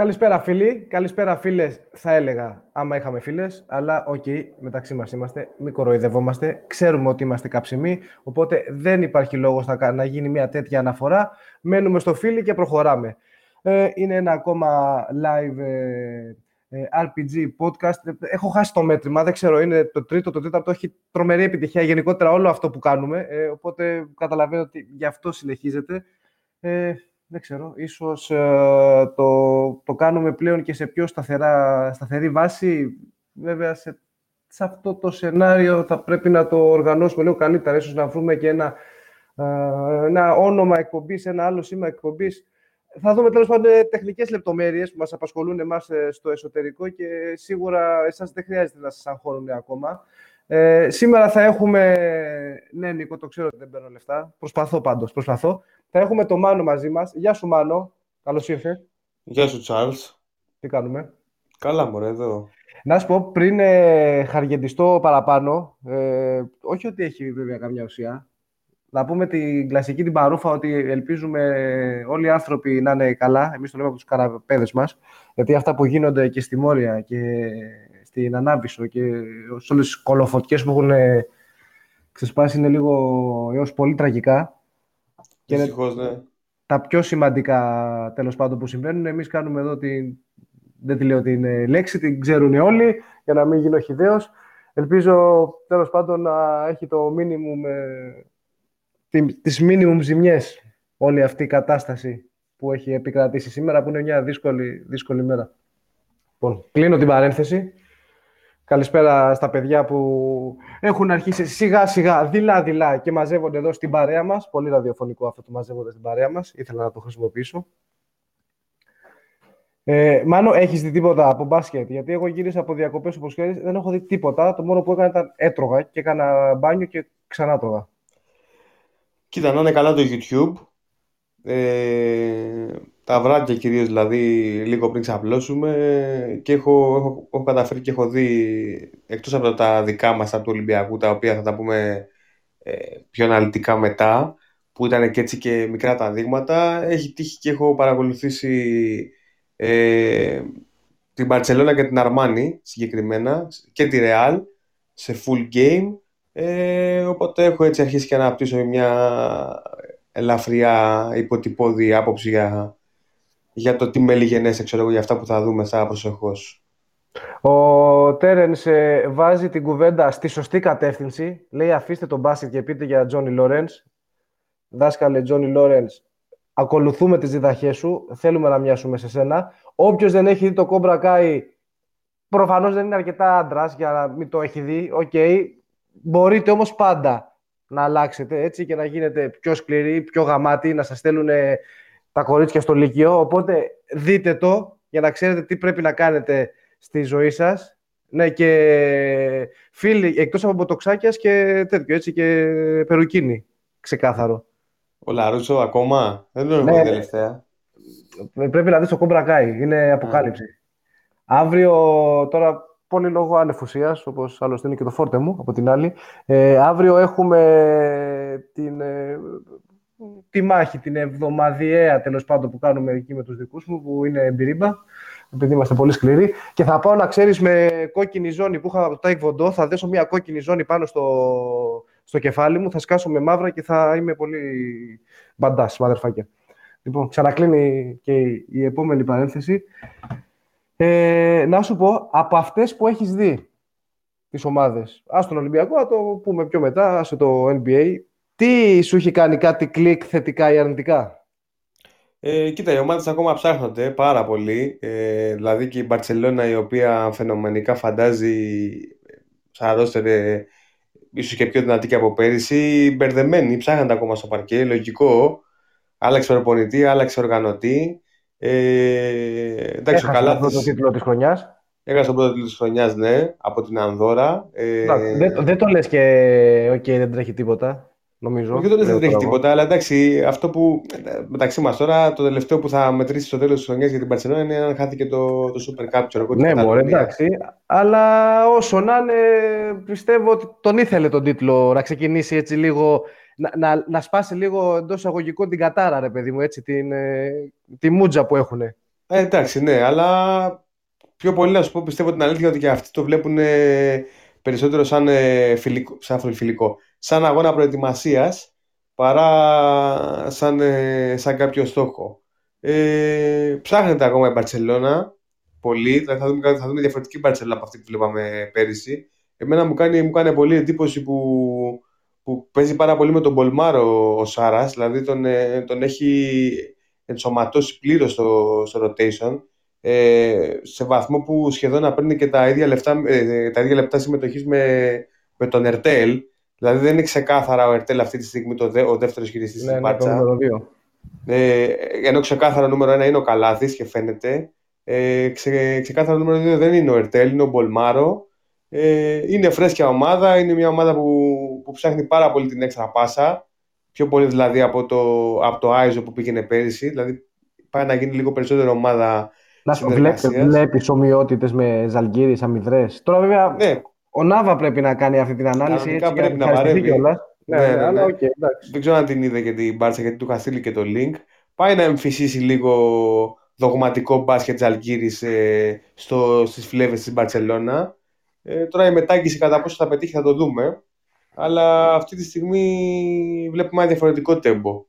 Καλησπέρα φίλοι, καλησπέρα φίλες θα έλεγα άμα είχαμε φίλες, αλλά okay, μεταξύ μας είμαστε, μην κοροϊδευόμαστε, ξέρουμε ότι είμαστε καψιμί, οπότε δεν υπάρχει λόγος να, να γίνει μια τέτοια αναφορά, μένουμε στο φίλοι και προχωράμε. Ε, είναι ένα ακόμα live ε, ε RPG podcast, έχω χάσει το μέτρημα, δεν ξέρω, είναι το τρίτο, το τέταρτο, έχει τρομερή επιτυχία γενικότερα όλο αυτό που κάνουμε, ε, οπότε καταλαβαίνω ότι γι' αυτό συνεχίζεται. Ε, δεν ξέρω, ίσως ε, το, το κάνουμε πλέον και σε πιο σταθερά, σταθερή βάση. Βέβαια, σε, σε αυτό το σενάριο θα πρέπει να το οργανώσουμε λίγο καλύτερα. Ίσως να βρούμε και ένα, ε, ένα όνομα εκπομπής, ένα άλλο σήμα εκπομπής. Θα δούμε τέλος πάντων τεχνικές λεπτομέρειες που μας απασχολούν εμάς ε, στο εσωτερικό και σίγουρα εσάς δεν χρειάζεται να σας αγχώνουν ακόμα. Ε, σήμερα θα έχουμε... Ναι, Νίκο, το ξέρω ότι δεν παίρνω λεφτά. Προσπαθώ πάντως, προσπαθώ. Θα έχουμε το Μάνο μαζί μας. Γεια σου, Μάνο. Καλώς ήρθες. Γεια σου, Τσάρλς. Τι κάνουμε; Καλά, μωρέ, εδώ. Να σου πω, πριν ε, χαργεντιστώ παραπάνω, ε, όχι ότι έχει βέβαια καμιά ουσία, να πούμε την κλασική την παρούφα ότι ελπίζουμε όλοι οι άνθρωποι να είναι καλά. Εμείς το λέμε από τους καραπέδες μας, γιατί αυτά που γίνονται και στη Μόρια και στην Ανάβησο και σε όλες τις κολοφωτιές που έχουν ξεσπάσει είναι λίγο έως πολύ τραγικά. Και Δυστυχώς, ναι. Τα πιο σημαντικά, τέλος πάντων, που συμβαίνουν, εμείς κάνουμε εδώ την... Δεν τη λέω την λέξη, την ξέρουν όλοι, για να μην γίνω χιδαίος. Ελπίζω, τέλος πάντων, να έχει το minimum, ε, τις minimum ζημιές όλη αυτή η κατάσταση που έχει επικρατήσει σήμερα, που είναι μια δύσκολη, δύσκολη μέρα. Λοιπόν, κλείνω την παρένθεση. Καλησπέρα στα παιδιά που έχουν αρχίσει σιγά σιγά, δειλά δειλά και μαζεύονται εδώ στην παρέα μας. Πολύ ραδιοφωνικό αυτό το μαζεύονται στην παρέα μας. Ήθελα να το χρησιμοποιήσω. Ε, Μάνο, έχεις δει τίποτα από μπάσκετ, γιατί εγώ γύρισα από διακοπές όπως ξέρεις, δεν έχω δει τίποτα. Το μόνο που έκανα ήταν έτρωγα και έκανα μπάνιο και ξανά τρώγα. Κοίτα, να είναι καλά το YouTube. Ε, τα βράδια κυρίως δηλαδή λίγο πριν ξαπλώσουμε και έχω, έχω, έχω καταφέρει και έχω δει εκτός από τα δικά μας από του Ολυμπιακού τα οποία θα τα πούμε ε, πιο αναλυτικά μετά που ήταν και έτσι και μικρά τα δείγματα έχει τύχει και έχω παρακολουθήσει ε, την Μπαρτσελώνα και την Αρμάνη συγκεκριμένα και τη Ρεάλ σε full game. Ε, οπότε έχω έτσι αρχίσει και να αναπτύσσω μια ελαφριά υποτυπώδη άποψη για για το τι μελιγενές, ξέρω εγώ, για αυτά που θα δούμε στα προσεχώς. Ο Τέρενς ε, βάζει την κουβέντα στη σωστή κατεύθυνση. Λέει αφήστε τον μπάσκετ και πείτε για Τζόνι Λόρενς. Δάσκαλε Τζόνι Λόρενς, ακολουθούμε τις διδαχές σου, θέλουμε να μοιάσουμε σε σένα. Όποιος δεν έχει δει το Κόμπρα Κάι, προφανώς δεν είναι αρκετά άντρας για να μην το έχει δει. Okay. μπορείτε όμως πάντα να αλλάξετε έτσι και να γίνετε πιο σκληροί, πιο γαμάτοι, να σας στέλνουν τα κορίτσια στο Λύκειο. Οπότε δείτε το για να ξέρετε τι πρέπει να κάνετε στη ζωή σας. Ναι, και φίλοι, εκτός από μποτοξάκιας και τέτοιο, έτσι, και περουκίνη. Ξεκάθαρο. Ο Λαρούτσο ακόμα; Δεν το ναι, τελευταία. Πρέπει να δεις το Κόμπρα Είναι αποκάλυψη. Αύριο, τώρα πολύ λόγω ανεφουσίας, όπως άλλωστε είναι και το φόρτε μου από την άλλη. Ε, αύριο έχουμε την ε, τη μάχη, την εβδομαδιαία τέλος πάντων που κάνουμε εκεί με τους δικούς μου, που είναι εμπειρίμπα, επειδή είμαστε πολύ σκληροί. Και θα πάω να ξέρεις με κόκκινη ζώνη που είχα από το Taekwondo, θα δέσω μια κόκκινη ζώνη πάνω στο, στο κεφάλι μου, θα σκάσω με μαύρα και θα είμαι πολύ μπαντάς, μαδερφάκια. Λοιπόν, ξανακλίνει και η, επόμενη παρένθεση. Ε, να σου πω, από αυτές που έχεις δει τις ομάδες, ας τον Ολυμπιακό, θα το πούμε πιο μετά, ας το NBA, τι σου έχει κάνει κάτι κλικ θετικά ή αρνητικά; Ε, κοίτα, οι ομάδες ακόμα ψάχνονται πάρα πολύ. Ε, δηλαδή και η Μπαρτσελώνα η οποία φαινομενικά φαντάζει σαν ρόστερ ίσως και πιο δυνατή και από πέρυσι, μπερδεμένοι, ψάχνονται ακόμα στο παρκέ, λογικό. Άλλαξε προπονητή, άλλαξε οργανωτή. Ε, εντάξει, Έχασε καλά, τον πρώτο τίτλο της χρονιάς. Έχασε τον πρώτο τίτλο της χρονιάς, ναι, από την Ανδόρα. Ε, δεν, δεν το λες και okay, δεν τρέχει τίποτα νομίζω. Όχι ότι δεν τρέχει τίποτα, αλλά εντάξει, αυτό που μεταξύ μας τώρα, το τελευταίο που θα μετρήσει στο τέλος της χρονιάς για την Μπαρσελόνα είναι αν χάθηκε το, το Super Cup. Ξέρω, ναι, μπορεί, εντάξει. Αλλά όσο να είναι, πιστεύω ότι τον ήθελε τον τίτλο να ξεκινήσει έτσι λίγο. Να, να, να σπάσει λίγο εντός εισαγωγικών την κατάρα, ρε παιδί μου, έτσι, την, ε, τη μούτζα που έχουν. Ε, εντάξει, ναι, αλλά πιο πολύ να σου πω πιστεύω την αλήθεια ότι και αυτοί το βλέπουν ε, περισσότερο σαν, ε, φιλικό, σαν φιλικό, σαν αγώνα προετοιμασίας παρά σαν, ε, σαν κάποιο στόχο. Ε, ψάχνεται ακόμα η Μπαρσελόνα πολύ, δηλαδή θα δούμε, θα δούμε διαφορετική Μπαρσελόνα από αυτή που βλέπαμε πέρυσι. Εμένα μου κάνει, μου κάνει πολύ εντύπωση που, που παίζει πάρα πολύ με τον Πολμάρο ο Σάρας, δηλαδή τον, ε, τον έχει ενσωματώσει πλήρως στο, στο rotation ε, σε βαθμό που σχεδόν να παίρνει και τα ίδια λεπτά, ε, τα ίδια λεπτά συμμετοχής με, με τον Ερτέλ. Δηλαδή δεν είναι ξεκάθαρα ο Ερτέλ αυτή τη στιγμή το δε, ο δεύτερος χειριστής ναι, στην Πάτσα. Ναι, ε, ενώ ξεκάθαρα νούμερο ένα είναι ο Καλάθης και φαίνεται. Ε, ξε, ξεκάθαρα νούμερο 2 δεν είναι ο Ερτέλ, είναι ο Μπολμάρο. Ε, είναι φρέσκια ομάδα, είναι μια ομάδα που, που ψάχνει πάρα πολύ την έξτρα πάσα. Πιο πολύ δηλαδή από το, από το iso που πήγαινε πέρυσι. Δηλαδή πάει να γίνει λίγο περισσότερο ομάδα να βλέπεις ομοιότητες με Ζαλγκύρη, αμυδρές. Τώρα βέβαια ναι. Ο Νάβα πρέπει να κάνει αυτή την ανάλυση. Έτσι, πρέπει να παρέμβει. Ναι, ναι, ναι, ναι. Okay, Δεν ξέρω αν την είδε και την Μπάρσα γιατί του είχα στείλει και το link. Πάει να εμφυσίσει λίγο δογματικό μπάσκετ Ζαλγκύρη ε, στις φλέβες της Μπαρσελόνα. Ε, τώρα η μετάγγιση κατά πόσο θα πετύχει θα το δούμε. Αλλά αυτή τη στιγμή βλέπουμε ένα διαφορετικό τέμπο.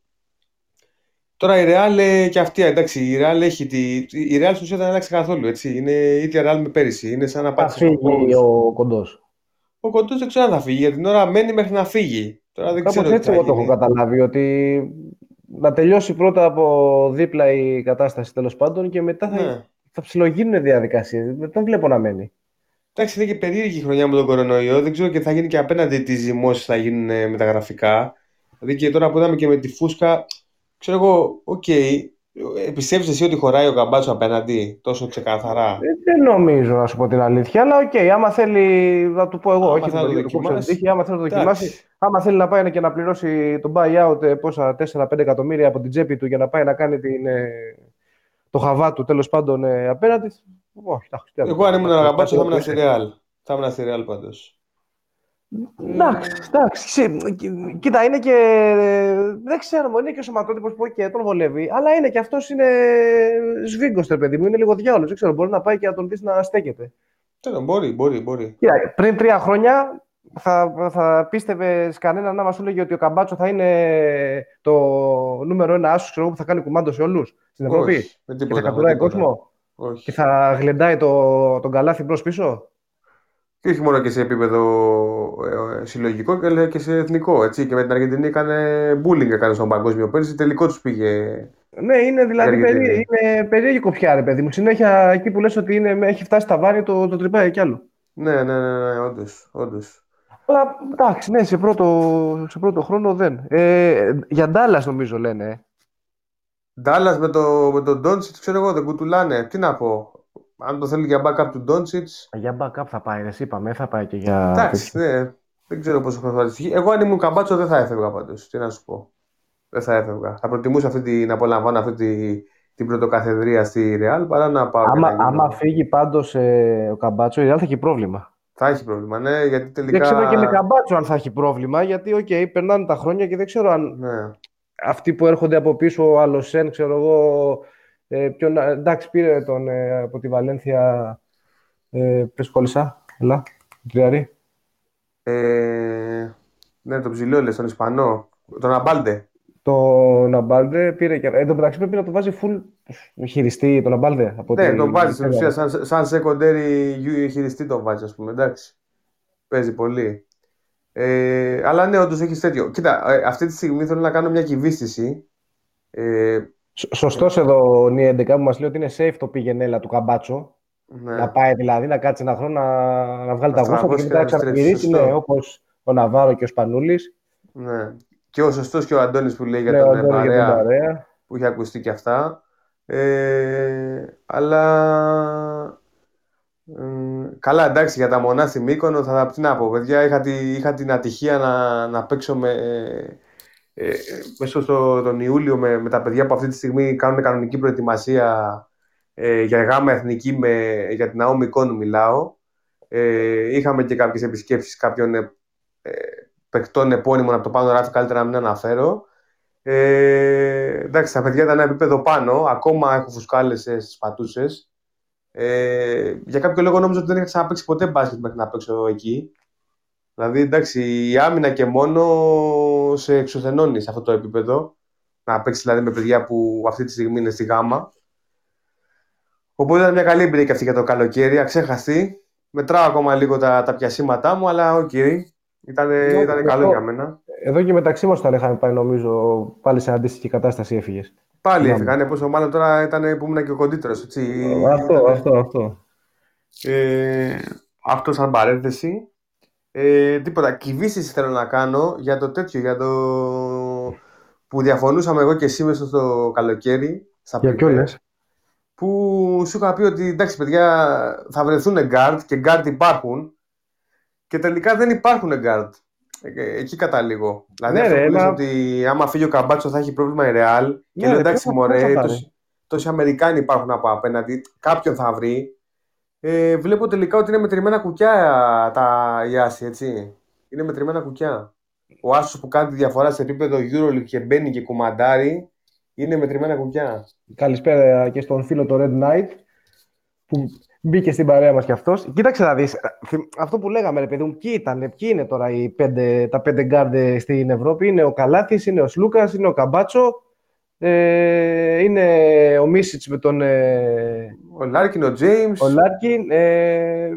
Τώρα η Real ε, και αυτή, εντάξει, η Real έχει τη. Η Real στην ουσία δεν άλλαξε καθόλου. Έτσι. Είναι η ίδια Real με πέρυσι. Είναι σαν να πάει. Θα φύγει ο κοντός. Ο κοντός δεν ξέρω αν θα φύγει. Για την ώρα μένει μέχρι να φύγει. Τώρα δεν Κάπως έτσι εγώ το έχω καταλάβει. Ότι να τελειώσει πρώτα από δίπλα η κατάσταση τέλος πάντων και μετά θα, ναι. θα ψιλογίνουν διαδικασίες. Δεν τον βλέπω να μένει. Εντάξει, είναι και περίεργη χρονιά με τον κορονοϊό. Δεν ξέρω και θα γίνει και απέναντι τις ζυμώσεις θα γίνουν μεταγραφικά. Δηλαδή και τώρα που είδαμε και με τη φούσκα, ξέρω εγώ, okay, Πιστεύεις εσύ ότι χωράει ο Καμπάτσο απέναντι τόσο ξεκάθαρα; Ε, δεν νομίζω να σου πω την αλήθεια, αλλά okay, άμα θέλει να του πω εγώ, άμα όχι να το δοκιμάσεις. άμα θέλει να το δοκιμάσεις, άμα θέλει να πάει και να πληρώσει το buyout ε, πόσα 4-5 εκατομμύρια από την τσέπη του για να πάει να κάνει την, ε, το χαβά του τέλος πάντων απέναντι. Όχι, εγώ αν ήμουν ένα Καμπάτσο θα ήμουν στη Ρεάλ. Θα ήμουν στη Ρεάλ πάντως. Εντάξει, εντάξει. Κοίτα, είναι και. Δεν ξέρω, είναι και ο σωματότυπος που και τον βολεύει, αλλά είναι και αυτός είναι σβίγκος, παιδί μου. Είναι λίγο διάολος. Δεν ξέρω, μπορεί να πάει και να τον δεις να στέκεται. Τέλο, μπορεί, μπορεί, μπορεί. Κοίτα, πριν τρία χρόνια θα, θα πίστευες κανένα να μας έλεγε ότι ο Καμπάτσο θα είναι το νούμερο ένα άσος που θα κάνει κουμάντο σε όλους στην Ευρώπη. και θα κατουράει κόσμο. Όχι. Και θα γλεντάει το, τον καλάθι μπρος πίσω. Και όχι μόνο και σε επίπεδο ε, συλλογικό, αλλά και σε εθνικό. Έτσι. Και με την Αργεντινή έκανε bullying έκανε στον παγκόσμιο πέρυσι. Τελικό του πήγε. Ναι, είναι δηλαδή περί, είναι περίεργη κοπιά, ρε παιδί μου. Συνέχεια εκεί που λες ότι είναι, έχει φτάσει τα βάρη, το, το τρυπάει κι άλλο. Ναι, ναι, ναι, ναι όντως, όντως. Αλλά εντάξει, ναι, σε πρώτο, σε πρώτο χρόνο δεν. Ε, για Ντάλλας νομίζω λένε. Ντάλλας με, το, με τον Ντόντσιτς, ξέρω εγώ, δεν κουτουλάνε. Τι να πω αν το θέλει για backup του Ντόντσιτ. Για backup θα πάει, εσύ είπαμε, θα πάει και για. Εντάξει, ναι. Δεν ξέρω πόσο χρόνο θα τυχεί. Εγώ αν ήμουν καμπάτσο δεν θα έφευγα πάντως. Τι να σου πω. Δεν θα έφευγα. Θα προτιμούσα αυτή τη, να απολαμβάνω αυτή τη, την πρωτοκαθεδρία στη Ρεάλ παρά να πάω. Άμα, να άμα φύγει πάντως ε, ο Καμπάτσο, η Ρεάλ θα έχει πρόβλημα. Θα έχει πρόβλημα, ναι, γιατί τελικά. Δεν ξέρω και με Καμπάτσο αν θα έχει πρόβλημα, γιατί okay, περνάνε τα χρόνια και δεν ξέρω αν. Ναι. Αυτοί που έρχονται από πίσω, ο Αλοθέν, ξέρω εγώ, ε, ποιον, εντάξει, πήρε τον ε, από τη Βαλένθια. Ε, Πες κόλλησα, έλα, τριάρι. Ε, ναι, τον ψηλό, λες, τον Ισπανό. Τον Αμπάλντε. Τον Αμπάλντε πήρε και. Εν τω μεταξύ πρέπει να το βάζει full χειριστή τον Αμπάλντε. Από ναι, τον βάζει στην ουσία. Σαν, σαν secondary χειριστή τον βάζει, ας πούμε. Εντάξει. Παίζει πολύ. Ε, αλλά ναι, όντως έχεις τέτοιο. Κοίτα, ε, αυτή τη στιγμή θέλω να κάνω μια κυβίστηση. Ε, Σωστός εδώ ο Νί 11 που μας λέει ότι είναι safe το πήγαινε του Καμπάτσο. Ναι. Να πάει δηλαδή να κάτσει ένα χρόνο να, να βγάλει τα γούστα και μετά να ξαναγυρίσει ναι, όπως ο Ναβάρο και ο Σπανούλης. Ναι. Και ο σωστός και ο Αντώνης που λέει για, ναι, τον, παρέα, παρέα, που έχει ακουστεί και αυτά. Ε, αλλά ε, καλά, εντάξει, για τα μονά στη Μύκονο θα τι να πω, παιδιά. Είχα, τη, είχα την ατυχία να, να παίξω με, ε, μέσα στον Ιούλιο με, με τα παιδιά που αυτή τη στιγμή κάνουν κανονική προετοιμασία ε, για γάμα εθνική με, για την ΑΟΜ εικόνου μιλάω. Ε, είχαμε και κάποιες επισκέψεις κάποιων ε, παικτών επώνυμων από το πάνω ράφι, καλύτερα να μην αναφέρω. Ε, εντάξει, τα παιδιά ήταν ένα επίπεδο πάνω. Ακόμα έχω φουσκάλες στις πατούσες. Ε, για κάποιο λόγο νόμιζα ότι δεν είχα ξαναπέξει ποτέ μπάσκετ μέχρι να παίξω εκεί. Δηλαδή, εντάξει, η άμυνα και μόνο σε εξουθενώνει σε αυτό το επίπεδο. Να παίξεις δηλαδή με παιδιά που αυτή τη στιγμή είναι στη γάμα. Οπότε ήταν μια καλή εμπειρία και αυτή για το καλοκαίρι, αξέχαστη. Μετράω ακόμα λίγο τα, τα πιασίματά μου, αλλά okay. Ήταν, ήταν καλό για μένα. Εδώ και μεταξύ μας όταν είχαμε πάει, νομίζω, πάλι σε αντίστοιχη κατάσταση έφυγες. Πάλι έφυγαν. Πόσο μάλλον τώρα ήταν που ήμουν και ο κοντύτερος. Αυτό, αυτό, αυτό. Ε, αυτό σαν παρένθεση. Ε, τίποτα. Κουβέντα θέλω να κάνω για το τέτοιο, για το που διαφωνούσαμε εγώ και εσύ μέσα στο καλοκαίρι. Στα για ποιο Που σου είχα πει ότι εντάξει, παιδιά, θα βρεθούν guard και guard υπάρχουν. Και τελικά δεν υπάρχουν guard. Ε, εκεί καταλήγω. Δηλαδή ναι, αυτό ρε, που λες ότι άμα φύγει ο Καμπάτσο θα έχει πρόβλημα η Ρεάλ. Ναι, και λέω εντάξει, μωρέ, τόσοι, τόσοι Αμερικάνοι υπάρχουν από απέναντι. Κάποιον θα βρει. Ε, βλέπω τελικά ότι είναι μετρημένα κουκιά τα Ιάση, έτσι. Είναι μετρημένα κουκιά. Ο Άσος που κάνει τη διαφορά σε επίπεδο Euroleague και μπαίνει και κουμαντάρει είναι μετρημένα κουκιά. Καλησπέρα και στον φίλο το Red Knight που Μπήκε στην παρέα μας κι αυτός. Κοίταξε να δεις. Αυτό που λέγαμε, ρε παιδί μου, ποιοι ήταν, ποιοι είναι τώρα οι πέντε, τα πέντε γκάρντε στην Ευρώπη. Είναι ο Καλάθης, είναι ο Σλούκας, είναι ο Καμπάτσο, ε, είναι ο Μίσιτς με τον. Ε, ο Λάρκιν, ο Τζέιμς. Ο Λάρκιν. Ε,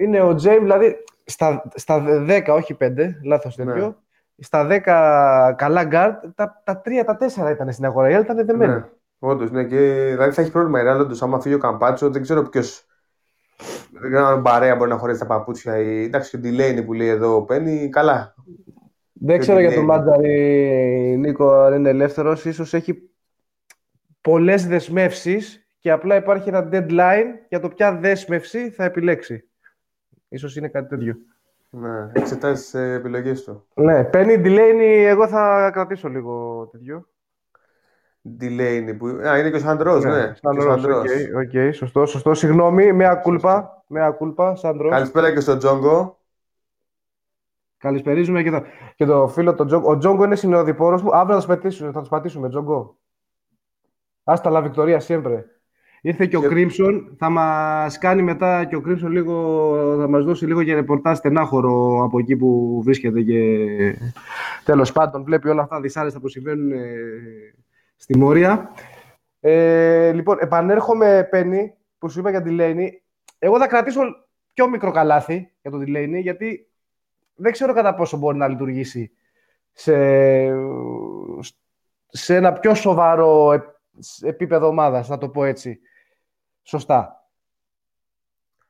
είναι ο Τζέιμς, δηλαδή στα, στα 10, όχι 5, λάθος ναι. τέτοιο. Στα 10 καλά γκάρντ, τα, τα 3, τα 4 ήταν στην αγορά. Οι άλλοι ήταν δεμένοι. Ναι. Όντως, ναι, και δηλαδή θα έχει πρόβλημα η Ρεάλ. άμα φύγει ο Καμπάτσο, δεν ξέρω ποιος δεν ξέρω αν Μπαρέα μπορεί να χωρέσει τα παπούτσια. Ή... Εντάξει, και ο Ντιλέινι που λέει εδώ παίρνει, καλά. Δεν ξέρω για τον Μάτζαρη, Νίκο, αν είναι ελεύθερος. Ίσως έχει πολλές δεσμεύσεις και απλά υπάρχει ένα deadline για το ποια δέσμευση θα επιλέξει. Ίσως είναι κάτι τέτοιο. Ναι, εξετάζει τις επιλογές του. Ναι, παίρνει Delaney, εγώ θα κρατήσω λίγο τέτοιο. Delaney που... Α, είναι και ο Σαντρό, ναι. ναι. Σαντρός, ok, okay, okay, σωστό, σωστό. Συγγνώμη, mea culpa. Mea culpa, Σαντρό. Καλησπέρα και στον Τζόγκο. Καλησπερίζουμε και το, και το φίλο τον Τζόγκο. Ο Τζόγκο είναι συνοδοιπόρος μου. Αύριο θα, πατήσουμε, θα τους πατήσουμε, Τζόγκο. Hasta la victoria, siempre. Ήρθε και, ο Κρίμψον, θα μας κάνει μετά και ο Κρίμψον λίγο, θα μας δώσει λίγο για ρεπορτάζ στενάχωρο από εκεί που βρίσκεται και τέλος πάντων βλέπει όλα αυτά δυσάρεστα που συμβαίνουν ε, στη Μόρια. Ε, λοιπόν, επανέρχομαι, Πέννη, που σου είπα για τη Λένη. Εγώ θα κρατήσω πιο μικρό καλάθι για τον Delaney, γιατί δεν ξέρω κατά πόσο μπορεί να λειτουργήσει σε, σε ένα πιο σοβαρό επίπεδο ομάδας, να το πω έτσι. Σωστά.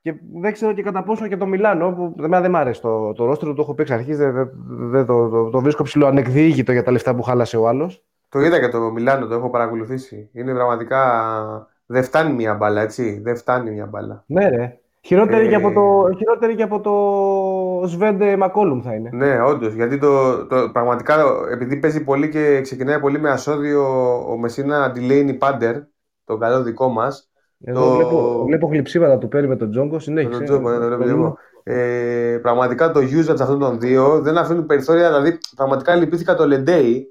Και δεν ξέρω και κατά πόσο και το Μιλάνο, που δεν μ' αρέσει το, το ρόστρο, το έχω πει εξ αρχής, δεν, δεν το, το, το, βρίσκω ψηλό ανεκδίκητο για τα λεφτά που χάλασε ο άλλος. Το είδα και το Μιλάνο, το έχω παρακολουθήσει. Είναι πραγματικά. Δεν φτάνει μια μπάλα, έτσι. Δεν φτάνει μια μπάλα. Ναι, ρε. Χειρότερη, ε... και, από το, χειρότερη και από το Σβέντε Μακόλουμ θα είναι. Ναι, όντως. Γιατί το, το, πραγματικά επειδή παίζει πολύ και ξεκινάει πολύ με ασώδιο ο Μεσίνα Αντιλέινι Πάντερ, το καλό δικό μας. Εδώ το... βλέπω, βλέπω γλυψίματα του παίρνει με τον Τζόγκο. Συνέχισε. τον Τζόγκο, ναι, το βλέπω εγώ. Ε, πραγματικά το usage αυτών των δύο δεν αφήνουν περιθώρια. Δηλαδή, πραγματικά λυπήθηκα το Λεντέι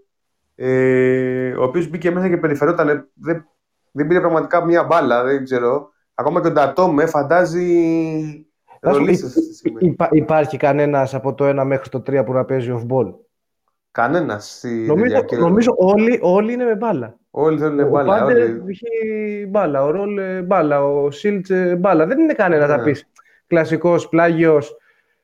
ε, ο οποίος μπήκε μέσα και περιφερόταν. Δεν, δεν πήρε πραγματικά μία μπάλα, δεν ξέρω. Ακόμα και ο Ντατόμε φαντάζει. Υπά, υπάρχει κανένας από το 1 μέχρι το 3 που να παίζει off ball. Κανένα. Νομίζω, νομίζω όλοι, όλοι είναι με μπάλα. Όλοι θέλουν μπάλα. Ο Πάντερ έχει μπάλα, ο Ρολ ε, μπάλα, ο Σίλτ ε, μπάλα. Δεν είναι κανένας να πεις κλασικός πλάγιος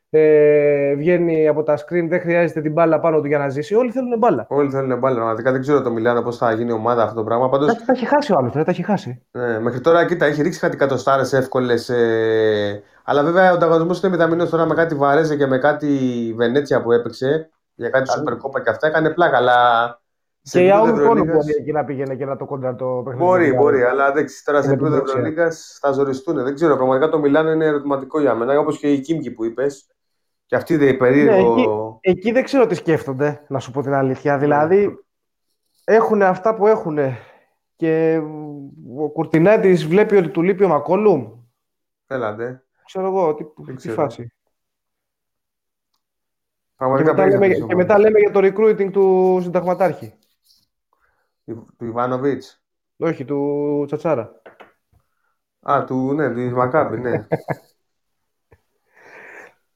ε, βγαίνει από τα screen, δεν χρειάζεται την μπάλα πάνω του για να ζήσει. Όλοι θέλουν μπάλα. Όλοι θέλουν μπάλα. Πραγματικά δεν ξέρω το Μιλάνο πώς θα γίνει ομάδα αυτό το πράγμα. Πάντως... Τα, τα έχει χάσει ο άλλος, τα έχει χάσει. Ναι, μέχρι τώρα κοίτα, έχει ρίξει κάτι κατοστάρε εύκολες. Ε... Αλλά βέβαια ο ανταγωνισμός είναι μηδαμινός τώρα με κάτι Βαρέζε και με κάτι Βενέτσια που έπαιξε. Για κάτι Σούπερ Κόπα και αυτά έκανε πλάκα. Αλλά και η Άουρ μόνο μπορεί εκεί να πήγαινε και να το κόντρα το παιχνίδι. Μπορεί, μπορεί, αλλά δεν τώρα σε επίπεδο Ευρωλίγα θα ζοριστούν. Δεν ξέρω, πραγματικά το Μιλάνο είναι ερωτηματικό για μένα, όπως και η Κίμκι που είπες. Και αυτή η περίεργο. Ναι, εκεί, εκεί, δεν ξέρω τι σκέφτονται, να σου πω την αλήθεια. Ναι. Δηλαδή, έχουν αυτά που έχουν. Και ο Κουρτινάτη βλέπει ότι του λείπει ο Μακόλουμ. Έλατε. Ξέρω εγώ, τι, τι φάση. Και μετά, λέμε, και μετά λέμε για το recruiting του συνταγματάρχη. Του Ιβάνοβιτς. Όχι, του Τσατσάρα. Α, του, ναι, του Μακάμπη, ναι.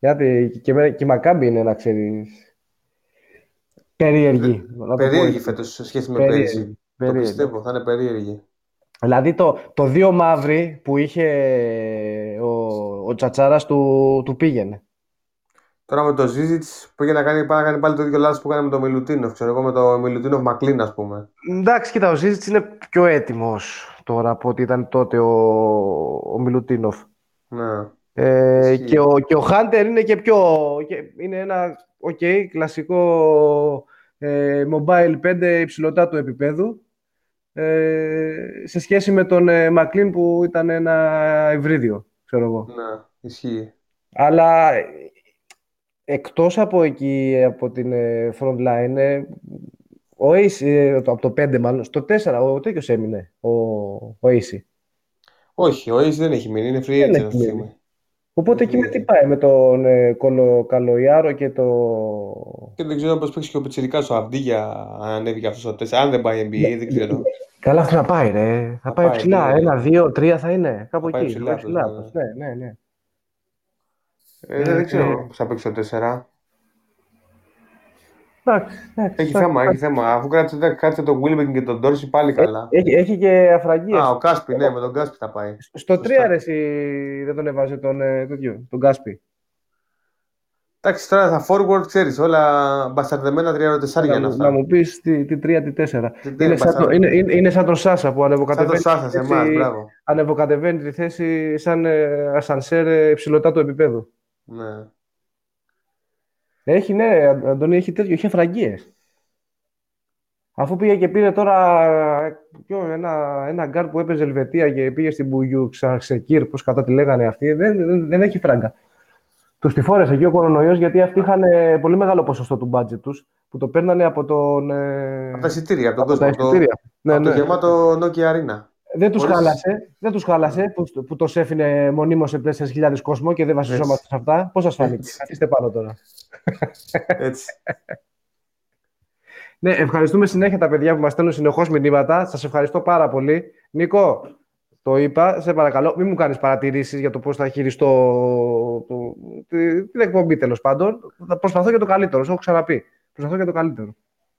Γιατί και, και, και η Μακάμπη είναι, να ξέρεις, περίεργη. Περίεργη φέτος σε σχέση με πέρυσι. Το πιστεύω, θα είναι περίεργη. Δηλαδή το, το δύο μαύρη που είχε ο, ο Τσατσάρας του, του πήγαινε. Τώρα με το Ζίζιτς πήγε να κάνει, να κάνει πάλι το ίδιο λάθος που έκανε με τον Μιλουτίνοφ. Ξέρω εγώ με τον Μιλουτίνοφ Μακλίν, ας πούμε. Εντάξει, κοίτα, ο Ζίζιτς είναι πιο έτοιμος τώρα από ότι ήταν τότε ο, ο Μιλουτίνοφ. Ναι. Ε, και, ο, και ο Χάντερ είναι και πιο. είναι ένα okay, κλασικό ε, mobile 5 υψηλωτά του επίπεδου. Ε, σε σχέση με τον ε, Μακλίν που ήταν ένα ευρύδιο, ξέρω εγώ. Ναι, ισχύει. Αλλά εκτός από εκεί, από την ε, front line, ε, ο Ace, ε, από το 5 μάλλον, στο 4 ο τέτοιος έμεινε, ο, ο Ace. Όχι, ο Ace δεν έχει μείνει, είναι free agent αυτή τη Οπότε εκεί με τι πάει, με τον ε, Καλοϊάρο και το... Και δεν ξέρω πώς παίξει και ο Πιτσιρικάς ο Αυντίγια αν ανέβει αυτός στο 4, αν δεν πάει NBA, δεν ξέρω. Καλά αυτό να πάει ρε, θα, θα πάει ψηλά, ναι. ένα, δύο, τρία θα είναι, κάπου εκεί. Ψηλά, ψηλά, ναι, ναι, ναι. Ε, δεν ξέρω πώς θα παίξει το 4. Εντάξει, έχει θέμα, έχει θέμα. Αφού κράτησε, κράτησε τον Βίλμπεκ και τον Ντόρση πάλι καλά. Έχει, έχει και αφραγίες. Α, ο Κάσπι, ναι, με τον Κάσπι θα πάει. Στο 3 αρέσει δεν τον έβαζε τον, ε, τέτοιο, τον Κάσπι. Εντάξει, τώρα θα forward, ξέρεις, όλα μπασταρδεμένα 3-4 για να Να μου πεις τι, τι 3, τι 4. Είναι, σαν το, είναι, είναι, είναι σαν τον Σάσα που ανεβοκατεβαίνει. Σαν τον Σάσα σε εμάς, μπράβο. Ανεβοκατεβαίνει τη θέση σαν ε, ασανσέρ υψηλωτά του επίπεδου. Ναι. Έχει, ναι, Αντώνη, έχει τέτοιο, έχει αφραγίες. Αφού πήγε και πήρε τώρα ποιο, ένα, ένα γκαρντ που έπαιζε Ελβετία και πήγε στην Μπουγιού Ξαρξεκύρ, πώς κατά τη λέγανε αυτοί, δεν, δεν, δεν έχει φράγκα. Του τη φόρεσε εκεί ο κορονοϊός γιατί αυτοί είχαν ε, πολύ μεγάλο ποσοστό του budget τους που το παίρνανε από τον. Ε, από τα εισιτήρια, από τον κόσμο. Το, ναι, από ναι. το γεμάτο Nokia Arena. Δεν τους χάλασε, δεν τους χάλασε που, που το ΣΕΦ είναι μονίμως σε 4.000 κόσμο και δεν βασιζόμαστε σε αυτά. Πώς σας φάνηκε, καθίστε πάνω τώρα. Έτσι. ναι, ευχαριστούμε συνέχεια τα παιδιά που μας στέλνουν συνεχώς μηνύματα. Σας ευχαριστώ πάρα πολύ. Νίκο, το είπα, σε παρακαλώ, μην μου κάνεις παρατηρήσεις για το πώς θα χειριστώ το, την εκπομπή τέλος πάντων. Θα προσπαθώ για το καλύτερο, σου έχω ξαναπεί. Προσπαθώ για το καλύτερο.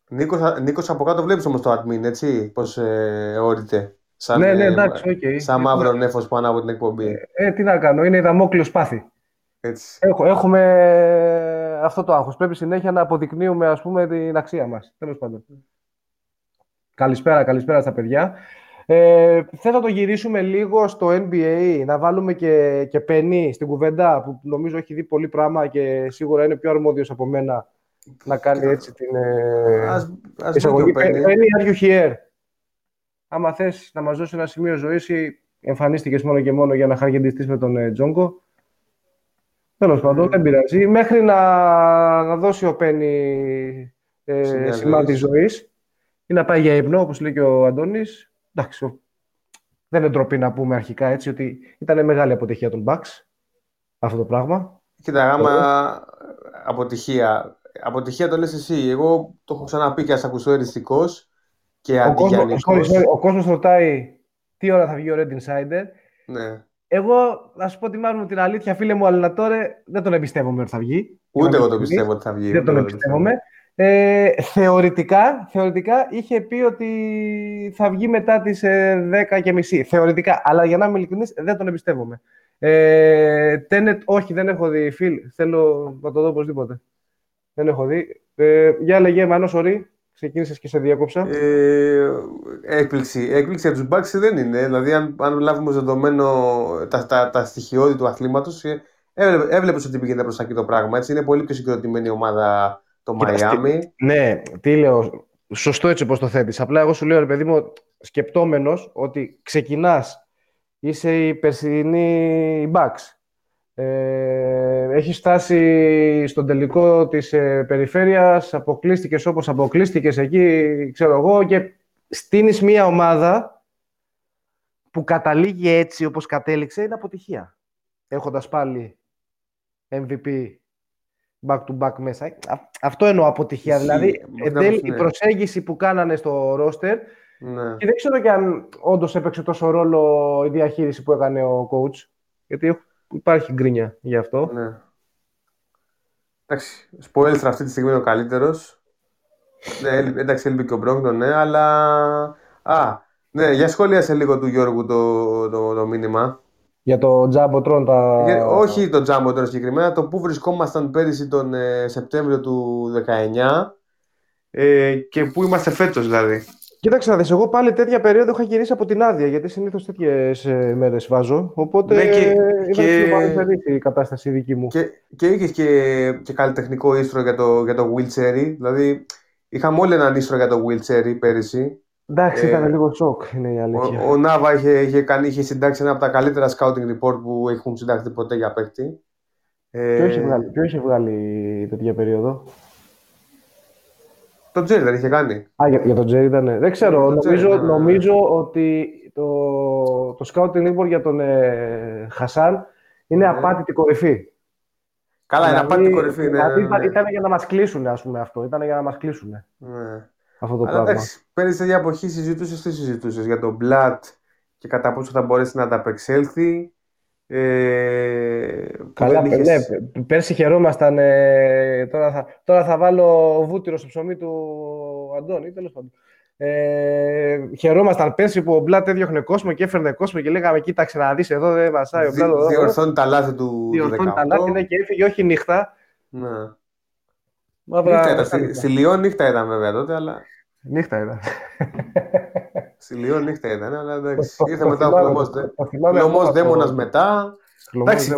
Νίκος, Νίκος από κάτω βλέπεις όμως το admin, έτσι, πώς ε, ορείται. Σαν, ναι, ναι, εντάξει, okay. Σαν μαύρο νέφο πάνω από την εκπομπή. Ε, ε, τι να κάνω, είναι η δαμόκλειος σπάθη. Έτσι. Έχω, έχουμε αυτό το άγχος. Πρέπει συνέχεια να αποδεικνύουμε ας πούμε, την αξία μας. Τέλος πάντων. Καλησπέρα, καλησπέρα στα παιδιά. Ε, θέλω να το γυρίσουμε λίγο στο NBA, να βάλουμε και, και Πενή στην κουβέντα, που νομίζω έχει δει πολύ πράγμα και σίγουρα είναι πιο αρμόδιος από μένα να κάνει έτσι την ε, ας, ας εισαγωγή. Πενή, are you here? Άμα θες να μας δώσεις ένα σημείο ζωής ή εμφανίστηκες μόνο και μόνο για να χαργεντιστείς με τον ε, Τζόγκο, Τέλος πάντων, δεν πειράζει. Μέχρι να, να δώσει ο Πένι ε, σημάδι ζωής ή να πάει για ύπνο, όπως λέει και ο Αντώνης. Εντάξει, δεν είναι ντροπή να πούμε αρχικά έτσι ότι ήταν μεγάλη αποτυχία των Bucks αυτό το πράγμα. Κοίτα, άμα αποτυχία. Αποτυχία το λες εσύ. Εγώ το έχω ξαναπεί και ας ακούσω εριστικός και αντιγιαννικός. Ο, κόσμος ρωτάει τι ώρα θα βγει ο Red Insider. Ναι. Εγώ, να σου πω τη μάλλον την αλήθεια, φίλε μου, αλλά τώρα δεν τον εμπιστεύομαι ότι θα βγει. Ούτε εγώ το πιστεύω ότι θα βγει. Δεν τον εμπιστεύομαι. Ε, θεωρητικά, θεωρητικά είχε πει ότι θα βγει μετά τις ε, 10 και μισή. Θεωρητικά, αλλά για να είμαι ειλικρινής, δεν τον εμπιστεύομαι. Ε, τένετ, όχι, δεν έχω δει, φίλ. Θέλω να το δω οπωσδήποτε. Δεν έχω δει. Ε, για λέγε, Μάνο, sorry. Ξεκίνησες και σε διάκοψα. Ε, έκπληξη. Έκπληξη για τους Bucks δεν είναι. Δηλαδή, αν, αν λάβουμε ως δεδομένο τα, τα, τα στοιχειώδη του αθλήματος, ε, έβλεπες ότι πήγαινε προς εκεί το πράγμα. Έτσι. Είναι πολύ πιο συγκροτημένη ομάδα το Μαϊάμι. Ναι, τι λέω. Σωστό έτσι όπως το θέτεις. Απλά εγώ σου λέω, ρε παιδί μου, σκεπτόμενος ότι ξεκινάς, είσαι η περσινή Bucks. Ε, έχει φτάσει στον τελικό της ε, περιφέρειας, αποκλείστηκες όπως αποκλείστηκες εκεί, ξέρω εγώ, και στείνεις μια ομάδα που καταλήγει έτσι όπως κατέληξε, είναι αποτυχία. Έχοντας πάλι MVP back-to-back μέσα. Αυτό εννοώ αποτυχία. δηλαδή, εν τέλει, η προσέγγιση που κάνανε στο ρόστερ ναι. και δεν ξέρω και αν όντως έπαιξε τόσο ρόλο η διαχείριση που έκανε ο coach. Γιατί υπάρχει γκρίνια γι' αυτό. Ναι. Εντάξει, Σπόιλστρα αυτή τη στιγμή είναι ο καλύτερος. ναι, εντάξει, έλειπε και ο Μπρόγκτον, ναι, αλλά. Α, ναι, για σχόλια λίγο του Γιώργου το, το, το μήνυμα. Για το Τζάμποτρον τα... Για, όχι το Τζάμποτρον συγκεκριμένα, το που βρισκόμασταν πέρυσι τον ε, Σεπτέμβριο του 19 ε, και πού είμαστε φέτος δηλαδή. Κοίταξε να δεις, εγώ πάλι τέτοια περίοδο είχα γυρίσει από την άδεια, γιατί συνήθως τέτοιες μέρες βάζω. Οπότε ναι, και, ήταν και... η κατάσταση δική μου. Και, και είχες και, και καλλιτεχνικό ίστρο για το, για το Will Δηλαδή, είχαμε όλοι έναν ίστρο για το Will Cherry πέρυσι. Εντάξει, ε, ήταν λίγο σοκ, είναι η αλήθεια. Ο, ο Νάβα είχε, είχε, κάνει, είχε συντάξει ένα από τα καλύτερα scouting report που έχουν συντάξει ποτέ για παίκτη. Ε, ποιο, είχε βγάλει, ποιο είχε βγάλει τέτοια περίοδο; Το Τζέρι δεν είχε κάνει. Α, για, για τον Τζέρι ήταν. Δεν ξέρω. νομίζω, ναι. νομίζω ότι το, το scouting report για τον ε, Χασάν είναι ναι. απάτητη κορυφή. Καλά, δηλαδή, είναι απάτητη κορυφή. Ναι, δηλαδή, ναι, ναι. Ήταν για να μας κλείσουν, ας πούμε αυτό. Ήταν για να μας κλείσουν. Ναι αυτό το πράγμα. Εντάξει, πέρυσι τέτοια εποχή συζητούσες, τι συζητούσες για τον Μπλατ και κατά πόσο θα μπορέσει να ανταπεξέλθει. Ε, Καλά, είχες... ναι, πέρσι χαιρόμασταν. Ε, τώρα, θα, τώρα θα βάλω βούτυρο στο ψωμί του Αντώνη, τέλος πάντων. Ε, χαιρόμασταν πέρσι που ο Μπλατ έδιωχνε κόσμο και έφερνε κόσμο και λέγαμε: Κοίταξε να δεις εδώ, δεν μασάει ο Μπλατ. Διορθώνει τα λάθη του. Διορθώνει τα λάθη, ναι, και έφυγε όχι νύχτα. Ναι. Μαύρα... Νύχτα ήταν. Στη, στη Λιόν νύχτα ήταν βέβαια τότε, αλλά. Νύχτα ήταν. Στη Λιόν νύχτα ήταν, αλλά εντάξει. Ήρθε μετά ο Πλωμός Δαίμονας μετά. Εντάξει,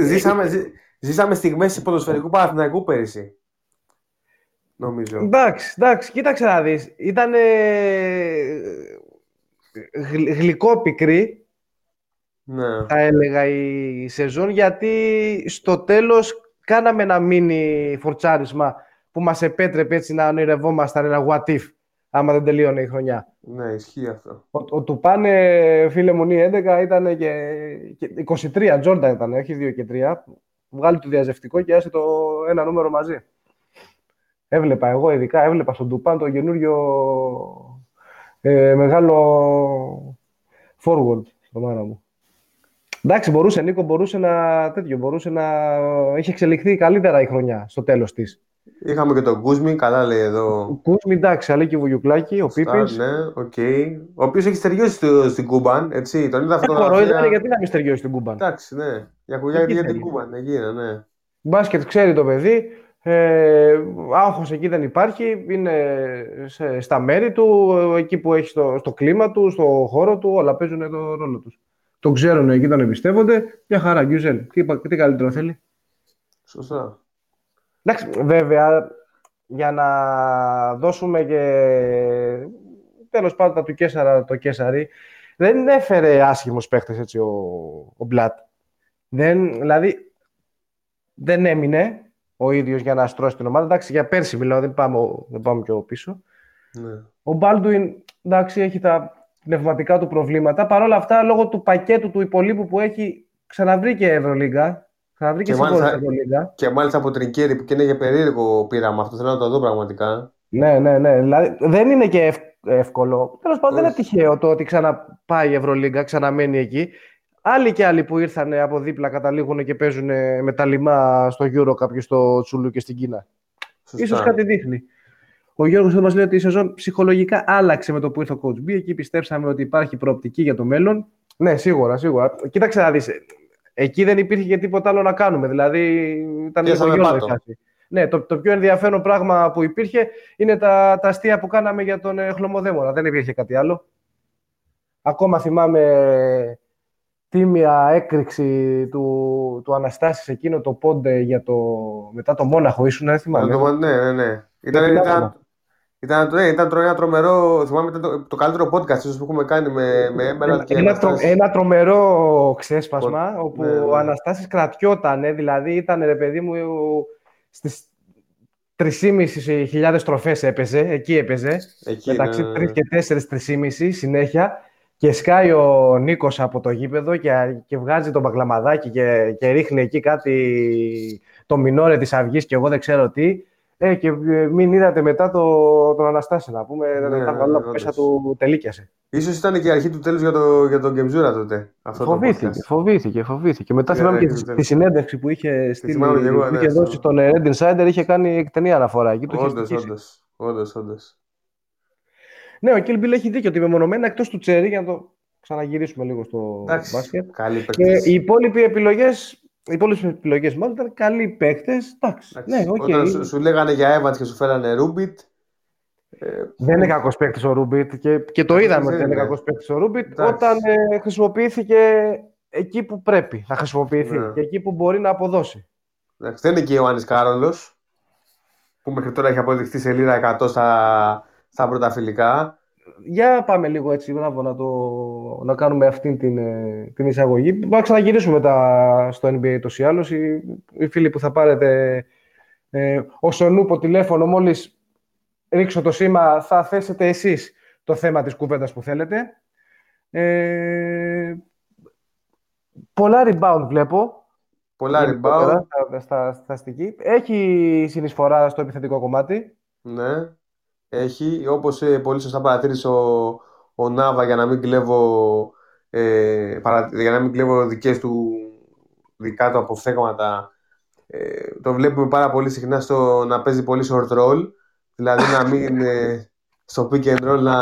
ζήσαμε, ζήσαμε στιγμές ποδοσφαιρικού Παναθηναϊκού πέρυσι. Νομίζω. Εντάξει, εντάξει, κοίταξε να δεις. Ήταν γλυκό πικρή, ναι. θα έλεγα, η σεζόν, γιατί στο τέλος κάναμε ένα μίνι φορτσάρισμα που μας επέτρεπε έτσι να ονειρευόμασταν ένα what if, άμα δεν τελείωνε η χρονιά. Ναι, ισχύει αυτό. Ο, ο του πάνε, φίλε μου, 11 ήταν και, και 23, Τζόρνταν ήταν, όχι 2 και 3. Βγάλει το διαζευτικό και άσε το ένα νούμερο μαζί. Έβλεπα εγώ ειδικά, έβλεπα στον Τουπάν το καινούριο ε, μεγάλο forward στο μάνα μου. Εντάξει, μπορούσε, Νίκο, μπορούσε να, τέτοιο, μπορούσε να είχε εξελιχθεί καλύτερα η χρονιά στο τέλος της. Είχαμε και τον Κούσμι, καλά λέει εδώ. Ο Κούσμι, εντάξει, αλλά και ο Βουγιουκλάκη, ο Πίπης. Ναι, οκ. Okay. Ο οποίος έχει στεριώσει στην Κούμπαν, έτσι. Τον είδα αυτό. Δεν ήταν γιατί να μην στεριώσει στην Κούμπαν; Εντάξει, ναι. Για κουλιά για την Κούμπαν, εκεί ναι. Μπάσκετ ξέρει το παιδί. Ε, άγχος εκεί δεν υπάρχει, είναι σε, στα μέρη του, εκεί που έχει στο, στο κλίμα του, στο χώρο του, όλα παίζουν το ρόλο τους. Το ξέρουν εκεί, τον εμπιστεύονται. Μια χαρά, Γκιουζέλ. Τι, τι καλύτερο θέλει; Σωστά. Εντάξει, βέβαια, για να δώσουμε και τέλος πάντων του Κέσσαρα το Κέσσαρι, δεν έφερε άσχημους παίχτες έτσι ο, ο Μπλατ. Δεν, δηλαδή, δεν έμεινε ο ίδιος για να στρώσει την ομάδα. Εντάξει, για πέρσι μιλάω, δεν πάμε, δεν πάμε πιο πίσω. Ναι. Ο Μπάλντουιν, εντάξει, έχει τα πνευματικά του προβλήματα. Παρ' όλα αυτά, λόγω του πακέτου του υπολείπου που έχει, ξαναβρήκε Ευρωλίγκα. Ξαναβρήκε και, μάλιστα, και μάλιστα από τρικέρι που και είναι για περίεργο πείραμα αυτό. Θέλω να το δω πραγματικά. Ναι, ναι, ναι. Δηλαδή, δεν είναι και εύκολο. Τέλος πάντων, δεν είναι τυχαίο το ότι ξαναπάει η Ευρωλίγκα, ξαναμένει εκεί. Άλλοι και άλλοι που ήρθαν από δίπλα καταλήγουν και παίζουν με τα λιμά στο Euro κάποιος στο Τσουλού και στην Κίνα. Σωστά. Ίσως κάτι δείχνει. Ο Γιώργος θα μας λέει ότι η σεζόν ψυχολογικά άλλαξε με το που ήρθε ο Coach B. Εκεί πιστέψαμε ότι υπάρχει προοπτική για το μέλλον. Ναι, σίγουρα, σίγουρα. Κοίταξε να δεις. Εκεί δεν υπήρχε και τίποτα άλλο να κάνουμε. Δηλαδή ήταν λίγο Ναι, το, το πιο ενδιαφέρον πράγμα που υπήρχε είναι τα, τα αστεία που κάναμε για τον ε, χλωμοδέμονα. Δεν υπήρχε κάτι άλλο. Ακόμα θυμάμαι τίμια έκρηξη του, του Αναστάσης εκείνο το πόντε για το, μετά το Μόναχο. Ήσουν, δεν θυμάμαι. Ναι, ναι, ναι. Ήταν, ήταν, ήταν, ναι, ήταν ένα τρομερό, θυμάμαι ήταν το, το καλύτερο podcast ίσως που έχουμε κάνει με, με Emerald και ένα, τρο, ένα τρομερό ξέσπασμα, όπου ναι, ναι. ο Αναστάσης κρατιόταν, δηλαδή ήταν ρε παιδί μου στις 3.500 τροφές έπαιζε, εκεί έπαιζε, εκεί, μεταξύ ναι, 3 ναι. και 4, 3.500 συνέχεια και σκάει ο Νίκος από το γήπεδο και, και βγάζει τον μπαγκλαμαδάκι και, και ρίχνει εκεί κάτι το μινόρε της αυγής και εγώ δεν ξέρω τι. Ε, και ε, μην είδατε μετά το, τον Αναστάση να πούμε. Ναι, τα ναι, ναι, που μέσα του τελίκιασε. Σω ήταν και η αρχή του τέλους για, το, για τον Γκεμζούρα τότε. Αυτό φοβήθηκε, το φοβήθηκε, φοβήθηκε. Μετά θυμάμαι και τη συνέντευξη που είχε, στείλει, που είχε ναι, δώσει στον Red Insider, είχε κάνει εκτενή αναφορά. Όντως, όντως. Όντως, Ναι, ο Kill Bill έχει δίκιο ότι μεμονωμένα εκτός του Τσέρι, για να το ξαναγυρίσουμε λίγο στο μπάσκετ. Και οι υπόλοιποι επιλογές οι υπόλοιπες επιλογές μάλλον ήταν καλοί παίκτες. Ναι, okay. Όταν σου, σου λέγανε για Evans και σου φέρανε Ρούμπιτ. Ε, δεν είναι κακός παίκτης ο Ρούμπιτ και, και το είδαμε ότι δεν είναι κακός παίκτης ο Ρούμπιτ όταν ε, χρησιμοποιήθηκε εκεί που πρέπει να χρησιμοποιηθεί ναι. και εκεί που μπορεί να αποδώσει. Εντάξει, δεν είναι και ο Ιωάννης Κάρολος που μέχρι τώρα έχει αποδειχθεί σε λίρα 100 στα, στα πρώτα φιλικά για πάμε λίγο έτσι, μπράβο, να, το, να κάνουμε αυτή την, ε, την εισαγωγή. Να ξαναγυρίσουμε μετά στο NBA το ή άλλως. Οι, οι, φίλοι που θα πάρετε ε, ο νούπο τηλέφωνο, μόλις ρίξω το σήμα, θα θέσετε εσείς το θέμα της κουβέντας που θέλετε. Ε, πολλά rebound βλέπω. Πολλά rebound. Στα, στα, στα, Έχει συνεισφορά στο επιθετικό κομμάτι. Ναι. Έχει, όπως ε, πολύ σωστά παρατήρησε ο, ο Νάβα για να μην κλέβω, ε, παρα, για να μην κλέβω δικές του δικά του αποφθέγματα ε, το βλέπουμε πάρα πολύ συχνά στο να παίζει πολύ short roll. Δηλαδή να μην ε, στο pick and roll να,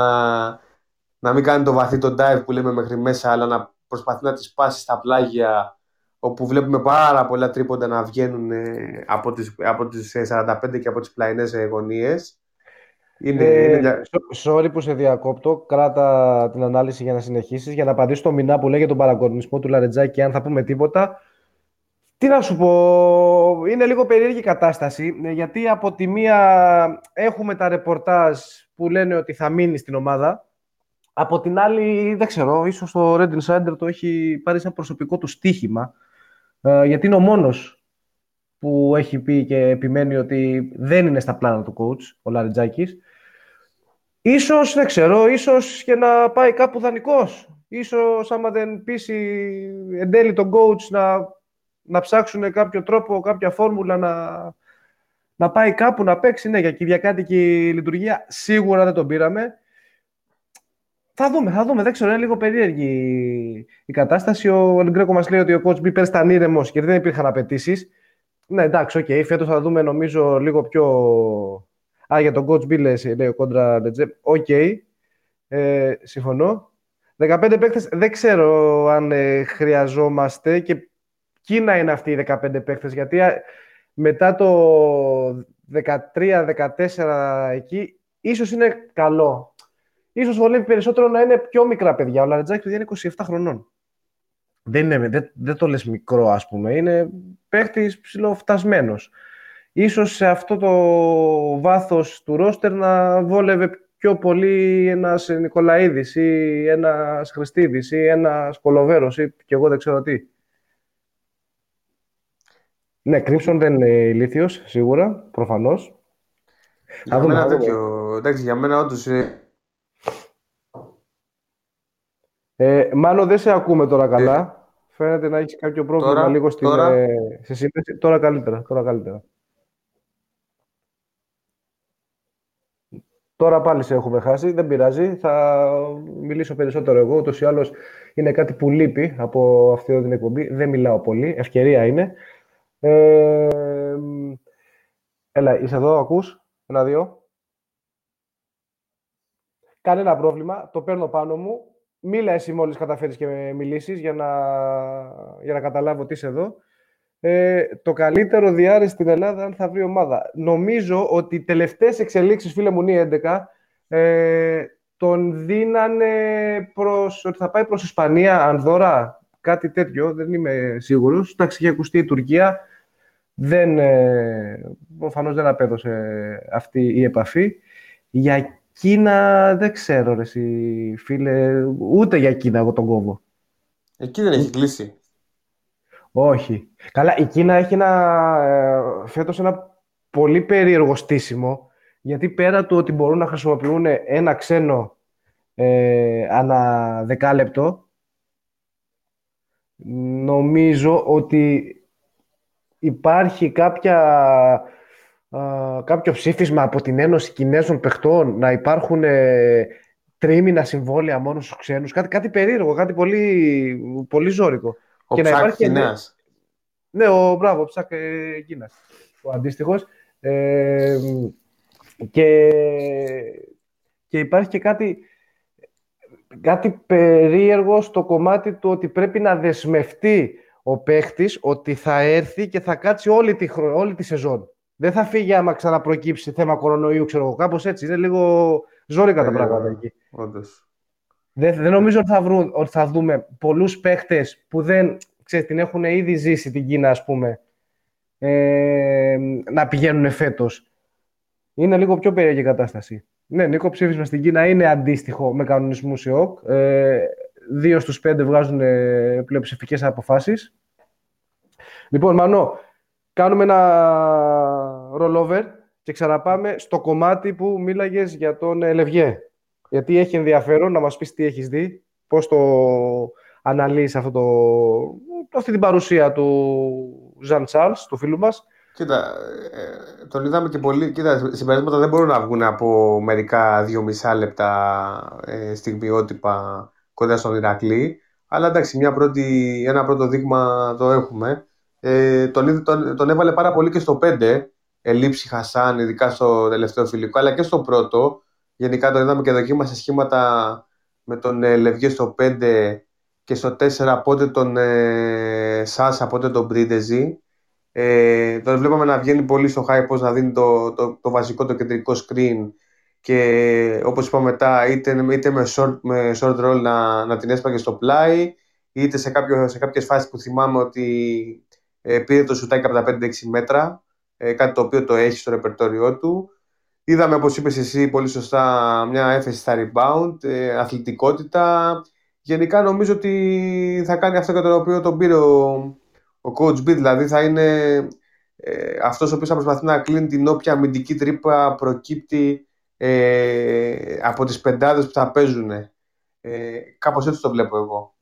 να μην κάνει το βαθύ το dive που λέμε μέχρι μέσα αλλά να προσπαθεί να τις πάσει στα πλάγια όπου βλέπουμε πάρα πολλά τρίποντα να βγαίνουν ε, από τις, από τις 45 και από τις πλαϊνές γωνίες είναι, ε, είναι... Sorry που σε διακόπτω. Κράτα την ανάλυση για να συνεχίσεις. Για να απαντήσω το μηνά που λέει για τον παραγωνισμό του Λαρετζάκη, αν θα πούμε τίποτα. Τι να σου πω, είναι λίγο περίεργη κατάσταση, ε, γιατί από τη μία έχουμε τα ρεπορτάζ που λένε ότι θα μείνει στην ομάδα. Από την άλλη, δεν ξέρω, ίσως το Red Insider το έχει πάρει σαν προσωπικό του στοίχημα, ε, γιατί είναι ο μόνος που έχει πει και επιμένει ότι δεν είναι στα πλάνα του coach, ο Λαριτζάκης. Ίσως, δεν ξέρω, ίσως και να πάει κάπου δανεικός. Ίσως άμα δεν πείσει εν τέλει τον coach να, να ψάξουν κάποιο τρόπο, κάποια φόρμουλα να, να πάει κάπου να παίξει. Ναι, για κυριακάτικη λειτουργία σίγουρα δεν τον πήραμε. Θα δούμε, θα δούμε. Δεν ξέρω, είναι λίγο περίεργη η κατάσταση. Ο Ελγκρέκο μας λέει ότι ο coach B πέρσι ήταν ήρεμος και δεν υπήρχαν απαιτήσεις. Ναι, εντάξει, ok. Okay. Φέτος θα δούμε νομίζω λίγο πιο Α, για τον coach Bill λέει ο Κόντρα Λετζέπ. Οκ. Ε, συμφωνώ. 15 παίκτες δεν ξέρω αν ε, χρειαζόμαστε και Κίνα είναι αυτοί οι 15 παίκτες γιατί μετά το 13-14 εκεί ίσως είναι καλό. Ίσως βολεύει περισσότερο να είναι πιο μικρά παιδιά. Ο Λαρετζάκης είναι 27 χρονών. Δεν, είναι, δεν, δεν το λες μικρό ας πούμε. Είναι παίκτης ψηλοφτασμένος ίσως σε αυτό το βάθος του ρόστερ να βόλευε πιο πολύ ένας Νικολαίδης ή ένας Χριστίδης ή ένας Κολοβέρος ή και εγώ δεν ξέρω τι. Ναι, Κρύψον δεν είναι ηλίθιος, σίγουρα, προφανώς. Για δούμε, μένα τέτοιο, εντάξει, για μένα όντως... Ε... Ε, μάλλον δεν σε ακούμε τώρα καλά. Ε... Φαίνεται να έχεις κάποιο πρόβλημα τώρα, λίγο στην, τώρα... Ε, σε σύνδεση. Τώρα καλύτερα, τώρα καλύτερα. Τώρα πάλι σε έχουμε χάσει, δεν πειράζει. Θα μιλήσω περισσότερο εγώ. Ούτως ή άλλως είναι κάτι που λείπει από αυτή την εκπομπή. Δεν μιλάω πολύ. Ευκαιρία είναι. Ε, έλα, είσαι εδώ, ακούς; Ένα-δύο. Κανένα πρόβλημα. Το παίρνω πάνω μου. Μίλα εσύ μόλις καταφέρεις και μιλήσεις για να, για να καταλάβω τι είσαι εδώ ε, το καλύτερο διάρρη στην Ελλάδα αν θα βρει ομάδα. Νομίζω ότι οι τελευταίες εξελίξεις, φίλε μου, 11, ε, τον δίνανε προς, ότι θα πάει προς Ισπανία, Ανδώρα, κάτι τέτοιο, δεν είμαι σίγουρος. Εντάξει, είχε ακουστεί η Τουρκία, δεν, ε, προφανώς δεν απέδωσε αυτή η επαφή. Για Κίνα δεν ξέρω, ρε, εσύ, φίλε, ούτε για Κίνα εγώ τον κόβω. Εκεί δεν έχει κλείσει. Όχι. Καλά, η Κίνα έχει ένα, ε, φέτος ένα πολύ περίεργο στήσιμο, γιατί πέρα του ότι μπορούν να χρησιμοποιούν ένα ξένο ε, ανά δεκάλεπτο, νομίζω ότι υπάρχει κάποια, κάποιο ψήφισμα από την Ένωση Κινέζων Παιχτών να υπάρχουν ε, τρίμηνα συμβόλαια μόνο στους ξένους. Κάτι, κάτι περίεργο, κάτι πολύ, πολύ ζώρικο. Ο και Ψάκ να υπάρχει Κινέας. Ναι, ο μπράβο, ο Ψάκ ε, Κίνας, ο αντίστοιχος. Ε, και, και υπάρχει και κάτι, κάτι περίεργο στο κομμάτι του ότι πρέπει να δεσμευτεί ο παίχτης ότι θα έρθει και θα κάτσει όλη τη, όλη τη σεζόν. Δεν θα φύγει άμα ξαναπροκύψει θέμα κορονοϊού, ξέρω εγώ. Κάπως έτσι. Είναι λίγο ζώρικα τα ε, πράγματα εκεί. Δεν, δεν νομίζω ότι θα, βρουν, ότι θα δούμε πολλούς παίχτε που δεν ξέρεις, την έχουν ήδη ζήσει την Κίνα, ας πούμε, ε, να πηγαίνουν φέτος. Είναι λίγο πιο περίεργη η κατάσταση. Ναι, Νίκο, ψήφισμα στην Κίνα είναι αντίστοιχο με κανονισμούς ΕΟΚ. Ε, δύο στους πέντε βγάζουν ε, πλειοψηφικές αποφάσεις. Λοιπόν, Μανώ, κάνουμε ένα rollover και ξαναπάμε στο κομμάτι που μίλαγες για τον ε, Λευγέ. Γιατί έχει ενδιαφέρον να μας πεις τι έχεις δει, πώς το αναλύεις αυτό το, αυτή την παρουσία του Ζαν Τσάρλς, του φίλου μας. Κοίτα, ε, τον είδαμε και πολύ. Κοίτα, συμπεράσματα δεν μπορούν να βγουν από μερικά δύο μισά λεπτά ε, στιγμιότυπα κοντά στον Ηρακλή. Αλλά εντάξει, μια πρώτη, ένα πρώτο δείγμα το έχουμε. Ε, τον, τον, τον, έβαλε πάρα πολύ και στο 5, ελήψη Χασάν, ειδικά στο τελευταίο φιλικό, αλλά και στο πρώτο. Γενικά το είδαμε και δοκίμασε σχήματα με τον ε, Λευγέ στο 5 και στο 4 πότε τον ε, Σάσα, πότε τον Μπρίντεζι. Ε, τον βλέπαμε να βγαίνει πολύ στο high post, να δίνει το, το, το βασικό, το κεντρικό screen και όπως είπα μετά είτε, είτε με, short, με short roll να, να την έσπαγε στο πλάι είτε σε, κάποιο, σε κάποιες φάσεις που θυμάμαι ότι ε, πήρε το σουτάκι από τα 5-6 μέτρα ε, κάτι το οποίο το έχει στο ρεπερτόριό του είδαμε όπως είπες εσύ πολύ σωστά μια έφεση στα rebound ε, αθλητικότητα γενικά νομίζω ότι θα κάνει αυτό και το οποίο τον πήρε ο, ο coach B δηλαδή θα είναι ε, αυτός ο οποίος θα προσπαθεί να κλείνει την όποια αμυντική τρύπα προκύπτει ε, από τις πεντάδες που θα παίζουν. Ε, κάπως έτσι το βλέπω εγώ.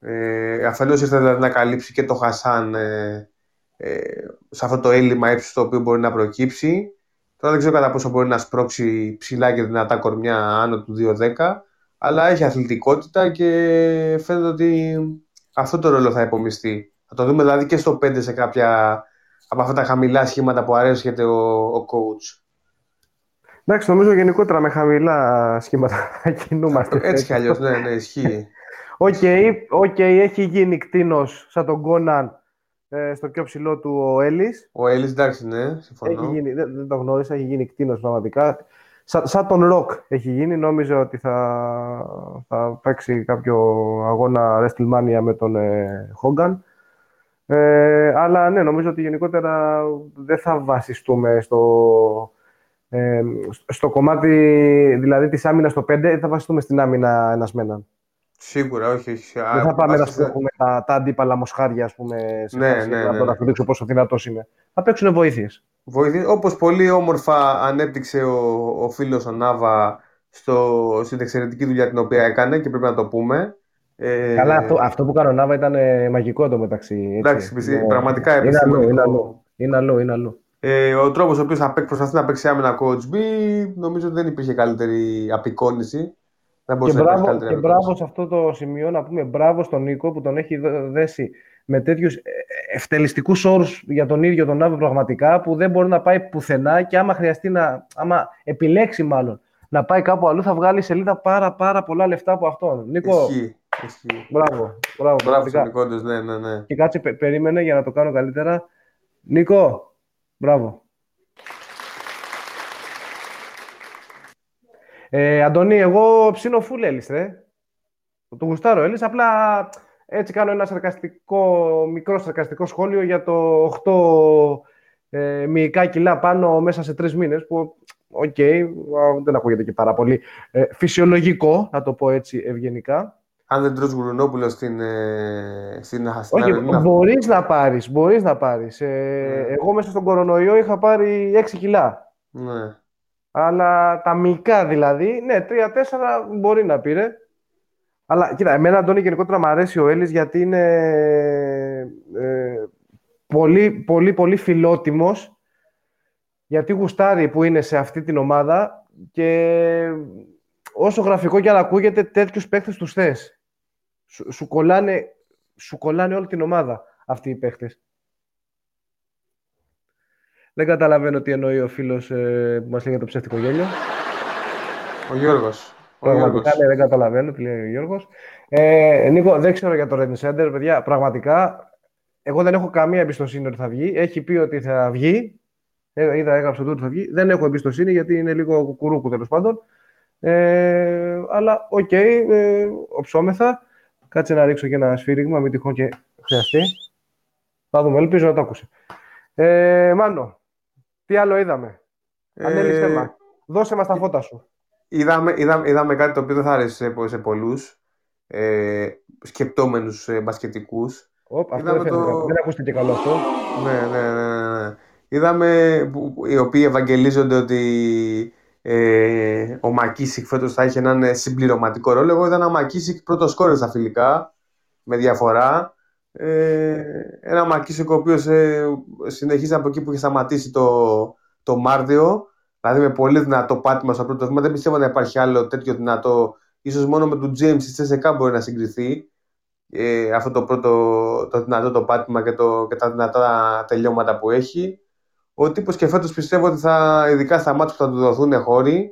Ε, αφενός ήρθε δηλαδή να καλύψει και το Χασάν ε, ε, σε αυτό το έλλειμμα ύψους το οποίο μπορεί να προκύψει. Τώρα δεν ξέρω κατά πόσο μπορεί να σπρώξει ψηλά και δυνατά κορμιά άνω του 2-10, αλλά έχει αθλητικότητα και φαίνεται ότι αυτό το ρόλο θα επωμιστεί. Θα το δούμε δηλαδή και στο 5 σε κάποια από αυτά τα χαμηλά σχήματα που αρέσει ο, ο coach. Εντάξει, νομίζω γενικότερα με χαμηλά σχήματα θα κινούμαστε. Έτσι κι αλλιώς, ναι, ναι, ισχύει. Ok, okay, okay, έχει γίνει κτίνος σαν τον Κόναν ε, στο πιο ψηλό του ο Έλλης. Ο Έλλης, εντάξει, ναι, συμφωνώ. Έχει γίνει, δεν, δεν το γνώρισα, έχει γίνει κτίνος πραγματικά. Σα, σαν τον Ροκ έχει γίνει. Νόμιζα ότι θα, θα παίξει κάποιο αγώνα WrestleMania με τον ε, Hogan. Ε, αλλά ναι, νομίζω ότι γενικότερα δεν θα βασιστούμε στο, ε, στο κομμάτι δηλαδή της άμυνας στο 5 θα βασιστούμε στην άμυνα ένας με έναν. Σίγουρα, όχι. όχι. Δεν θα πάμε να σπρώχουμε τα, τα αντίπαλα μοσχάρια, ας πούμε, σε ναι, ναι, ναι. να δείξω πόσο δυνατός είναι. Θα παίξουν βοήθειες. Βοήθειες. Όπως πολύ όμορφα ανέπτυξε ο, ο φίλος ο Νάβα στο, στην εξαιρετική δουλειά την οποία έκανε και πρέπει να το πούμε. Ε... Καλά, αυτό, αυτό που έκανε ο Νάβα ήταν ε, μαγικό εδώ μεταξύ. Εντάξει, είναι, πραγματικά είναι αλλού, είναι αλλού. Είναι αλλού, είναι αλλού. Ε, ο τρόπος ο οποίος θα προσπαθεί να παίξει άμυνα coach B, νομίζω ότι δεν υπήρχε καλύτερη απεικόνηση. Δεν και μπράβο, και μπράβο σε αυτό το σημείο να πούμε μπράβο στον Νίκο που τον έχει δέσει με τέτοιους ε, ευτελιστικούς όρους για τον ίδιο τον Άβη πραγματικά που δεν μπορεί να πάει πουθενά και άμα χρειαστεί να. άμα επιλέξει μάλλον να πάει κάπου αλλού θα βγάλει σελίδα πάρα πάρα πολλά λεφτά από αυτόν. Νίκο. Ισχύει. Ισχύει. Μπράβο. Μπράβο, μπράβο ναι, ναι, ναι. Και κάτσε, περίμενε για να το κάνω καλύτερα. Νίκο, Μπράβο. Ε, Αντωνί, εγώ ψήνω φουλ Έλλης, ρε. Το γουστάρω Έλλης, απλά έτσι κάνω ένα σαρκαστικό, μικρό σαρκαστικό σχόλιο για το 8 ε, μυϊκά κιλά πάνω μέσα σε τρεις μήνες, που, ok, okay, δεν ακούγεται και πάρα πολύ ε, φυσιολογικό, να το πω έτσι ευγενικά αν δεν τρως Γουρουνόπουλο στην, ε, στην Όχι, να... μπορείς να πάρεις, μπορείς να πάρεις. Ε, ναι. Εγώ μέσα στον κορονοϊό είχα πάρει 6 κιλά. Ναι. Αλλά τα μυϊκά δηλαδή, ναι, 3-4 μπορεί να πήρε. Αλλά κοίτα, εμένα Αντώνη γενικότερα μου αρέσει ο Έλλης γιατί είναι ε, πολύ, πολύ, πολύ φιλότιμος γιατί γουστάρει που είναι σε αυτή την ομάδα και όσο γραφικό και αν ακούγεται τέτοιους παίχτες τους θες. Σου, σου, κολλάνε, σου κολλάνε όλη την ομάδα αυτοί οι παίχτες. Δεν καταλαβαίνω τι εννοεί ο φίλος ε, που μας λέει για το ψεύτικο γέλιο. Ο Γιώργος. Πραγματικά ναι, δεν καταλαβαίνω τι λέει ο Γιώργος. Ε, Νίκο, δεν ξέρω για το Red Center, παιδιά. Πραγματικά, εγώ δεν έχω καμία εμπιστοσύνη ότι θα βγει. Έχει πει ότι θα βγει. Ε, είδα, έγραψε ότι θα βγει. Δεν έχω εμπιστοσύνη γιατί είναι λίγο κουκουρούκου τέλος πάντων. Ε, αλλά ok, okay, ε, οψόμεθα. Κάτσε να ρίξω και ένα σφύριγμα, μην τυχόν και χρειαστεί. Θα δούμε, ελπίζω να το άκουσε. Ε, Μάνο, τι άλλο είδαμε; Ε... Δώσε μας τα φώτα σου είδαμε, είδαμε, είδαμε κάτι το οποίο δεν θα άρεσε σε, σε πολλούς ε, σκεπτόμενους ε, μπασκετικούς. είδαμε δεν, το... δεν ακούστηκε καλό αυτό. Ναι, ναι, ναι, ναι. ναι. Είδαμε που, οι οποίοι ευαγγελίζονται ότι ε, ο Μακίσικ φέτος θα έχει έναν συμπληρωματικό ρόλο. Εγώ είδα ένα Μακίσικ πρώτος σκόρε στα φιλικά με διαφορά. Ε, ένα Μακίσικ ο οποίο ε, συνεχίζει από εκεί που είχε σταματήσει το, το Μάρτιο Δηλαδή με πολύ δυνατό πάτημα στο πρώτο βήμα. Δεν πιστεύω να υπάρχει άλλο τέτοιο δυνατό. Ίσως μόνο με τον James της CSK μπορεί να συγκριθεί. Ε, αυτό το πρώτο το δυνατό το πάτημα και, το, και τα δυνατά τελειώματα που έχει. Ο τύπος και φέτος πιστεύω ότι θα, ειδικά στα μάτια που θα του δοθούν χώροι,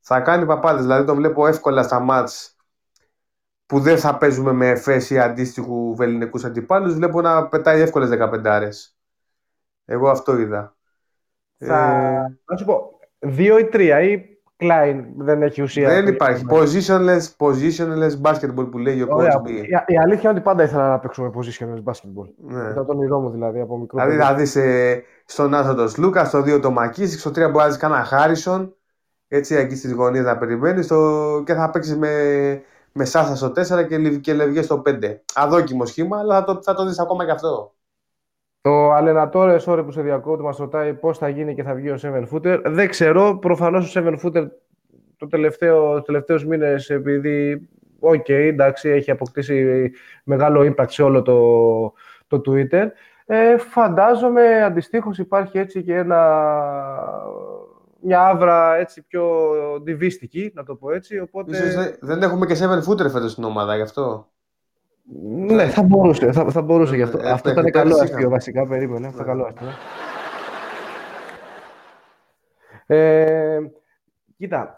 θα κάνει παπάδες. Δηλαδή το βλέπω εύκολα στα μάτια που δεν θα παίζουμε με εφέ ή αντίστοιχου βεληνικούς αντιπάλους. Βλέπω να πετάει εύκολες 15 Εγώ αυτό είδα. Θα... Ε... Να σου πω, Δύο ή τρία ή Klein δεν έχει ουσία. Δεν υπάρχει. Positionless, positionless basketball που λέει ο coach B. Η, η αλήθεια είναι ότι πάντα ήθελα να παίξω με positionless basketball. Ναι. Ήταν το όνειρό μου δηλαδή από μικρό. Δηλαδή θα δεις ε, στον Άσο τον Σλούκα, στο 2 το Μακίσικ, στο 3 μπορείς να δει κανένα Χάρισον. Έτσι εκεί στις γωνίες να περιμένεις στο... και θα παίξεις με, με Σάσα στο 4 και, και Λευγέ στο 5. Αδόκιμο σχήμα, αλλά θα το, θα το δεις ακόμα και αυτό. Το Αλενατόρε, ώρε που σε διακόπτω, μας ρωτάει πώς θα γίνει και θα βγει ο 7 Footer. Δεν ξέρω. Προφανώς ο 7 Footer το τελευταίο, τελευταίους μήνες επειδή ok, okay, εντάξει, έχει αποκτήσει μεγάλο impact σε όλο το, το Twitter. Ε, φαντάζομαι αντιστοίχως υπάρχει έτσι και ένα, μια αύρα έτσι πιο διβίστικη, να το πω έτσι. Οπότε... Ίσως δεν έχουμε και 7 footer φέτος στην ομάδα γι' αυτό. Ναι, θα μπορούσε, θα, θα μπορούσε γι' αυτό. Ε, αυτό ήταν καλό αστείο βασικά, περίμενε. Αυτό ναι. καλό αστείο. Ε, κοίτα,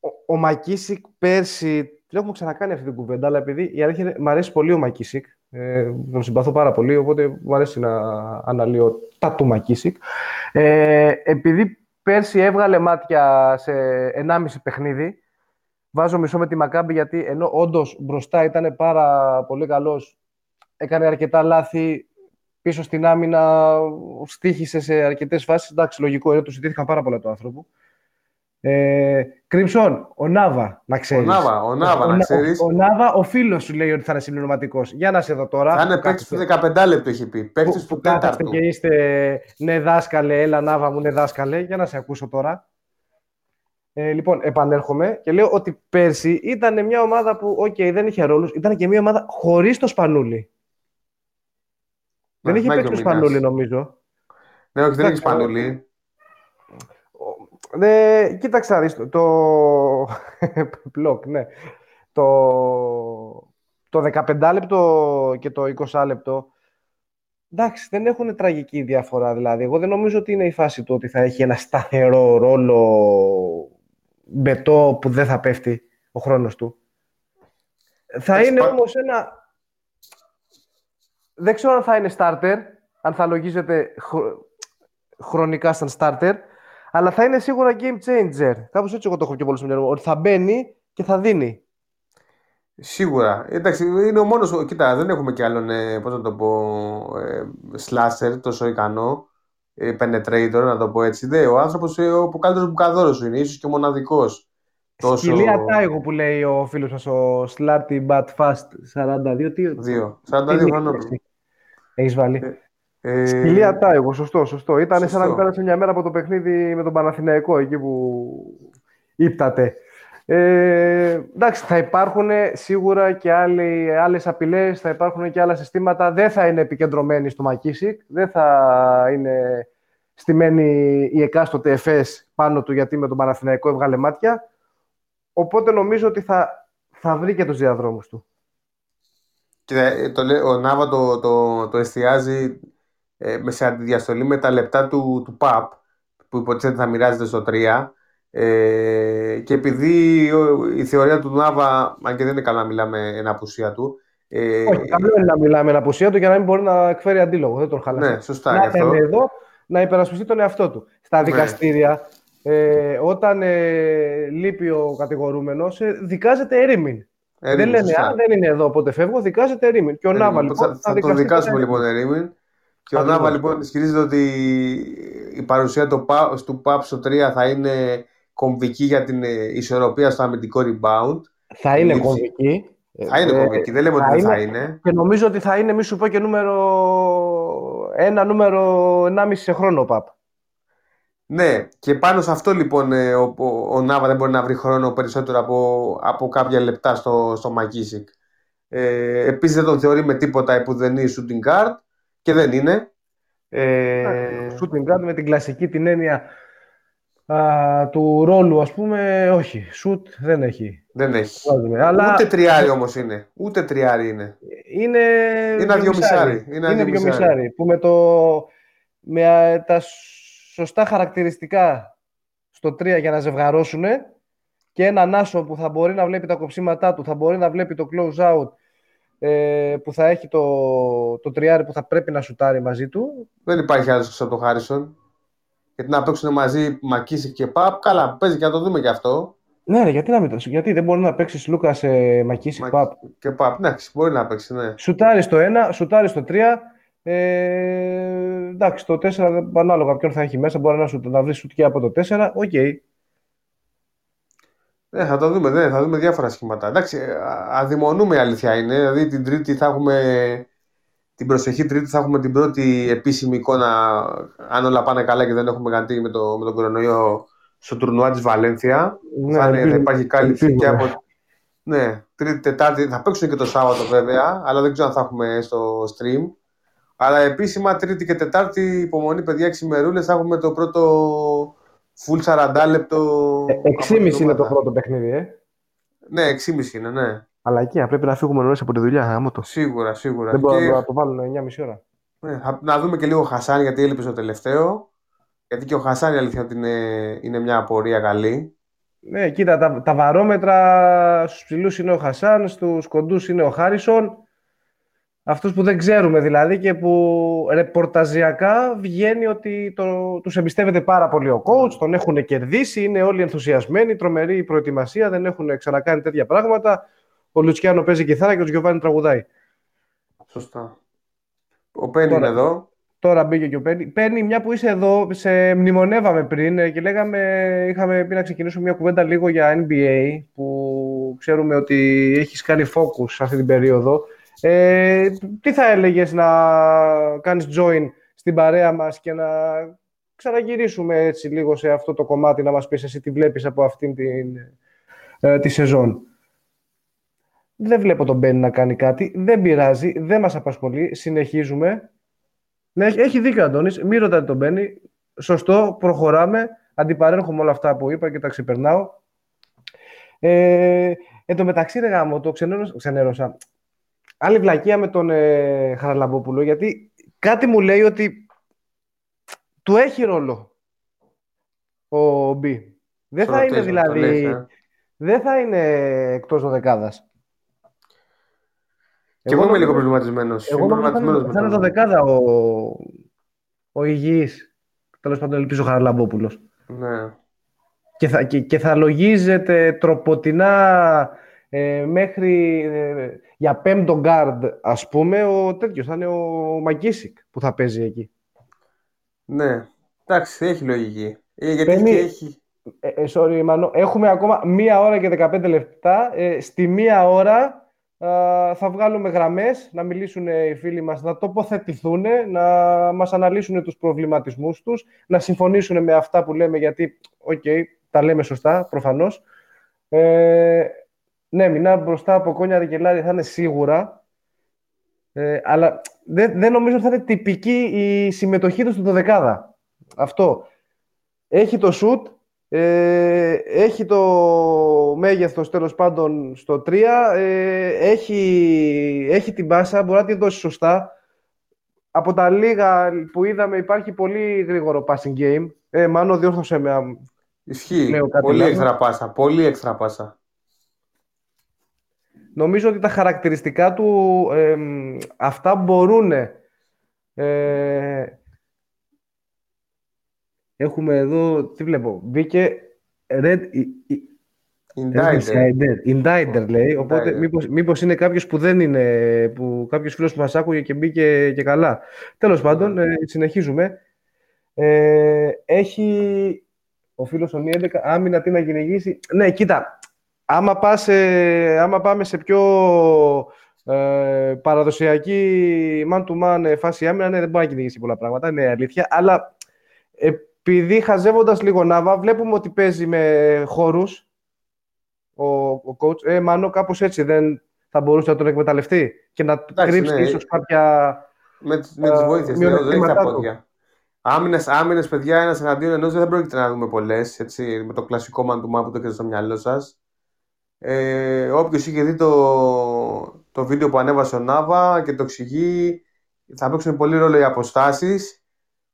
ο, ο Μακίσικ πέρσι, το έχουμε ξανακάνει αυτή την κουβέντα, αλλά επειδή η αλήθεια είναι, μου αρέσει πολύ ο Μακίσικ, ε, τον συμπαθώ πάρα πολύ, οπότε μου αρέσει να αναλύω τα του Μακίσικ. Ε, επειδή πέρσι έβγαλε μάτια σε 1,5 παιχνίδι, Βάζω μισό με τη Μακάμπη γιατί ενώ όντως μπροστά ήταν πάρα πολύ καλός, έκανε αρκετά λάθη πίσω στην άμυνα, στήχησε σε αρκετές φάσεις. Εντάξει, λογικό είναι, του ζητήθηκαν πάρα πολλά του άνθρωπο. Ε, Κρύψον, ο Νάβα, να ξέρεις. Ο Νάβα, ο Νάβα, να ξέρεις. Ο, ο, Νάβα, ο φίλος σου λέει ότι θα είναι συμπληρωματικός. Για να σε δω τώρα. Θα είναι παίκτης του 15 λεπτό, έχει πει. Παίκτης του που, που και είστε ναι, δάσκαλε, έλα Νάβα μου, ναι, δάσκαλε. Για να σε ακούσω τώρα. Ε, λοιπόν, επανέρχομαι και λέω ότι πέρσι ήταν μια ομάδα που, οκ, okay, δεν είχε ρόλους, ήταν και μια ομάδα χωρίς το Σπανούλι. δεν είχε παίξει το Σπανούλι, νομίζω. Ναι, όχι, δεν έχει Σπανούλι. Ναι, κοίταξε να δεις, το... Πλοκ, ναι. Το... το 15 λεπτό και το 20 λεπτό Εντάξει, δεν έχουν τραγική διαφορά δηλαδή. Εγώ δεν νομίζω ότι είναι η φάση του ότι θα έχει ένα σταθερό ρόλο μπετό που δεν θα πέφτει ο χρόνος του. Θα είναι όμως ένα... Δεν ξέρω αν θα είναι starter, αν θα λογίζεται χρονικά σαν starter, αλλά θα είναι σίγουρα game changer. Κάπως έτσι εγώ το έχω πιο πολύ στο ότι θα μπαίνει και θα δίνει. Σίγουρα. Εντάξει, είναι ο μόνος, κοίτα, δεν έχουμε κι άλλον, ε, πώς να το πω, ε, slasher τόσο ικανό ε, penetrator, να το πω έτσι. Δε, ο άνθρωπος ε, ο καλύτερος μπουκαδόρος σου είναι, ίσως και ο μοναδικός. Τόσο... Σκυλία τάιγο που λέει ο φίλος σα, ο Slarty But Fast 42. Τι... 42 χρονών. Έχει βάλει. Ε... Σκυλία Τάιγο, σωστό, σωστό. Ήταν σαν να πέρασε μια μέρα από το παιχνίδι με τον Παναθηναϊκό εκεί που ύπτατε. Ε, εντάξει, θα υπάρχουν σίγουρα και άλλοι, άλλες απειλές, θα υπάρχουν και άλλα συστήματα. Δεν θα είναι επικεντρωμένοι στο Μακίσικ, δεν θα είναι στημένη η εκάστοτε ΕΦΕΣ πάνω του γιατί με τον Παναθηναϊκό έβγαλε μάτια. Οπότε νομίζω ότι θα, θα βρει και τους διαδρόμους του. Και το, ο Νάβα το, το, το εστιάζει ε, σε αντιδιαστολή με τα λεπτά του, του ΠΑΠ που υποτίθεται θα μοιράζεται στο 3 ε, και επειδή η θεωρία του Νάβα, αν και δεν είναι καλά να μιλάμε εν απουσία του. Ε, Όχι, καλό είναι να μιλάμε εν απουσία του για να μην μπορεί να εκφέρει αντίλογο. Δεν τον χαλάσει. Ναι, σωστά. Να είναι εδώ να υπερασπιστεί τον εαυτό του. Στα ναι. δικαστήρια, ε, όταν ε, λείπει ο κατηγορούμενος, ε, δικάζεται ερήμην. δεν λένε, Α, δεν είναι εδώ, οπότε φεύγω, δικάζεται ερήμην. Και ο Νάβα λοιπόν. Θα, θα, θα τον δικάσουμε λοιπόν ερήμην. Και ο Νάβα λοιπόν ισχυρίζεται ότι η παρουσία του, του ΠΑΠ στο 3 θα είναι κομβική για την ε, ισορροπία στο αμυντικό rebound. Θα είναι κομβική. Θα είναι ε, κομβική, δεν λέμε ότι δεν θα είναι. Και νομίζω ότι θα είναι, μη σου πω και νούμερο ένα, νούμερο 1,5 σε χρόνο ΠΑΠ. Ναι, και πάνω σε αυτό λοιπόν ε, ο, ο, ο Νάβα δεν μπορεί να βρει χρόνο περισσότερο από, από κάποια λεπτά στο, στο Μακίσικ. Ε, Επίσης δεν τον θεωρεί με τίποτα επουδενή shooting guard και δεν είναι. Ε... Shooting guard με την κλασική την έννοια α, του ρόλου, ας πούμε, όχι. Σουτ δεν έχει. Δεν έχει. Αλλά... Ούτε τριάρι όμως είναι. Ούτε τριάρι είναι. Είναι, είναι δυο μισάρι. Είναι, είναι δυο μισάρι. Που με, το, με τα σωστά χαρακτηριστικά στο 3 για να ζευγαρώσουν και έναν άσο που θα μπορεί να βλέπει τα κοψίματά του, θα μπορεί να βλέπει το close out, ε, που θα έχει το, το τριάρι που θα πρέπει να σουτάρει μαζί του. Δεν υπάρχει άλλος από το Χάρισον γιατί να παίξουν μαζί Μακίση και Παπ. Καλά, παίζει και να το δούμε και αυτό. Ναι, ρε, γιατί να μην το Γιατί δεν μπορεί να παίξεις Λούκας σε Μακίσικ Μα... Παπ. Και Παπ, ναι, μπορεί να παίξει, ναι. Σουτάρεις στο 1, σουτάρεις στο 3. Ε, εντάξει, το 4 ανάλογα ποιον θα έχει μέσα. Μπορεί να, σου, να βρεις σουτ και από το 4. Ok. Okay. Ναι, θα το δούμε, ναι, θα δούμε διάφορα σχήματα. Εντάξει, αδημονούμε η αλήθεια είναι. Δηλαδή την Τρίτη θα έχουμε την προσεχή Τρίτη θα έχουμε την πρώτη επίσημη εικόνα, αν όλα πάνε καλά και δεν έχουμε γκαντεμιά, το, με τον κορονοϊό, στο τουρνουά της Βαλένθια. Ναι, θα, θα υπάρχει κάλυψη και από. Ναι, Τρίτη, Τετάρτη. Θα παίξουν και το Σάββατο βέβαια, αλλά δεν ξέρω αν θα έχουμε στο stream. Αλλά επίσημα Τρίτη και Τετάρτη, υπομονή παιδιά, 6 μερούλε, θα έχουμε το πρώτο full 40 λεπτό. 6,5 είναι το πρώτο παιχνίδι, ε. Ναι, 6,5 είναι, ναι. Αλλά εκεί πρέπει να φύγουμε νωρίς από τη δουλειά. Άμα το. Σίγουρα, σίγουρα. Δεν μπορούμε να το βάλουν 9,5 ώρα. Ναι, να δούμε και λίγο Χασάν γιατί έλειπε στο τελευταίο. Γιατί και ο Χασάν η αλήθεια ότι είναι, είναι μια απορία καλή. Ναι, κοίτα, τα, τα βαρόμετρα στους ψηλούς είναι ο Χασάν, στους κοντούς είναι ο Χάρισον. Αυτούς που δεν ξέρουμε δηλαδή και που ρεπορταζιακά βγαίνει ότι το, τους εμπιστεύεται πάρα πολύ ο coach, τον έχουν κερδίσει, είναι όλοι ενθουσιασμένοι, τρομερή προετοιμασία, δεν έχουν ξανακάνει τέτοια πράγματα. Ο Λουτσιάνο παίζει κιθάρα και ο Γιωβάνι τραγουδάει. Σωστά. Ο Πένι είναι εδώ. Τώρα μπήκε και ο Πένι. Πένι, μια που είσαι εδώ, σε μνημονεύαμε πριν ε, και λέγαμε, είχαμε πει να ξεκινήσουμε μια κουβέντα λίγο για NBA, που ξέρουμε ότι έχεις κάνει focus αυτή την περίοδο. Ε, τι θα έλεγες να κάνεις join στην παρέα μας και να ξαναγυρίσουμε έτσι λίγο σε αυτό το κομμάτι, να μας πεις εσύ τι βλέπεις από αυτήν την, ε, τη σεζόν; Δεν βλέπω τον Μπένι να κάνει κάτι. Δεν πειράζει. Δεν μας απασχολεί. Συνεχίζουμε. Ναι, έχει δίκιο, Αντώνης. Μην ρωτάτε τον Μπένι. Σωστό. Προχωράμε. Αντιπαρέρχομαι όλα αυτά που είπα και τα ξεπερνάω. Ε, εν τω μεταξύ, ρε γάμο, το ξενέρωσα. Άλλη βλακεία με τον ε, Χαραλαμπόπουλο, γιατί κάτι μου λέει ότι του έχει ρόλο ο Μπι. Δεν θα είναι δηλαδή... Ε. Δεν θα είναι εκτός δεκάδας. Και εγώ, είμαι λίγο προβληματισμένος. Εγώ είμαι θα είναι δεκάδα ο, ο υγιής. Τέλος πάντων, ελπίζω Χαραλαμπόπουλος. Ναι. Και θα, και, και θα λογίζεται τρόπον τινά ε, μέχρι ε, για πέμπτο γκάρντ, ας πούμε, ο τέτοιος θα είναι ο ΜακΚίσικ που θα παίζει εκεί. Ναι, εντάξει, έχει λογική. Ε, γιατί Παίρνει... έχει... Ε, ε, sorry, Μανώ. Έχουμε ακόμα μία ώρα και 15 λεπτά. Ε, στη μία ώρα θα βγάλουμε γραμμές, να μιλήσουν οι φίλοι μας, να τοποθετηθούν, να μας αναλύσουν τους προβληματισμούς τους, να συμφωνήσουν με αυτά που λέμε, γιατί, οκ, τα λέμε σωστά, προφανώς. Ε, ναι, μηνά μπροστά από Κόνιαρη και Λαρή θα είναι σίγουρα, ε, αλλά δεν, δεν νομίζω ότι θα είναι τυπική η συμμετοχή τους στο δεκάδα. Αυτό. Έχει το σουτ, ε, έχει το μέγεθος τέλος πάντων στο 3, ε, έχει, έχει την μπάσα, μπορεί να τη δώσει σωστά. Από τα λίγα που είδαμε υπάρχει πολύ γρήγορο passing game. Ε, Μάνο, διόρθωσε με. Ισχύει. Πολύ έξτρα πάσα. Πολύ έξτρα πάσα. Νομίζω ότι τα χαρακτηριστικά του αυτά μπορούν ε, Έχουμε εδώ, τι βλέπω, μπήκε Red Indider. λέει, οπότε μήπως, μήπως είναι κάποιος που δεν είναι, που κάποιος φίλος που μας άκουγε και μπήκε και καλά. Τέλος πάντων, ε, συνεχίζουμε. Ε, έχει ο φίλος ο 11 άμυνα τι να κυνηγήσει. Ναι, κοίτα, άμα, πας, άμα πάμε σε πιο ε, παραδοσιακή man-to-man φάση άμυνα, ναι, δεν μπορεί να κυνηγήσει πολλά πράγματα, είναι αλήθεια, αλλά επειδή χαζεύοντας λίγο Νάβα, βλέπουμε ότι παίζει με χώρους ο, ο coach. Ε, Μάνο, κάπως έτσι δεν θα μπορούσε να τον εκμεταλλευτεί και να Εντάξει, κρύψει ναι. ίσως κάποια. Με, με τις βοήθειες, ναι, δεν έχει τα πόδια. Άμυνες, άμυνες, παιδιά, ένας εναντίον ενός δεν πρόκειται να δούμε πολλές. Με το κλασικό man του που το έχετε στο μυαλό σας. Ε, Όποιος είχε δει το, το βίντεο που ανέβασε ο Νάβα και το εξηγεί, θα παίξουν πολύ ρόλο οι αποστάσεις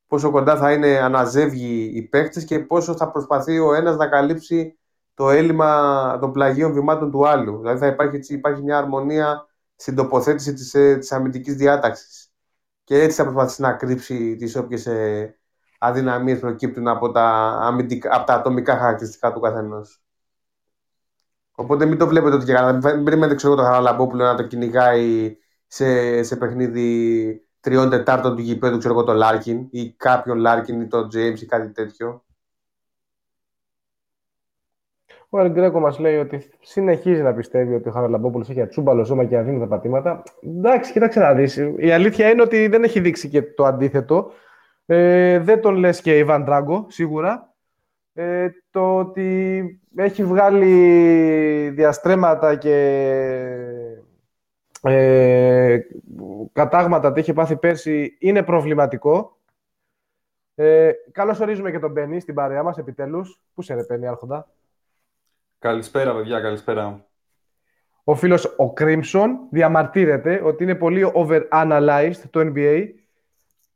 πόσο κοντά θα είναι αναζεύγει οι παίκτες και πόσο θα προσπαθεί ο ένας να καλύψει το έλλειμμα των πλαγίων βημάτων του άλλου. Δηλαδή θα υπάρχει, υπάρχει μια αρμονία στην τοποθέτηση της, ε, της αμυντικής διάταξης. Και έτσι θα προσπαθήσει να κρύψει τις όποιες ε, αδυναμίες προκύπτουν από τα, αμυντικά, από τα ατομικά χαρακτηριστικά του καθενός. Οπότε μην το βλέπετε ότι και καλά. Μην περιμένετε ξέρω, το Χαραλαμπόπουλο να το κυνηγάει σε, σε παιχνίδι τριών τετάρτων του γηπέδου, ξέρω εγώ, το Λάρκιν ή κάποιον Λάρκιν ή το James ή κάτι τέτοιο. Ο El Greco μας λέει ότι συνεχίζει να πιστεύει ότι ο Χαραλαμπόπουλος έχει ατσούμπαλο σώμα και αδύνατα πατήματα. Εντάξει, κοίταξε να δεις. Η αλήθεια είναι ότι δεν έχει δείξει και το αντίθετο. Ε, δεν τον λες και Ιβάν Τράγκο, σίγουρα. Ε, το ότι έχει βγάλει διαστρέμματα και ε, κατάγματα τι είχε πάθει πέρσι είναι προβληματικό. Ε, Καλώς ορίζουμε και τον Μπένι στην παρέα μας επιτέλους. Πού σε ρε, Μπένι, Άρχοντα; Καλησπέρα, παιδιά, καλησπέρα. Ο φίλος ο Crimson διαμαρτύρεται ότι είναι πολύ over-analyzed το NBA.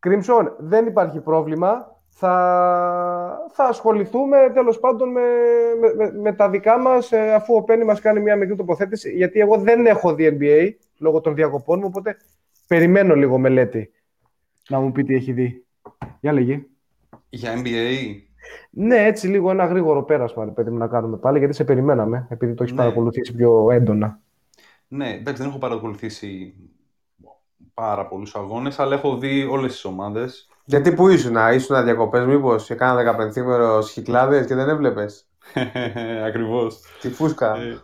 Crimson, δεν υπάρχει πρόβλημα. Θα, θα ασχοληθούμε τέλος πάντων με, με, με, τα δικά μας ε, αφού ο Πένι μας κάνει μια μικρή τοποθέτηση γιατί εγώ δεν έχω δει NBA λόγω των διακοπών μου, οπότε περιμένω λίγο μελέτη να μου πει τι έχει δει. Για λέγε. Για NBA. Ναι, έτσι λίγο ένα γρήγορο πέρασμα παιδί να κάνουμε πάλι, γιατί σε περιμέναμε, επειδή το έχεις ναι. παρακολουθήσει πιο έντονα. Ναι, εντάξει, δεν έχω παρακολουθήσει πάρα πολλούς αγώνες, αλλά έχω δει όλες τις ομάδες. Γιατί που ήσουν, ήσουν διακοπές, μήπως και κάνα 15 σχικλάδε και δεν έβλεπες; Ακριβώς. Τη φούσκα. Ε,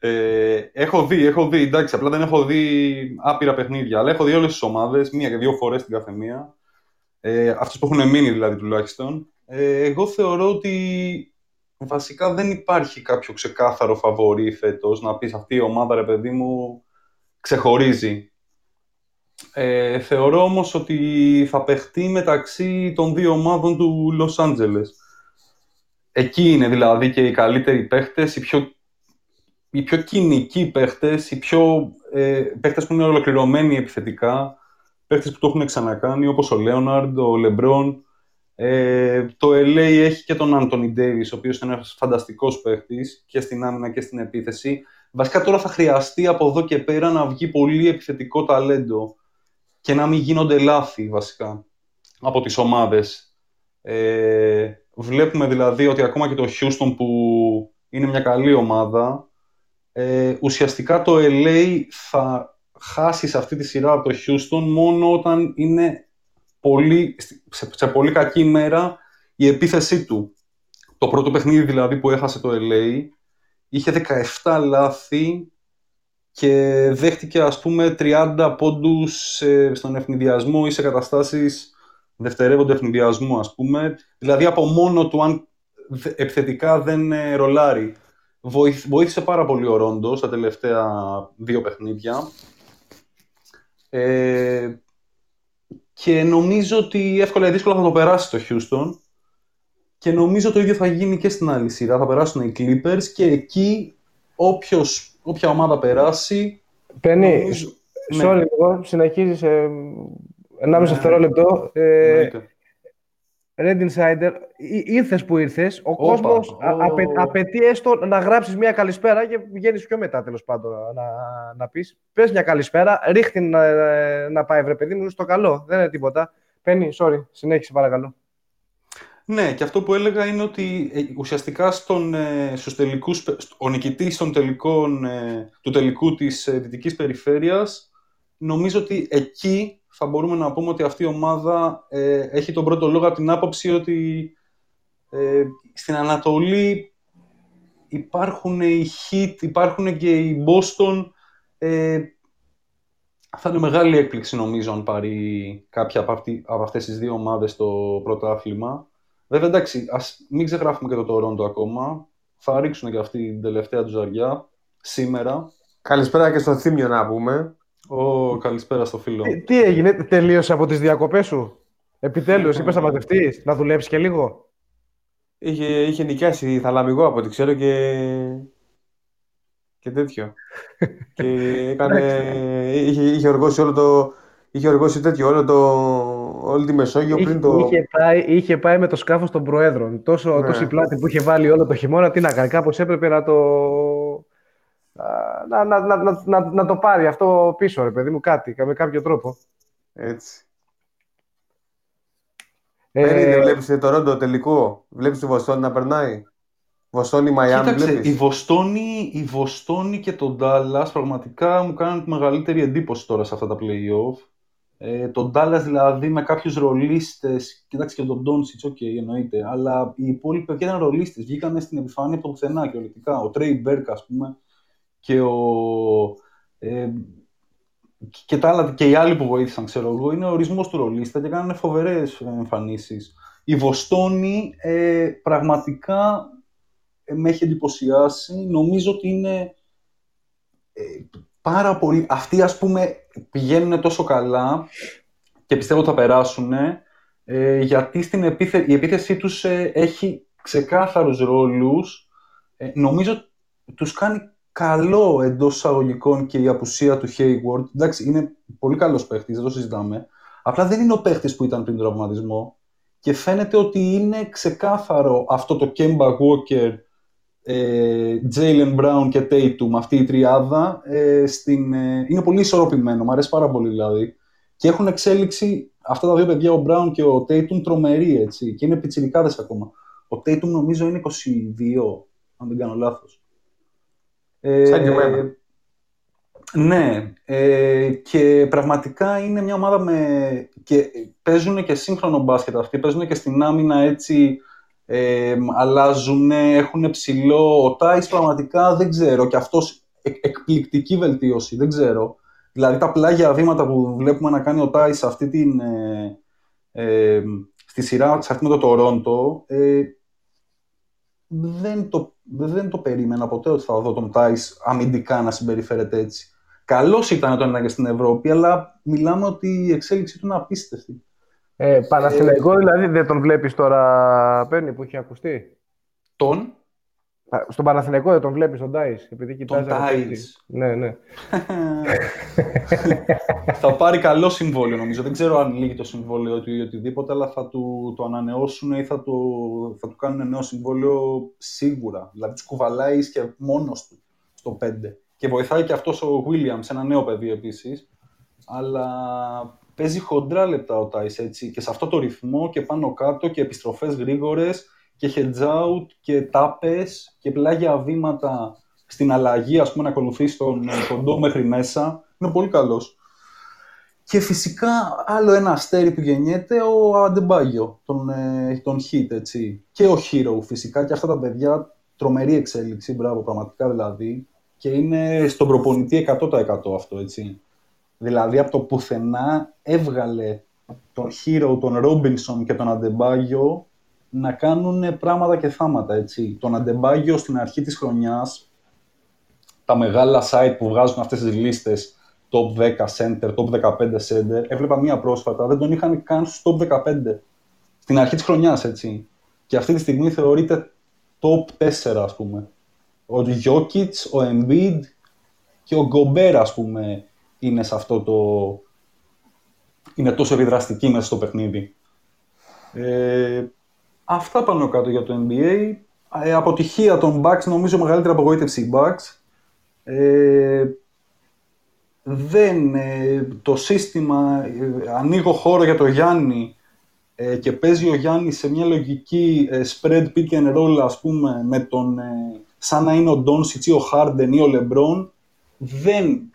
ε, έχω δει, έχω δει, εντάξει, απλά δεν έχω δει άπειρα παιχνίδια, αλλά έχω δει όλες τις ομάδες, μία και δύο φορές την κάθε μία. Ε, αυτές που έχουν μείνει δηλαδή τουλάχιστον. Ε, εγώ θεωρώ ότι βασικά δεν υπάρχει κάποιο ξεκάθαρο φαβορή φέτος, να πεις αυτή η ομάδα, ρε παιδί μου, ξεχωρίζει. Ε, θεωρώ όμως ότι θα παιχτεί μεταξύ των δύο ομάδων του Los Angeles. Εκεί είναι δηλαδή και οι καλύτεροι παίχτες, οι πιο οι πιο κοινικοί παίχτες, οι πιο ε, παίχτες που είναι ολοκληρωμένοι επιθετικά, παίχτες που το έχουν ξανακάνει, όπως ο Λέοναρντ, ο Λεμπρόν. Ε, το LA έχει και τον Άντωνι Ντέιβις, ο οποίος είναι ένας φανταστικός παίχτης και στην άμυνα και στην επίθεση. Βασικά τώρα θα χρειαστεί από εδώ και πέρα να βγει πολύ επιθετικό ταλέντο και να μην γίνονται λάθη βασικά από τις ομάδες. Ε, βλέπουμε δηλαδή ότι ακόμα και το Houston που είναι μια καλή ομάδα ε, ουσιαστικά το LA θα χάσει σε αυτή τη σειρά από το Houston μόνο όταν είναι πολύ, σε, σε πολύ κακή ημέρα η επίθεσή του. Το πρώτο παιχνίδι δηλαδή που έχασε το LA είχε 17 λάθη και δέχτηκε ας πούμε 30 πόντους στον ευνηδιασμό ή σε καταστάσεις δευτερεύοντο ευνηδιασμού ας πούμε. Δηλαδή από μόνο του αν επιθετικά δεν ε, ρολάρει. Βοήθησε πάρα πολύ ο Ρόντος στα τελευταία δύο παιχνίδια. Ε, και νομίζω ότι εύκολα ή δύσκολα θα το περάσει το Houston. Και νομίζω το ίδιο θα γίνει και στην άλλη σειρά. Θα περάσουν οι Clippers και εκεί όποιος, όποια ομάδα περάσει... Πένι, νομίζω... sorry, ναι. εγώ συνεχίζεις ε, 1,5 ναι. δευτερόλεπτο. Ε, Red Insider, ήρθες που ήρθες. Ο κόσμος απαιτεί έστω να γράψεις μια καλησπέρα και βγαίνεις πιο μετά τέλος πάντων να, να πεις. Πες μια καλησπέρα, ρίχνει να, να πάει βρε παιδί μου στο καλό. Δεν είναι τίποτα. Πένι, sorry, συνέχισε παρακαλώ. Ναι, και αυτό που έλεγα είναι ότι ε, ουσιαστικά στον, ε, στους τελικούς, ο νικητής των τελικών, ε, του τελικού της Δυτικής Περιφέρειας, νομίζω ότι εκεί θα μπορούμε να πούμε ότι αυτή η ομάδα ε, έχει τον πρώτο λόγο από την άποψη ότι ε, στην Ανατολή υπάρχουν οι Heat, υπάρχουν και οι Boston. Ε, θα είναι μεγάλη έκπληξη νομίζω αν πάρει κάποια από, αυτή, από αυτές τις δύο ομάδες το πρώτο άθλημα. Βέβαια εντάξει, ας μην ξεγράφουμε και το Toronto ακόμα. Θα ρίξουν και αυτή την τελευταία τους ζαριά σήμερα. Καλησπέρα και στο Θήμιο να πούμε. Ω, καλησπέρα στο φίλο. Τι, τι έγινε, τελείωσε από τις διακοπές σου; Επιτέλους, είπες να μαζευτείς, να δουλέψεις και λίγο; Είχε, είχε νοικιάσει θαλαμικό από ό,τι ξέρω και, και τέτοιο. και έκανε, είχε, είχε οργώσει όλο το, είχε οργώσει τέτοιο, όλο το, όλη τη Μεσόγειο πριν το... Είχε πάει, είχε πάει με το σκάφος των Προέδρων. Τόσο, ναι. Τόση πλάτη που είχε βάλει όλο το χειμώνα, τι να κάνει, κάπως έπρεπε να το, να, να, να, να, να το πάρει αυτό πίσω, ρε παιδί μου, κάτι, με κάποιο τρόπο. Έτσι. Ε, δεν βλέπεις το Ρόντο τελικό, βλέπεις τη Βοστόνη να περνάει; Βοστόνη, Μαϊάμι, βλέπεις; Η Βοστόνη, η Βοστόνη και το Ντάλλας πραγματικά μου κάνουν τη μεγαλύτερη εντύπωση τώρα σε αυτά τα play-off. Ε, το Ντάλλας δηλαδή με κάποιους ρολίστες, κοιτάξτε και τον Ντόνσιτς, OK, okay, εννοείται, αλλά οι υπόλοιποι παιδιά ήταν ρολίστες, βγήκαν στην επιφάνεια από το πουθενά και Ο Τρέι Μπέρκ, ας πούμε, και, ο, ε, και, τα άλλα, και οι άλλοι που βοήθησαν, ξέρω εγώ, είναι ο ορισμός του ρολίστα και κάνανε φοβερές εμφανίσεις. Η Βοστόνη ε, πραγματικά ε, με έχει εντυπωσιάσει. Νομίζω ότι είναι ε, πάρα πολύ... Αυτοί, ας πούμε, πηγαίνουν τόσο καλά και πιστεύω ότι θα περάσουν, ε, γιατί στην επίθε... η επίθεσή τους έχει ξεκάθαρους ρόλους. νομίζω τους κάνει καλό εντός εισαγωγικών και η απουσία του Hayward. Εντάξει, είναι πολύ καλός παίχτης, δεν το συζητάμε. Απλά δεν είναι ο παίχτης που ήταν πριν τον τραυματισμό. Και φαίνεται ότι είναι ξεκάθαρο αυτό το Kemba Walker, ε, Jalen Brown και Tatum, αυτή η τριάδα, ε, στην, ε, είναι πολύ ισορροπημένο, μου αρέσει πάρα πολύ δηλαδή. Και έχουν εξέλιξη αυτά τα δύο παιδιά, ο Brown και ο Tatum, τρομεροί έτσι, και είναι πιτσιρικάδες ακόμα. Ο Tatum νομίζω είναι 22, αν δεν κάνω λάθος. Σαν και εμένα. Ναι, ε, και πραγματικά είναι μια ομάδα με... και παίζουν και σύγχρονο μπάσκετ αυτοί, παίζουν και στην άμυνα έτσι, ε, αλλάζουν, έχουν ψηλό. Ο Τάις πραγματικά δεν ξέρω, και αυτός εκπληκτική βελτίωση, δεν ξέρω. Δηλαδή τα πλάγια βήματα που βλέπουμε να κάνει ο Τάις αυτή την, ε, ε, στη σειρά, σε αυτή με το Τορόντο, ε, δεν το, δεν το περίμενα ποτέ ότι θα δω τον Τάις αμυντικά να συμπεριφέρεται έτσι. Καλός ήταν το ένα και στην Ευρώπη, αλλά μιλάμε ότι η εξέλιξη του είναι απίστευτη. Ε, Παναθηναϊκό δηλαδή δεν τον βλέπεις τώρα, Παίρνει, που έχει ακουστεί; Τον; Στον Παναθηναϊκό δεν τον βλέπεις τον Τάις, επειδή κοιτάζει... Τον Τάις. Ναι, ναι. θα πάρει καλό συμβόλαιο νομίζω. Δεν ξέρω αν λύγει το συμβόλαιο του ή οτιδήποτε, αλλά θα του το ανανεώσουν ή θα, το, θα του κάνουν νέο συμβόλαιο σίγουρα. Δηλαδή τους κουβαλάει και μόνος του στο 5. Και βοηθάει και αυτός ο Williams, ένα νέο παιδί επίσης. Αλλά παίζει χοντρά λεπτά ο Τάις έτσι και σε αυτό το ρυθμό και πάνω κάτω και επιστροφές γρήγορες και hedge out και τάπες και πλάγια βήματα στην αλλαγή, ας πούμε, να ακολουθήσει τον κοντό μέχρι μέσα. Είναι πολύ καλός. Και φυσικά άλλο ένα αστέρι που γεννιέται, ο Αντεμπάγιο, τον, ε, τον Hit, έτσι. Και ο Hero φυσικά και αυτά τα παιδιά, τρομερή εξέλιξη, μπράβο, πραγματικά δηλαδή. και είναι στον προπονητή 100% αυτό, έτσι. Δηλαδή από το πουθενά έβγαλε τον Hero, τον Ρόμπινσον και τον Αντεμπάγιο να κάνουν πράγματα και θάματα, έτσι. Τον Αντεμπάγιο στην αρχή της χρονιάς, τα μεγάλα site που βγάζουν αυτές τις λίστες, top 10 center, top 15 center, έβλεπα μία πρόσφατα, δεν τον είχαν καν στους top 15. Στην αρχή της χρονιάς, έτσι. Και αυτή τη στιγμή θεωρείται top 4, ας πούμε. Ο Jokic, ο Embiid και ο Γκομπέρ, ας πούμε, είναι σε αυτό το... είναι τόσο επιδραστική μέσα στο παιχνίδι. Ε, αυτά πάνω κάτω για το NBA. Ε, αποτυχία των Bucks, νομίζω μεγαλύτερη απογοήτευση οι Bucks. Ε, δεν, ε, το σύστημα, ε, ανοίγω χώρο για το Γιάννη ε, και παίζει ο Γιάννης σε μια λογική spread pick and roll, ας πούμε, με τον, σαν να είναι ο Ντόνσιτς ή ο Χάρντεν ή ο Λεμπρόν, δεν,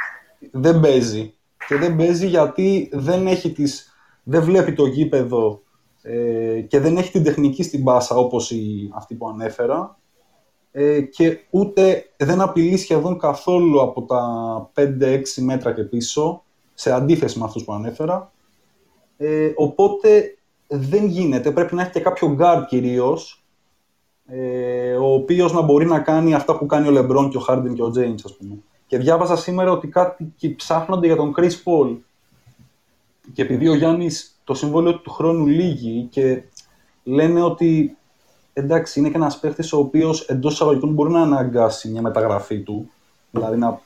δεν παίζει. Και δεν παίζει γιατί δεν, έχει τις, δεν βλέπει το γήπεδο και δεν έχει την τεχνική στην πάσα όπως η, αυτή που ανέφερα ε, και ούτε δεν απειλεί σχεδόν καθόλου από τα 5-6 μέτρα και πίσω, σε αντίθεση με αυτούς που ανέφερα. Ε, οπότε δεν γίνεται, πρέπει να έχει και κάποιο guard κυρίως, ε, ο οποίος να μπορεί να κάνει αυτά που κάνει ο Λεμπρόν και ο Χάρντιν και ο Τζέινς, ας πούμε. Και διάβαζα σήμερα ότι κάτι ψάχνονται για τον Chris Paul. Και επειδή ο Γιάννης το συμβόλαιο του χρόνου λύγει και λένε ότι εντάξει, είναι και ένας παίχτης ο οποίος εντός εισαγωγικών μπορεί να αναγκάσει μια μεταγραφή του. Δηλαδή να.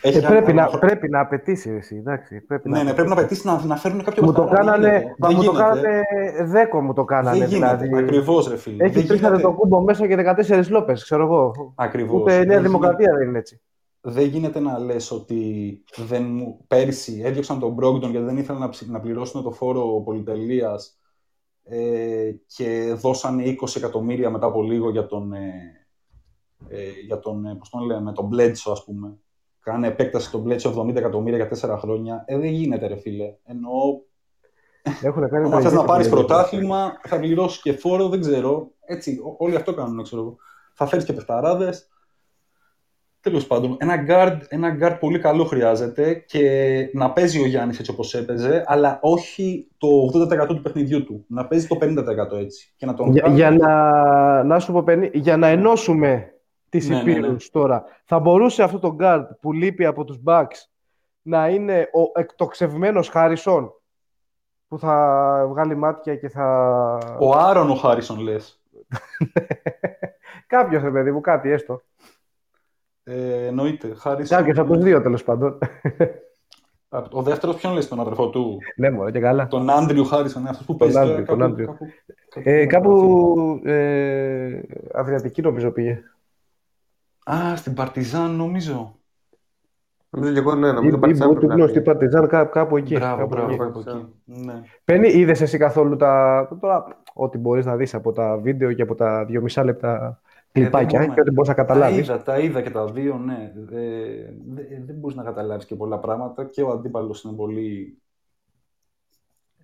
Έχει ε, πρέπει, να, πρέπει να απαιτήσει εσύ, εντάξει. Πρέπει ναι, να... ναι, πρέπει να απαιτήσει να, να φέρουν κάποιο μου το κάνανε, μα μου το κάνανε δέκο μου το κάνανε. Δεν γίνεται, δηλαδή. ακριβώς ρε φίλε. Έχει τρει το κούμπο μέσα και 14 λόπες, ξέρω εγώ. Ακριβώς. Ούτε η Νέα Δημοκρατία δεν είναι έτσι. Δεν γίνεται να λες ότι δεν μου... πέρσι έδιωξαν τον Μπρόγκτον γιατί δεν ήθελαν να, να πληρώσουν το φόρο πολυτελείας ε, και δώσανε 20 εκατομμύρια μετά από λίγο για τον, ε, ε για τον, ε, πώς τον λέμε, τον Bledsoe, ας πούμε. Κάνε επέκταση τον Bledsoe 70 εκατομμύρια για 4 χρόνια. Ε, δεν γίνεται, ρε φίλε. Εννοώ, Έχουν κάνει Αν θες να πάρεις πρωτάθλημα, θα πληρώσεις και φόρο, δεν ξέρω. Έτσι, όλοι αυτό κάνουν, ξέρω Θα φέρεις και παιχταράδες. Τέλος πάντων, ένα guard, ένα guard πολύ καλό χρειάζεται και να παίζει ο Γιάννης έτσι όπως έπαιζε, αλλά όχι το 80% του παιχνιδιού του. Να παίζει το 50% έτσι. Και να τον για, για, να, να σου πω, για να ενώσουμε τις ναι, ναι, ναι. τώρα, θα μπορούσε αυτό το guard που λείπει από τους Bucks να είναι ο εκτοξευμένος Χάρισον που θα βγάλει μάτια και θα. Ο Άρον ο Χάρισον λες. Κάποιος ρε παιδί μου, κάτι έστω. Ε, εννοείται. Χάρης Κάποιο από τους δύο τέλος πάντων. Ο δεύτερος ποιον λες, τον αδερφό του; Ναι, μόνο και καλά. Τον Άντριου Χάρισον, είναι αυτός που παίζει. Τον Άντριου. Κάπου, τον Άντριου. Κάπου, κάπου, ε, κάπου ε, Αδριατική νομίζω πήγε. Α, στην Παρτιζάν νομίζω. Νομίζω και εγώ, ναι, νομίζω Παρτιζάν. Στην Παρτιζάν κάπου εκεί. Μπράβο, μπράβο, κάπου εκεί. Ναι. Πένι, είδες εσύ καθόλου τα... Τώρα, ό,τι μπορείς να δεις από τα βίντεο και από τα δύο μισά λεπτά κλιπάκια ε, και ότι μπορείς να καταλάβει. Τα είδα, τα είδα και τα δύο, ναι. Ε, δεν μπορείς να καταλάβεις και πολλά πράγματα και ο αντίπαλος είναι πολύ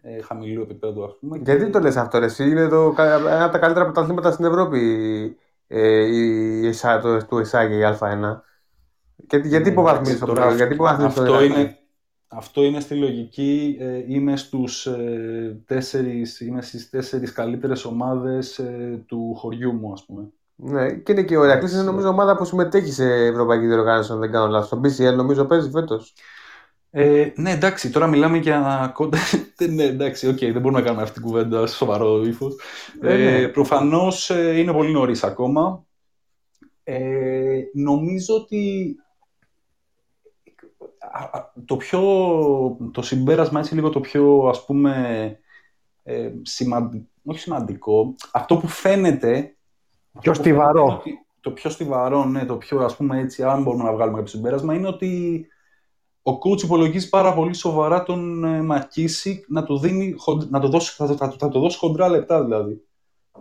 ε, χαμηλού επίπεδου, ας πούμε. Γιατί το λες αυτό, ρε, εσύ είναι το, ένα από τα καλύτερα πρωταθλήματα στην Ευρώπη ε, η ΕΣΑ, το, του ΕΣΑ και η Α1. Και, γιατί ναι, υποβαθμίζεις το πράγμα, γιατί υποβαθμίζεις αυτό, είναι, αυτό είναι στη λογική, ε, είμαι, στους, ε, τέσσερις, είμαι στις τέσσερις καλύτερες ομάδες ε, του χωριού μου, ας πούμε. Ναι, και είναι και ο Ηρακλή. Είναι νομίζω ομάδα που συμμετέχει σε ευρωπαϊκή διοργάνωση, αν δεν κάνω λάθος. Στον BCL νομίζω παίζει φέτος. Ε, ναι, εντάξει, τώρα μιλάμε για κόντα. ναι, εντάξει, OK, okay, δεν μπορούμε να κάνουμε αυτή την κουβέντα σε σοβαρό ύφος. Ε, ναι. ε, Προφανώς ε, είναι πολύ νωρίς ακόμα. Ε, νομίζω ότι το πιο, το συμπέρασμα έτσι λίγο το πιο ας πούμε ε, σημαντικό, όχι σημαντικό, αυτό που φαίνεται Πιο στιβαρό. Το πιο στιβαρό, ναι, το πιο ας πούμε έτσι, αν μπορούμε να βγάλουμε κάποιο συμπέρασμα, είναι ότι ο coach υπολογίζει πάρα πολύ σοβαρά τον ε, Μακίσικ να το, δίνει, να το δώσει, θα, θα, θα το δώσει χοντρά λεπτά δηλαδή.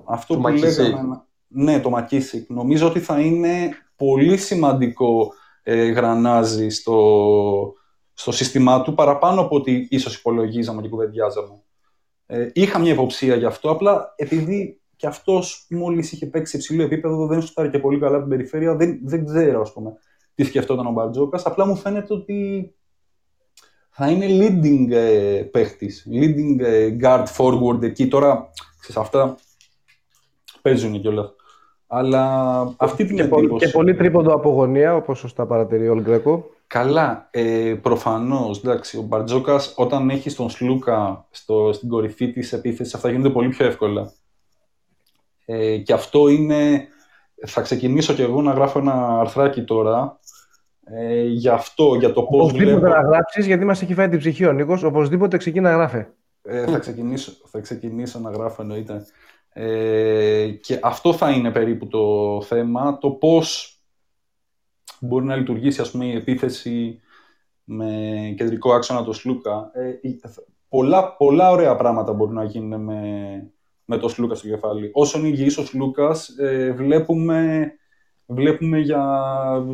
Αυτό το που λέγαμε, ναι, το Μακίσικ. Νομίζω ότι θα είναι πολύ σημαντικό ε, γρανάζι στο, στο σύστημά του, παραπάνω από ότι ίσως υπολογίζαμε και κουβεντιάζαμε. Ε, είχα μια υποψία γι' αυτό, απλά επειδή και αυτός μόλις είχε παίξει σε υψηλό επίπεδο, δεν σουτάρει και πολύ καλά από την περιφέρεια. Δεν, δεν ξέρω, ας πούμε. τι σκεφτόταν ο Μπαρτζόκας. Απλά μου φαίνεται ότι θα είναι leading ε, παίχτης, leading ε, guard forward εκεί. Τώρα, σε αυτά παίζουν κιόλας. Αλλά αυτή την και εντύπωση... Και πολύ τρίποντο από γωνία, όπως σωστά παρατηρεί ο Γκρέκο. Καλά, ε, προφανώς, εντάξει, ο Μπαρτζόκας όταν έχει τον Σλούκα στο, στην κορυφή της επίθεσης, αυτά γίνονται πολύ πιο εύκολα. Ε, και αυτό είναι, θα ξεκινήσω κι εγώ να γράφω ένα αρθράκι τώρα, ε, για αυτό, για το πώς Οπωσδήποτε βλέπω... να γράψεις, γιατί μας έχει φάει την ψυχή ο Νίκος, οπωσδήποτε ξεκινά να γράφει. Ε, θα, ξεκινήσω, θα ξεκινήσω να γράφω, εννοείται. Ε, και αυτό θα είναι περίπου το θέμα, το πώς μπορεί να λειτουργήσει ας πούμε, η επίθεση με κεντρικό άξονα το Σλούκα. Ε, πολλά, πολλά ωραία πράγματα μπορούν να γίνουν με, με το Σλούκα στο κεφάλι. Όσο είναι υγιής ο Σλούκας, ε, βλέπουμε, βλέπουμε για,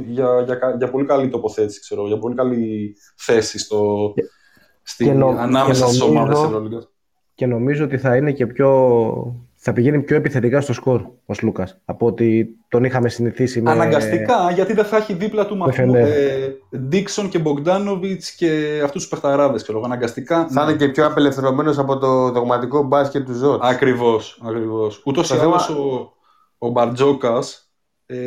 για, για, για, πολύ καλή τοποθέτηση, ξέρω, για πολύ καλή θέση στο, στη, νο, ανάμεσα στις ομάδες Και νομίζω ότι θα είναι και πιο θα πηγαίνει πιο επιθετικά στο σκορ ο Λούκα από ότι τον είχαμε συνηθίσει με. Αναγκαστικά, γιατί δεν θα έχει δίπλα του μαθού ε, Ντίξον και Μπογκδάνοβιτς και αυτούς τους παιχταράδε. Αναγκαστικά. Θα είναι και πιο απελευθερωμένος από το δογματικό μπάσκετ του Ζώτ. Ακριβώς. Ακριβώς. Ούτως ή άλλως ο, ο Μπαρτζόκας ε,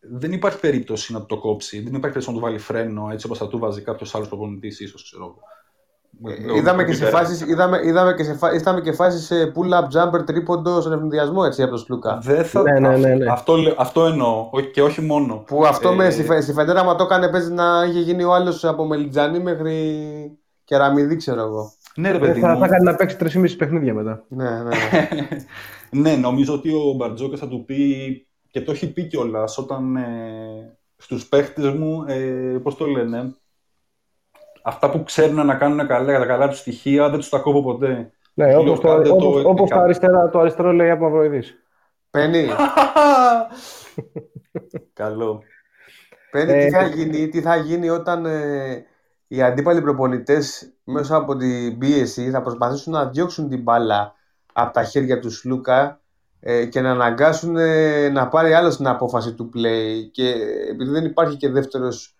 δεν υπάρχει περίπτωση να το κόψει. Δεν υπάρχει περίπτωση να του βάλει φρένο έτσι όπως θα του βάζει κάποιος άλλος προπονητής, ίσως ξέρω Είδαμε και, σε φάσεις, είδαμε, είδαμε, και σε φάσεις, είδαμε και φάσεις σε pull-up jumper τρίποντο στον ευνηδιασμό έτσι από τον Σλούκα. Δεν θα... ναι, ναι, ναι, ναι. Αυτό, αυτό εννοώ και όχι μόνο. Που αυτό ε... με, στη, στη Φεντέρα μα το έκανε παίζει να είχε γίνει ο άλλος από Μελιτζανή μέχρι Κεραμιδί ξέρω εγώ. Ναι, ρε παιδί θα, μου. θα κάνει να παίξει 3,5 παιχνίδια μετά. Ναι, ναι. ναι. ναι, νομίζω ότι ο Μπαρτζόκας θα του πει και το έχει πει κιόλας όταν ε, στους παίχτες μου, ε, πώς το λένε, αυτά που ξέρουν να κάνουν καλά για τα καλά τους στοιχεία δεν τους τα κόβω ποτέ. Ναι, όπως το, όπως, όπως το, αριστερά, το αριστερό λέει από Μαυροειδής. Πένι. Καλό. Πένι, τι, θα ε, γίνει, τι θα γίνει όταν ε, οι αντίπαλοι προπονητές μέσα από την πίεση θα προσπαθήσουν να διώξουν την μπάλα από τα χέρια τους Σλούκα ε, και να αναγκάσουν ε, να πάρει άλλος την απόφαση του play και επειδή δεν υπάρχει και δεύτερος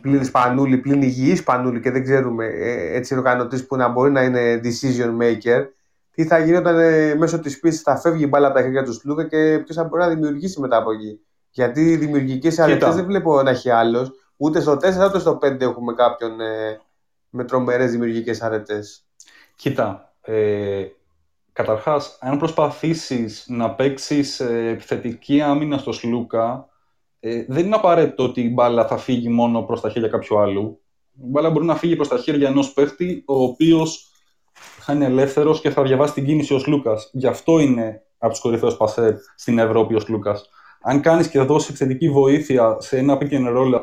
πλην Σπανούλη, πλην υγιής Σπανούλη και δεν ξέρουμε ε, έτσι οργανωτής που να μπορεί να είναι decision maker, τι θα γίνει όταν ε, μέσω της πίστης θα φεύγει η μπάλα από τα χέρια του Σλούκα και ποιος θα μπορεί να δημιουργήσει μετά από εκεί. Γιατί δημιουργικές αρετέ δεν βλέπω να έχει άλλος. Ούτε στο 4 ούτε στο 5 έχουμε κάποιον ε, με τρομερές δημιουργικές αρετές. Κοίτα. Ε, Καταρχάς, αν προσπαθήσεις να παίξεις ε, επιθετική άμυνα στο Σλούκα, ε, δεν είναι απαραίτητο ότι η μπάλα θα φύγει μόνο προς τα χέρια κάποιου άλλου. Η μπάλα μπορεί να φύγει προς τα χέρια ενός παίχτη, ο οποίος θα είναι ελεύθερος και θα διαβάσει την κίνηση ως Λούκας. Γι' αυτό είναι από τους κορυφαίους πασέ στην Ευρώπη ως Λούκας. Αν κάνεις και δώσεις επιθετική βοήθεια σε ένα pick and roll.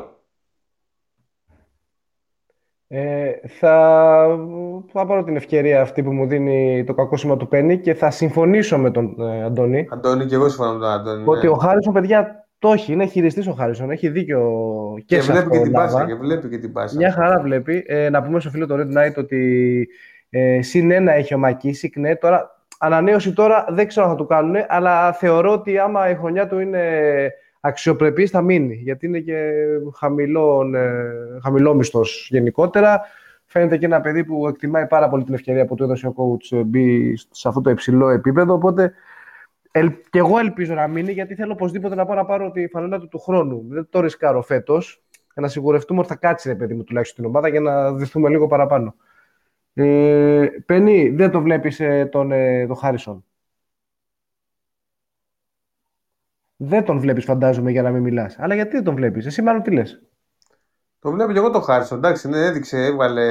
Ε, θα, θα πάρω την ευκαιρία αυτή που μου δίνει το κακό σήμα του Πέννη και θα συμφωνήσω με τον ε, Αντώνη. Αντώνη και εγώ συμφωνώ με τον Αντώνη. Ότι ναι. ο Χάρισον, παιδιά, το έχει, είναι χειριστής ο Χάρισον. Έχει δίκιο και, και βλέπει και την πάσα. Και βλέπει και την πάσα. Μια χαρά βλέπει. Ε, να πούμε στο φίλο το Red Knight ότι ε, συν ένα έχει ο Μακίσικ. Ναι, τώρα, ανανέωση τώρα δεν ξέρω αν θα του κάνουν, αλλά θεωρώ ότι άμα η χρονιά του είναι αξιοπρεπής θα μείνει. Γιατί είναι και χαμηλό, ε, χαμηλόμιστος γενικότερα. Φαίνεται και ένα παιδί που εκτιμάει πάρα πολύ την ευκαιρία που του έδωσε ο coach μπει σε αυτό το υψηλό επίπεδο. Οπότε Ελ, και εγώ ελπίζω να μείνει γιατί θέλω οπωσδήποτε να πάω να πάρω τη φανέλα του του χρόνου. Δεν το ρισκάρω φέτος για να σιγουρευτούμε ότι θα κάτσει ρε παιδί μου τουλάχιστον την ομάδα για να δεθούμε λίγο παραπάνω. Ε, Πενή, δεν το βλέπεις ε, τον, ε, τον Χάρισον; Δεν τον βλέπεις, φαντάζομαι, για να μην μιλάς. Αλλά γιατί δεν τον βλέπεις, εσύ μάλλον τι λες; Το βλέπω και εγώ τον Χάρισον. Εντάξει, ναι, έδειξε, έβγαλε,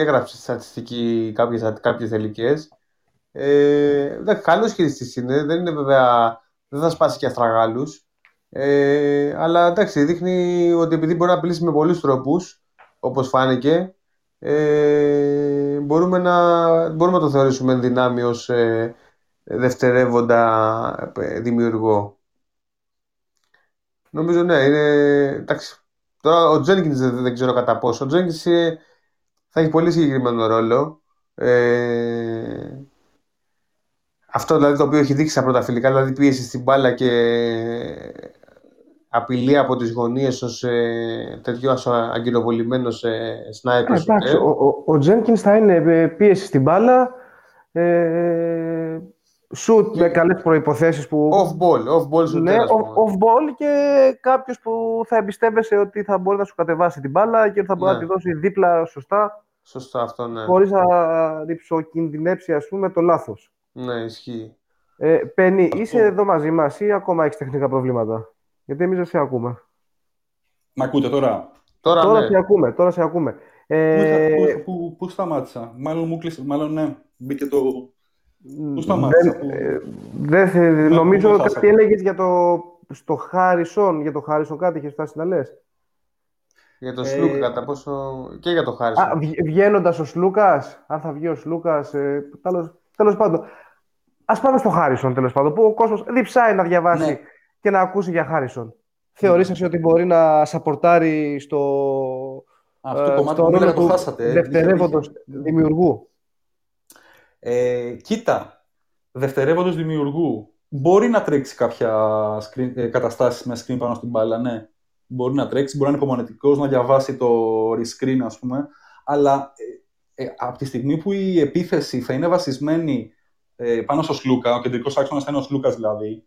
έγραψε στατιστική κάποιες τελικές. Ε, καλός χειριστής είναι, δεν είναι βέβαια, δεν θα σπάσει και αστραγάλους. Ε, αλλά εντάξει, δείχνει ότι επειδή μπορεί να απειλήσει με πολλούς τρόπους, όπως φάνηκε, ε, μπορούμε, να, μπορούμε να το θεωρήσουμε δυνάμει ως ε, δευτερεύοντα ε, δημιουργό. Νομίζω ναι, είναι, εντάξει, τώρα ο Τζένκινς δεν, δεν ξέρω κατά πόσο. Ο Τζένκινς ε, θα έχει πολύ συγκεκριμένο ρόλο. Ε, αυτό δηλαδή το οποίο έχει δείξει στα πρώτα φιλικά, δηλαδή πίεση στην μπάλα και απειλή από τις γωνίες ως ε, τέτοιο αγκυροβολημένος ε, σνάιπερ. Εντάξει, ο, ο, ο θα είναι ε, πίεση στην μπάλα, ε, σουτ με καλές προϋποθέσεις που... Off-ball, off-ball σου ναι, off-ball και κάποιος που θα εμπιστεύεσαι ότι θα μπορεί να σου κατεβάσει την μπάλα και θα μπορεί να ναι. τη δώσει δίπλα σωστά. Σωστά αυτό, ναι. Χωρίς να ριψοκινδυνεύσει, ας πούμε, το λάθος. Ναι, ισχύει. Ε, Πένι, είσαι εδώ μαζί μας ή ακόμα έχεις τεχνικά προβλήματα; Γιατί εμείς δεν σε ακούμε. Μ' ακούτε τώρα; Τώρα, τώρα ναι. σε ακούμε, τώρα σε ακούμε. Ε... Πού, πού, πού, σταμάτησα; Μάλλον μου κλείσε, μάλλον ναι, μπήκε το... Πού σταμάτησα. Δεν, που... ε, ναι, νομίζω κάτι έλεγες για το, στο Χάρισον, για το Χάρισον κάτι είχες φτάσει να λες. Για το Σλούκα, ε... κατά πόσο. και για το Χάρισον. Βγαίνοντας ο Σλούκας, αν θα βγει ο Σλούκας. Ε, Τέλος πάντων. Α πάμε στο Χάρισον τέλος πάντων, που ο κόσμος διψάει να διαβάσει ναι. και να ακούσει για Χάρισον. Θεωρήσατε ότι μπορεί να σαπορτάρει στο. Αυτό το ε, κομμάτι που το χάσατε. Δευτερεύοντος δημιουργού; Ε, κοίτα, δευτερεύοντος δημιουργού. Μπορεί να τρέξει κάποια screen, ε, καταστάσεις με screen πάνω στην μπάλα, ναι. Μπορεί να τρέξει, μπορεί να είναι υπομονετικός, να διαβάσει το rescreen, ας πούμε. Αλλά ε, ε, από τη στιγμή που η επίθεση θα είναι βασισμένη ε, πάνω στο Σλούκα, ο κεντρικός άξονας θα είναι ο Σλούκας δηλαδή,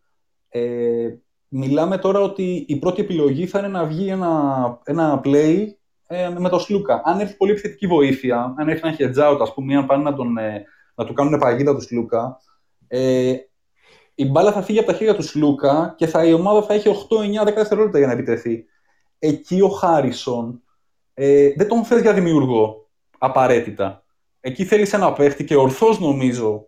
ε, μιλάμε τώρα ότι η πρώτη επιλογή θα είναι να βγει ένα, ένα play ε, με το Σλούκα. Αν έρθει πολύ επιθετική βοήθεια, αν έρθει ένα hedge out, ας πούμε, ή αν πάνε να, τον, ε, να του κάνουν παγίδα του Σλούκα, ε, η μπάλα θα φύγει από τα χέρια του Σλούκα και θα, η ομάδα θα έχει 8-9-10 δευτερόλεπτα για να επιτεθεί. Εκεί ο Χάρισον ε, δεν τον θες για δημιουργό, απαραίτητα. Εκεί θέλεις ένα παίχτη και ορθώς νομίζω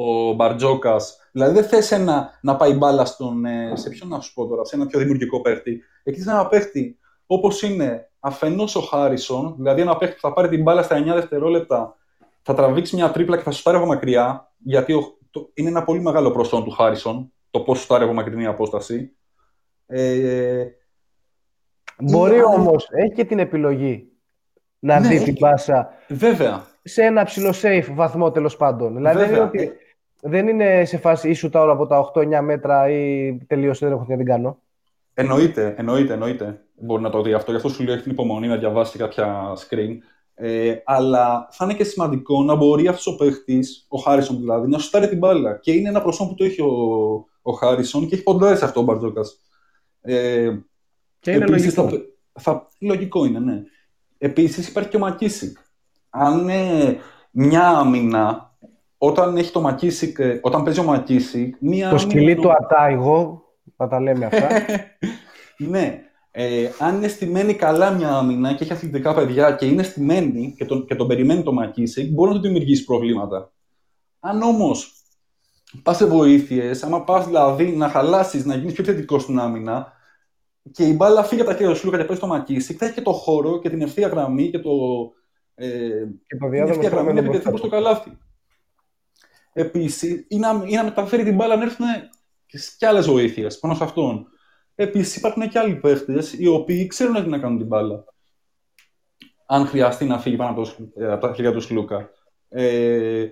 ο Μπαρτζόκας. Δηλαδή δεν θες να πάει μπάλα στον. Ε, σε ποιον να σου πω τώρα, σε ένα πιο δημιουργικό παίχτη. Εκεί θες ένα παίχτη όπως είναι αφενός ο Χάρισον, δηλαδή ένα παίχτη που θα πάρει την μπάλα στα 9 δευτερόλεπτα, θα τραβήξει μια τρίπλα και θα σου από μακριά, γιατί ο, το, είναι ένα πολύ μεγάλο προσόν του Χάρισον το πώς σου από μακρινή απόσταση. Ε, Μπορεί όμως, έχει και την επιλογή να ναι, δει την πάσα. Βέβαια. Σε ένα ψηλό safe βαθμό τέλος πάντων. Δηλαδή δεν είναι ότι δεν είναι σε φάση ίσου τα όλα από τα 8-9 μέτρα ή τελείωσε, δεν έχω τι να την κάνω. Εννοείται, εννοείται, εννοείται. Μπορεί να το δει αυτό. Γι' αυτό σου λέω έχει την υπομονή να διαβάσει κάποια screen. Ε, αλλά θα είναι και σημαντικό να μπορεί αυτός ο παίχτης, ο Χάρισον δηλαδή, να σου στάρει την μπάλα. Και είναι ένα προσώπο που το έχει ο, ο Χάρισον και έχει ποντάρει σε αυτό ο Μπαρτζόκας. Ε, και είναι λογικό. Θα, θα, λογικό είναι, ναι. Επίσης υπάρχει και ο Μακίσικ. Αν ε, μια άμυνα όταν έχει το Μακίσικ, ε, όταν παίζει ο Μακίσικ, μία. Το σκυλί του Ατάιγο, θα τα λέμε αυτά. ναι. Ε, αν είναι στημένη καλά μια άμυνα και έχει αθλητικά παιδιά και είναι στημένη και τον, και τον περιμένει το Μακίσικ, μπορεί να του δημιουργήσει προβλήματα. Αν όμως πας σε βοήθειες, άμα πας δηλαδή να χαλάσεις, να γίνεις πιο θετικό στην άμυνα και η μπάλα φύγει από τα χέρια σου και παίζει το Μακίσικ, θα έχει και το χώρο και την ευθεία γραμμή και το. Ε, και το την ευθεία γραμμή να επιτεθεί προ το καλάθι. Επίσης, ή να, ή να μεταφέρει την μπάλα να έρθουν και άλλες βοήθειες πάνω σε αυτόν. Επίσης, υπάρχουν και άλλοι παίχτες οι οποίοι ξέρουν τι να κάνουν την μπάλα. Αν χρειαστεί να φύγει πάνω από, ε, τα χέρια του Σλούκα. Ε,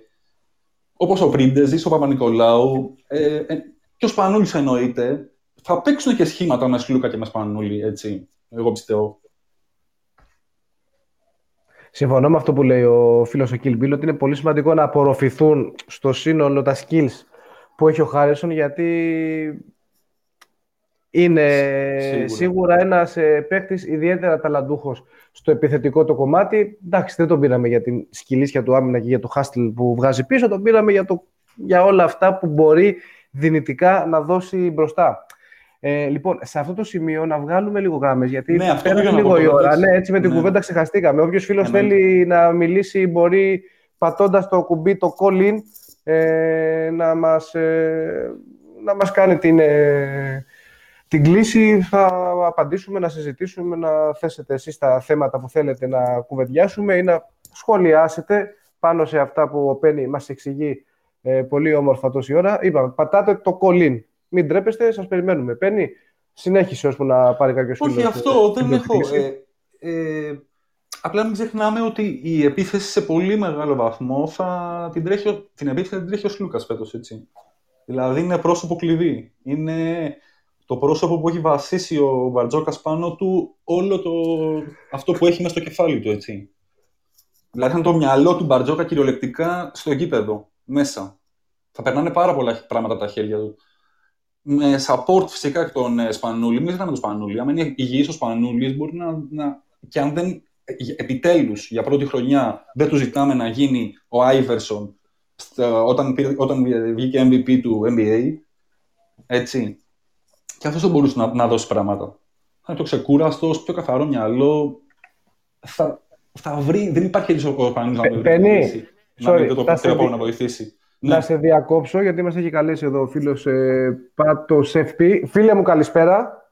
Όπως ο Πρίντεζη, ο Παπα-Νικολάου ε, ε, και ο Σπανούλης εννοείται. Θα παίξουν και σχήματα με Σλούκα και με Σπανούλη, έτσι. Εγώ πιστεύω. Συμφωνώ με αυτό που λέει ο φίλος ο Kill ότι είναι πολύ σημαντικό να απορροφηθούν στο σύνολο τα skills που έχει ο Χάρισον γιατί είναι σίγουρα, σίγουρα ένας ε, παίκτης ιδιαίτερα ταλαντούχος στο επιθετικό το κομμάτι. Εντάξει, δεν τον πήραμε για την σκυλίσια του άμυνα και για το hustle που βγάζει πίσω, τον πήραμε για, το, για όλα αυτά που μπορεί δυνητικά να δώσει μπροστά. Ε, λοιπόν, σε αυτό το σημείο να βγάλουμε λίγο γράμμες, γιατί ναι, πέρασε λίγο η ώρα. Ναι, έτσι με την ναι. κουβέντα ξεχαστήκαμε. Όποιος φίλος ναι, θέλει να μιλήσει, μπορεί πατώντας το κουμπί το call in ε, να μας, ε, να μας κάνει την, ε, την κλίση. Θα απαντήσουμε, να συζητήσουμε, να θέσετε εσείς τα θέματα που θέλετε να κουβεντιάσουμε ή να σχολιάσετε πάνω σε αυτά που ο Πένι μας εξηγεί ε, πολύ όμορφα τόση ώρα. Είπαμε, πατάτε το call in. Μην τρέπεστε, σας περιμένουμε. Παίρνει, συνέχισε ώσπου να πάρει κάποιος φίλος. Όχι, αυτό δεν έχω. Ε, ε, απλά μην ξεχνάμε ότι η επίθεση σε πολύ μεγάλο βαθμό θα την, τρέχει, την επίθεση θα την τρέχει ο Σλούκα φέτος. Δηλαδή είναι πρόσωπο κλειδί. Είναι το πρόσωπο που έχει βασίσει ο Μπαρτζόκας πάνω του όλο το, αυτό που έχει μέσα στο κεφάλι του, έτσι. Δηλαδή θα είναι το μυαλό του Μπαρτζόκα κυριολεκτικά στο γήπεδο, μέσα. Θα περνάνε πάρα πολλά πράγματα από τα χέρια του. Με support φυσικά εκ των ε, Σπανούλη. Μην ζητάμε τον Σπανούλη. Αν είναι υγιής ο Σπανούλης, μπορεί να, να. και αν δεν. Επιτέλους, για πρώτη χρονιά, δεν του ζητάμε να γίνει ο Άιβερσον όταν, όταν βγήκε MVP του NBA. Έτσι. Και αυτός δεν μπορούσε να, να δώσει πράγματα. Θα είναι το ξεκούραστος, πιο καθαρό μυαλό. Θα, θα βρει, δεν υπάρχει έτσι ο Παναγιώτης να το βρει. sorry, το πιστεύω να βοηθήσει. Να ναι. σε διακόψω, γιατί μας έχει καλέσει εδώ ο φίλος ε, Πάτος FP. Φίλε μου, καλησπέρα.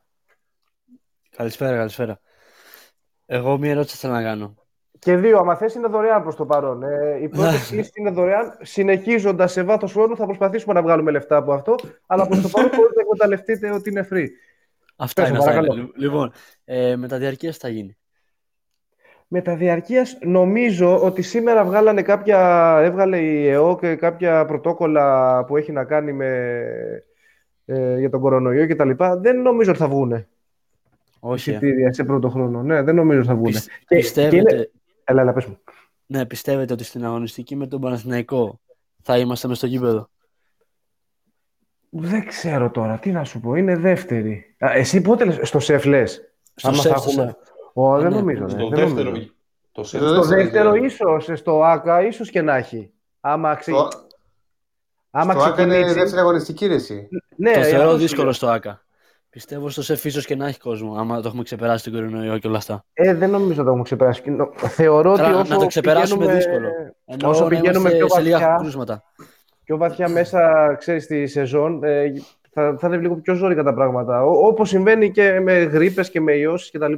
Καλησπέρα, καλησπέρα. Εγώ μία ερώτηση θέλω να κάνω. Και δύο, άμα θες, είναι δωρεάν προς το παρόν. Ε, η πρώτη κλίση είναι δωρεάν. Συνεχίζοντας σε βάθος χρόνου θα προσπαθήσουμε να βγάλουμε λεφτά από αυτό, αλλά προς το παρόν μπορείτε να εκμεταλλευτείτε ότι είναι free. Αυτά Πες, είναι, αυτά είναι. Λοιπόν, ε, με τα διαρκείας θα γίνει μεταδιαρκείας νομίζω ότι σήμερα βγάλανε κάποια, έβγαλε η ΕΟ και κάποια πρωτόκολλα που έχει να κάνει με, ε, για τον κορονοϊό και τα λοιπά. Δεν νομίζω ότι θα βγούνε. Όχι. Εισιτήρια σε πρώτο χρόνο. Ναι, δεν νομίζω ότι θα βγούνε. και, πιστεύετε... Και είναι... Έλα, έλα, πες μου. Ναι, πιστεύετε ότι στην αγωνιστική με τον Παναθηναϊκό θα είμαστε μες στο γήπεδο. Δεν ξέρω τώρα, τι να σου πω, είναι δεύτερη. Α, εσύ πότε λες, στο ΣΕΦ λες, στο άμα σεφ, θα έχουμε... Ω, δεν ναι, νομίζω. Στο ναι, δεύτερο, το στο δεύτερο ίσως, στο ΆΚΑ ίσως και να έχει. Άμα, ξε... στο... Άμα στο ΆΚΑ είναι δεύτερη αγωνιστική ρέση. Ναι, το θεωρώ δύσκολο στο ΆΚΑ. Πιστεύω στο ΣΕΦ ίσως και να έχει κόσμο, άμα το έχουμε ξεπεράσει τον κορονοϊό και όλα αυτά. Ε, δεν νομίζω ότι το έχουμε ξεπεράσει. Θεωρώ ότι όσο να το ξεπεράσουμε πηγαίνουμε... δύσκολο. Ενώ όσο πηγαίνουμε πιο βαθιά, κρούσματα. πιο βαθιά μέσα, ξέρεις, στη σεζόν, ε, θα, θα είναι λίγο πιο ζώρικα τα πράγματα. Όπως συμβαίνει και με γρήπες και με ιώσεις κτλ.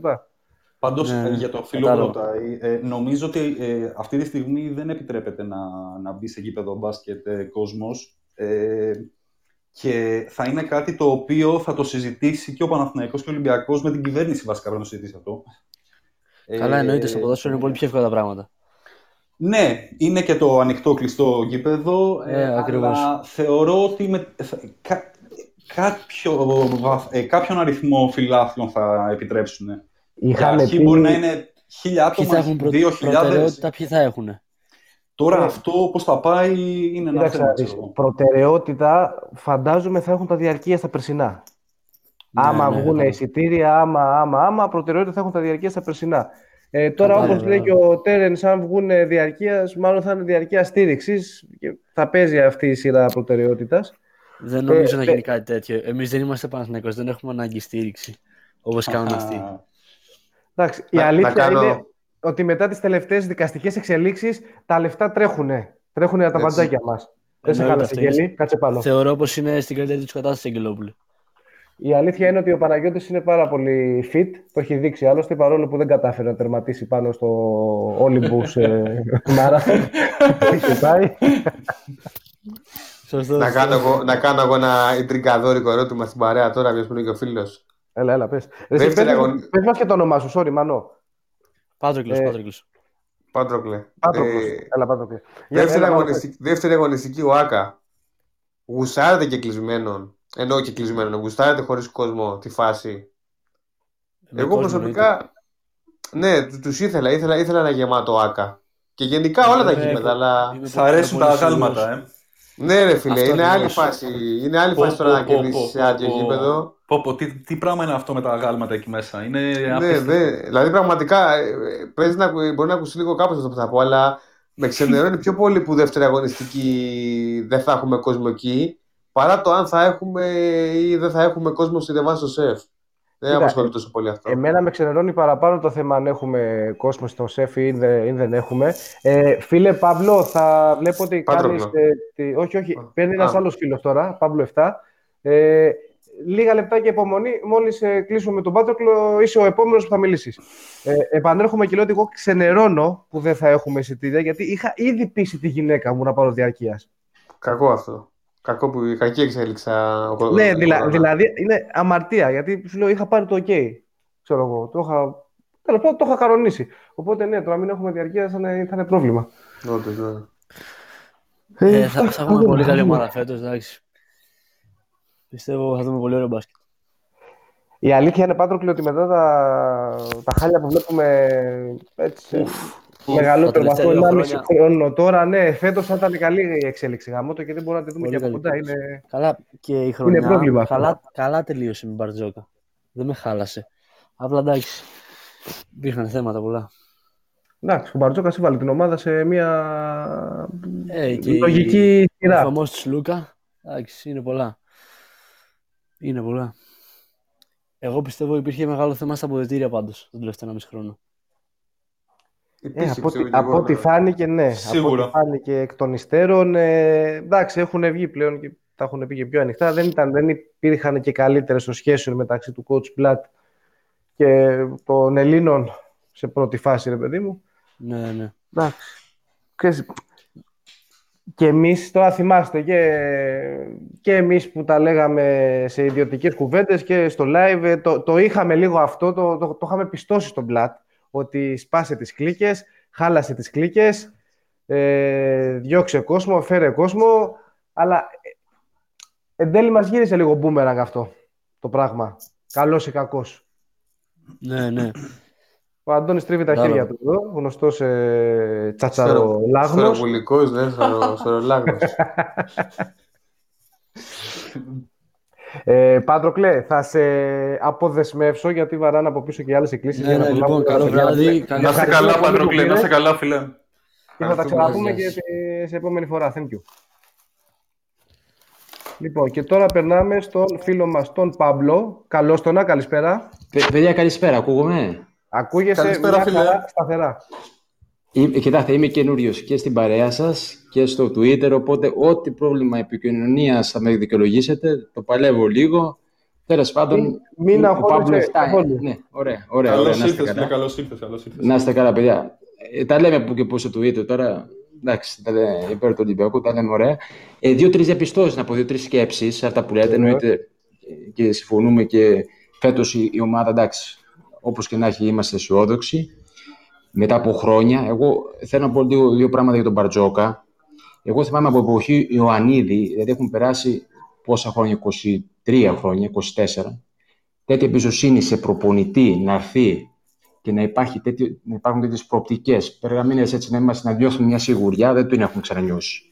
Πάντως ναι, για το φίλο που ρωτάει, ε, νομίζω ότι ε, αυτή τη στιγμή δεν επιτρέπεται να, να μπει σε γήπεδο μπάσκετ ε, κόσμος. Ε, και θα είναι κάτι το οποίο θα το συζητήσει και ο Παναθηναϊκός και ο Ολυμπιακός με την κυβέρνηση βασικά πρέπει να το συζητήσει αυτό. Καλά, εννοείται. Στο ποδόσφαιρο είναι πολύ πιο εύκολα τα πράγματα. Ναι, είναι και το ανοιχτό κλειστό γήπεδο. Ε, αλλά θεωρώ ότι με, κα, κάποιο, ε, κάποιον αριθμό φιλάθλων θα επιτρέψουν. Είχαμε αρχή πει... μπορεί να είναι χίλια άτομα, δύο χιλιάδες. Ποιοι θα έχουν. Τώρα ε, αυτό πώς θα πάει είναι ένα θέμα. Προτεραιότητα φαντάζομαι θα έχουν τα διαρκεία στα περσινά. Ναι, άμα ναι, βγουν ναι. εισιτήρια, άμα, άμα, άμα, προτεραιότητα θα έχουν τα διαρκεία στα περσινά. Ε, τώρα, όπως λέει και ο Τέρεν, αν βγουν διαρκείας, μάλλον θα είναι διαρκεία στήριξης και θα παίζει αυτή η σειρά προτεραιότητας. Δεν νομίζω ε, να γίνει ε, κάτι τέτοιο. Εμείς δεν είμαστε Παναθηναϊκός, δεν έχουμε ανάγκη στήριξη όπως κάνουν αυτοί. Εντάξει, η αλήθεια κάνω... είναι ότι μετά τις τελευταίες δικαστικές εξελίξεις τα λεφτά τρέχουν. Τρέχουν τα παντζάκια μας. Δεν σε χάλασε γέλη, κάτσε πάνω. Θεωρώ πως είναι στην καλύτερη τους κατάσταση Αγγελόπουλου. Η αλήθεια είναι ότι ο Παναγιώτης είναι πάρα πολύ fit, το έχει δείξει άλλωστε, παρόλο που δεν κατάφερε να τερματίσει πάνω στο Olympus ε, Marathon. να, κάνω εγώ, να κάνω εγώ ένα ιντριγκαδόρικο ερώτημα στην παρέα τώρα, ποιος που είναι και ο φίλος. Έλα, έλα, πες. Εσύ, πες, αγων... πες μας και το όνομά σου, sorry, Μανώ. Πάτροκλος, ε... Πάτροκλος. Πάτροκλε. Πάτροκλος. Ε... Έλα, Πάτροκλε. Δεύτερη, έλα, αγωνιστική, δεύτερη αγωνιστική ο Άκα. Γουστάρετε και κλεισμένον. Ενώ και κλεισμένον. Γουστάρετε χωρίς κόσμο τη φάση. Με Εγώ προσωπικά... Ναι, του ήθελα, ήθελα, ήθελα ένα γεμάτο Άκα. Και γενικά όλα τα γήπεδα, αλλά... Θα αρέσουν τα αγάλματα, ε. Ναι, ρε φίλε, είναι άλλη, φάση. είναι άλλη φάση τώρα να κερδίσεις σε άδειο γήπεδο. Πω, πω, τι, τι πράγμα είναι αυτό με τα αγάλματα εκεί μέσα; Είναι ναι, ναι. Δηλαδή, πραγματικά ε, να, μπορεί να ακούσεις λίγο κάπως αυτό που θα πω, αλλά με ξενερώνει πιο πολύ που δεύτερη αγωνιστική δεν θα έχουμε κόσμο εκεί, παρά το αν θα έχουμε ή δεν θα έχουμε κόσμο στη Δεβάση στο ΣΕΦ. Δεν απασχολεί τόσο πολύ αυτό. Εμένα με ξενερώνει παραπάνω το θέμα αν έχουμε κόσμο στο ΣΕΦ ή δεν, δεν έχουμε. Ε, φίλε Παύλο, θα βλέπω ότι κάνεις. Ε, όχι, όχι. Παίρνει ένας άλλος φίλος τώρα, Παύλο 7. Ε, λίγα λεπτά και υπομονή. Μόλις ε, κλείσουμε με τον Πάτροκλο, είσαι ο επόμενος που θα μιλήσεις. Ε, επανέρχομαι και λέω ότι εγώ ξενερώνω που δεν θα έχουμε εισιτήρια, γιατί είχα ήδη πείσει τη γυναίκα μου να πάρω διαρκείας. Κακό αυτό. Κακό που, κακή εξέλιξα. Ναι, δηλα, δηλαδή είναι αμαρτία, γιατί σου λέω είχα πάρει το OK. Ξέρω εγώ, το είχα, τέλος πάντων, το είχα κανονίσει. Οπότε ναι, το να μην έχουμε διαρκεία θα είναι, θα είναι πρόβλημα. Όντως, ναι. Ε, θα, θα έχουμε πολύ καλή ομάδα φέτος, εντάξει. Πιστεύω θα δούμε πολύ ωραίο μπάσκετ. Η αλήθεια είναι πάντοτε ότι μετά τα, τα χάλια που βλέπουμε έτσι, μεγαλύτερο τα βαθμό, τελευταία δύο 1,5 χρόνια. χρόνο τώρα, ναι, φέτος θα ήταν καλή η εξέλιξη γάμο και δεν μπορούμε να τη δούμε Πολύ και από καλή. κοντά. Είναι... Καλά, και η χρονιά πρόβλημα αυτό. καλά, καλά τελείωσε με Μπαρτζόκα. Δεν με χάλασε. Απλά εντάξει. Υπήρχαν θέματα πολλά. Εντάξει, ο Μπαρτζόκα έβαλε την ομάδα σε μια Ε, και λογική Ο σειρά. χαμό της Λούκα. Εντάξει, είναι πολλά. Είναι πολλά. Εγώ πιστεύω υπήρχε μεγάλο θέμα στα αποδετήρια πάντως τον τελευταίο 1,5 χρόνο. Ε, Υπήρχε, από, ό,τι- πιστεύω, και εγώ, από ό,τι ναι. φάνηκε, ναι. Σίγουρα. Από ό,τι φάνηκε εκ των υστέρων. Ε, εντάξει, έχουν βγει πλέον και τα έχουν πει και πιο ανοιχτά. Δεν, ήταν, δεν υπήρχαν και καλύτερες των σχέσεων μεταξύ του coach Blatt και των Ελλήνων σε πρώτη φάση, ρε παιδί μου. Ναι, ναι. Εντάξει. Ξέρεις, και εμείς, τώρα θυμάστε, και, και εμείς που τα λέγαμε σε ιδιωτικές κουβέντες και στο live, ε, το, το είχαμε λίγο αυτό, το, το, το είχαμε πιστώσει στον Blatt, ότι σπάσε τις κλίκες, χάλασε τις κλίκες, ε, διώξε κόσμο, φέρε κόσμο, αλλά ε, εν τέλει μας γύρισε λίγο μπούμεραγκ αυτό το πράγμα. Καλός ή κακός. ναι, ναι. Ο Αντώνης τρίβει τα Μπράβο. χέρια του εδώ, γνωστός ε, τσατσαρολάγνος. Σφαιροβουλικός, ναι, σφαιρο- σφαιρολάγνος. Ε, Πάντροκλε, θα σε αποδεσμεύσω γιατί βαράνε από πίσω και οι άλλες εκκλήσεις. Ναι, για να ναι, προλάβουμε λοιπόν, να καλό τελειώσουμε. βράδυ. Καλή Να σε ευχαριστώ καλά, πολύ που Πατροκλή. Να πήρες. σε καλά, φίλε. Και θα τα Ευχαριστούμε. ξαναπούμε και Γεια σε, σε επόμενη φορά. Thank you. Λοιπόν, και τώρα περνάμε στον φίλο μας, τον Παύλο. Καλώς τον, καλησπέρα. Παι- Παιδιά, καλησπέρα. Ακούγομαι; Ακούγεσαι Καλησπέρα, μια φίλε. χαρά σταθερά. Είμαι- Κοιτάξτε, είμαι καινούριος και στην παρέα σας και στο Twitter. Οπότε, ό,τι πρόβλημα επικοινωνίας θα με δικαιολογήσετε, το παλεύω λίγο. Τέλος πάντων, Μην- μην ο αγχώνεσαι Παύλος φτάνει. καθόλου. Ναι, ωραία, ωραία. ωραία Καλώς να είστε ήρθες, φίλε. καλά. Καλώς ήρθες. καλώς ήρθες. Να είστε καλά, παιδιά. Ε, τα λέμε που και που στο Twitter τώρα. Εντάξει, τα λέμε υπέρ του Ολυμπιακού, τα λέμε ωραία. Ε, δύο-τρεις διαπιστώσεις, να πω δύο-τρεις σκέψεις, αυτά που λέτε. Εννοείται ε, και συμφωνούμε και φέτος η, η ομάδα, εντάξει, όπως και να έχει, είμαστε αισιόδοξοι. Μετά από χρόνια, εγώ θέλω να πω δύο, δύο πράγματα για τον Μπαρτζόκα. Εγώ θυμάμαι από εποχή Ιωαννίδη, δηλαδή έχουν περάσει πόσα χρόνια, 23 χρόνια, 24. Τέτοια εμπιστοσύνη σε προπονητή να έρθει και να, υπάρχει τέτοιο, να υπάρχουν τέτοιες προοπτικές, περγαμίνε έτσι να είμαστε να νιώθουμε μια σιγουριά, δεν την έχουμε ξανανιώσει.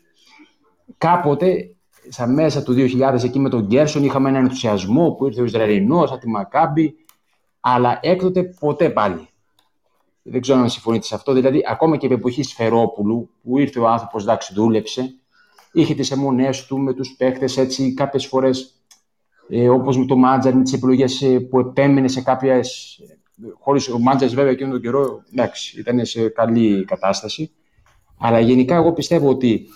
Κάποτε, στα μέσα του 2000, εκεί με τον Γκέρσον, είχαμε έναν ενθουσιασμό που ήρθε ο Ισραηλινός από τη Μακάμπη, αλλά έκτοτε ποτέ πάλι. Δεν ξέρω αν συμφωνείτε σε αυτό. Δηλαδή, ακόμα και επί εποχή Σφερόπουλου, που ήρθε ο άνθρωπος, εντάξει, δούλεψε, είχε τις αιμονές του με τους παίχτε έτσι, κάποιες φορές ε, όπως με το Μάτζαρ, με τις επιλογές που επέμενε σε κάποιες. Χωρίς ο Μάτζαρ, βέβαια, εκείνον τον καιρό εντάξει, ήταν σε καλή κατάσταση. Αλλά γενικά, εγώ πιστεύω ότι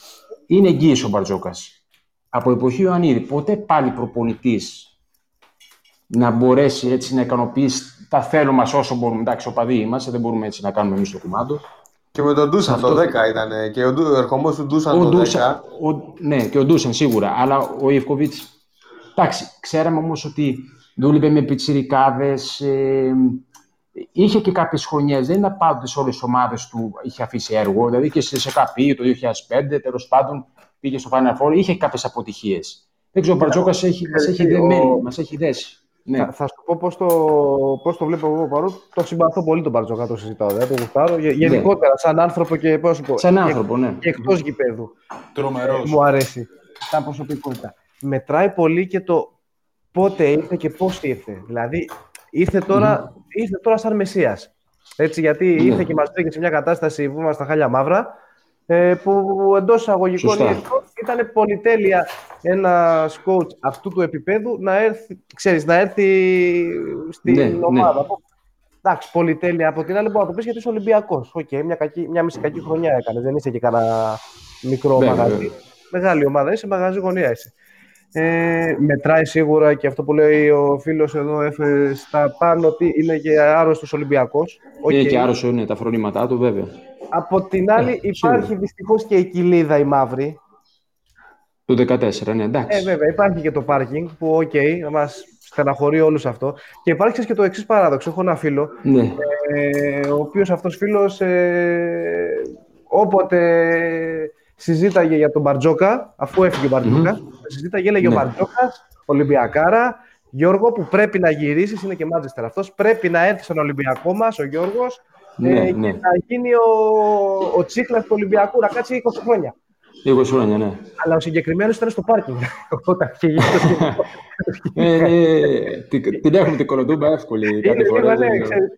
είναι εγγύης ο Μπαρτζόκας. Από εποχή Ιωαννίδη, ποτέ πάλι προπονητής να μπορέσει έτσι να ικανοποιήσει τα θέλω μα όσο μπορούμε. Εντάξει, οπαδοί είμαστε, δεν μπορούμε έτσι να κάνουμε εμείς το κουμάντο. Και με τον Ντούσαν Αυτό- το 10 ήταν. Και ο, Ντου- ο ερχομός του Ντούσαν Ο το 10. Ντούσαν, ο, ναι, και ο Ντούσαν σίγουρα. Αλλά ο Ιευκοβίτ. Εντάξει, ξέραμε όμως ότι δούλευε με πιτσιρικάδες. Ε, είχε και κάποιες χρονιές. Δεν ήταν πάντοτε σε όλες τις ομάδες του είχε αφήσει έργο. Δηλαδή και σε ΣΕΚΑΠΗ το 2005, τέλος πάντων πήγε στο Final Four. Είχε κάποιες αποτυχίες. Δεν ξέρω, ο Μπαρτζόκα μας έχει, μας έχει, ο- δεμένη, μας έχει δέσει. Ναι. Θα, θα σου πω πώς το, πώς το βλέπω εγώ παρόλο. Το συμπαθώ πολύ τον Μπαρτζόκα, το συζητάω. Δεν το γουστάρω. Γε- Γενικότερα, σαν άνθρωπο και πώς σου πω. Ναι. Σαν και- άνθρωπο, ναι. Και εκτός γηπέδου. Τρομερός. Μου αρέσει. Σαν προσωπικότητα. Μετράει πολύ και το πότε ήρθε και πώς ήρθε. Δηλαδή, ήρθε τώρα, ήρθε τώρα σαν μεσίας. Έτσι, γιατί Ναι. ήρθε και μας βρήκε σε μια κατάσταση που είμαστε χάλια μαύρα, ε, που εντός εισαγωγικών Σωστά. ή εκτός ήταν πολυτέλεια ένας coach αυτού του επίπεδου να έρθει, ξέρεις, να έρθει στην Ναι, ναι. ομάδα. Εντάξει, πολυτέλεια από την άλλη μπορεί να το πεις γιατί είσαι Ολυμπιακός. Οκ, μια, κακή, μια μισή κακή χρονιά έκανες. Δεν είσαι και κανένα μικρό Βέβαια, μαγαζί. βέβαια. Μεγάλη ομάδα είσαι, μαγαζί γωνία είσαι. Ε, μετράει σίγουρα και αυτό που λέει ο φίλος εδώ έφερε στα πάνω ότι είναι και άρρωστος Ολυμπιακός. Είναι και άρρωστο είναι τα φρονήματά του, βέβαια. Από την άλλη, Ε, υπάρχει σίγουρα. δυστυχώς και η κηλίδα η μαύρη. Το 14, ναι, εντάξει. Ε, βέβαια, υπάρχει και το πάρκινγκ που, οκ, μας στεναχωρεί όλους αυτό. Και υπάρχει και το εξής παράδοξο. Έχω ένα φίλο ναι. ε, ο οποίος αυτός φίλος ε, όποτε συζήταγε για τον Μπαρτζόκα, αφού έφυγε ο Μπαρτζόκα, συζήταγε, έλεγε Ναι. ο Μπαρτζόκας, Ολυμπιακάρα, Γιώργο, που πρέπει να γυρίσεις, είναι και Μάντζεστερ αυτός. Πρέπει να έρθει στον Ολυμπιακό μας, ο Γιώργος, Ναι, ε, ναι. και να γίνει ο, ο τσίχλας του Ολυμπιακού, να κάτσει 20 χρόνια. 20 χρόνια, ναι. Αλλά ο συγκεκριμένος ήταν στο πάρκινγκ. Όταν είχε γίνει το σκηνικό. Ε, ε, την- την έχουμε την κολοτούμπα εύκολη κάθε Είναι λίγο, φορά. ναι, δεν- ξέρεις,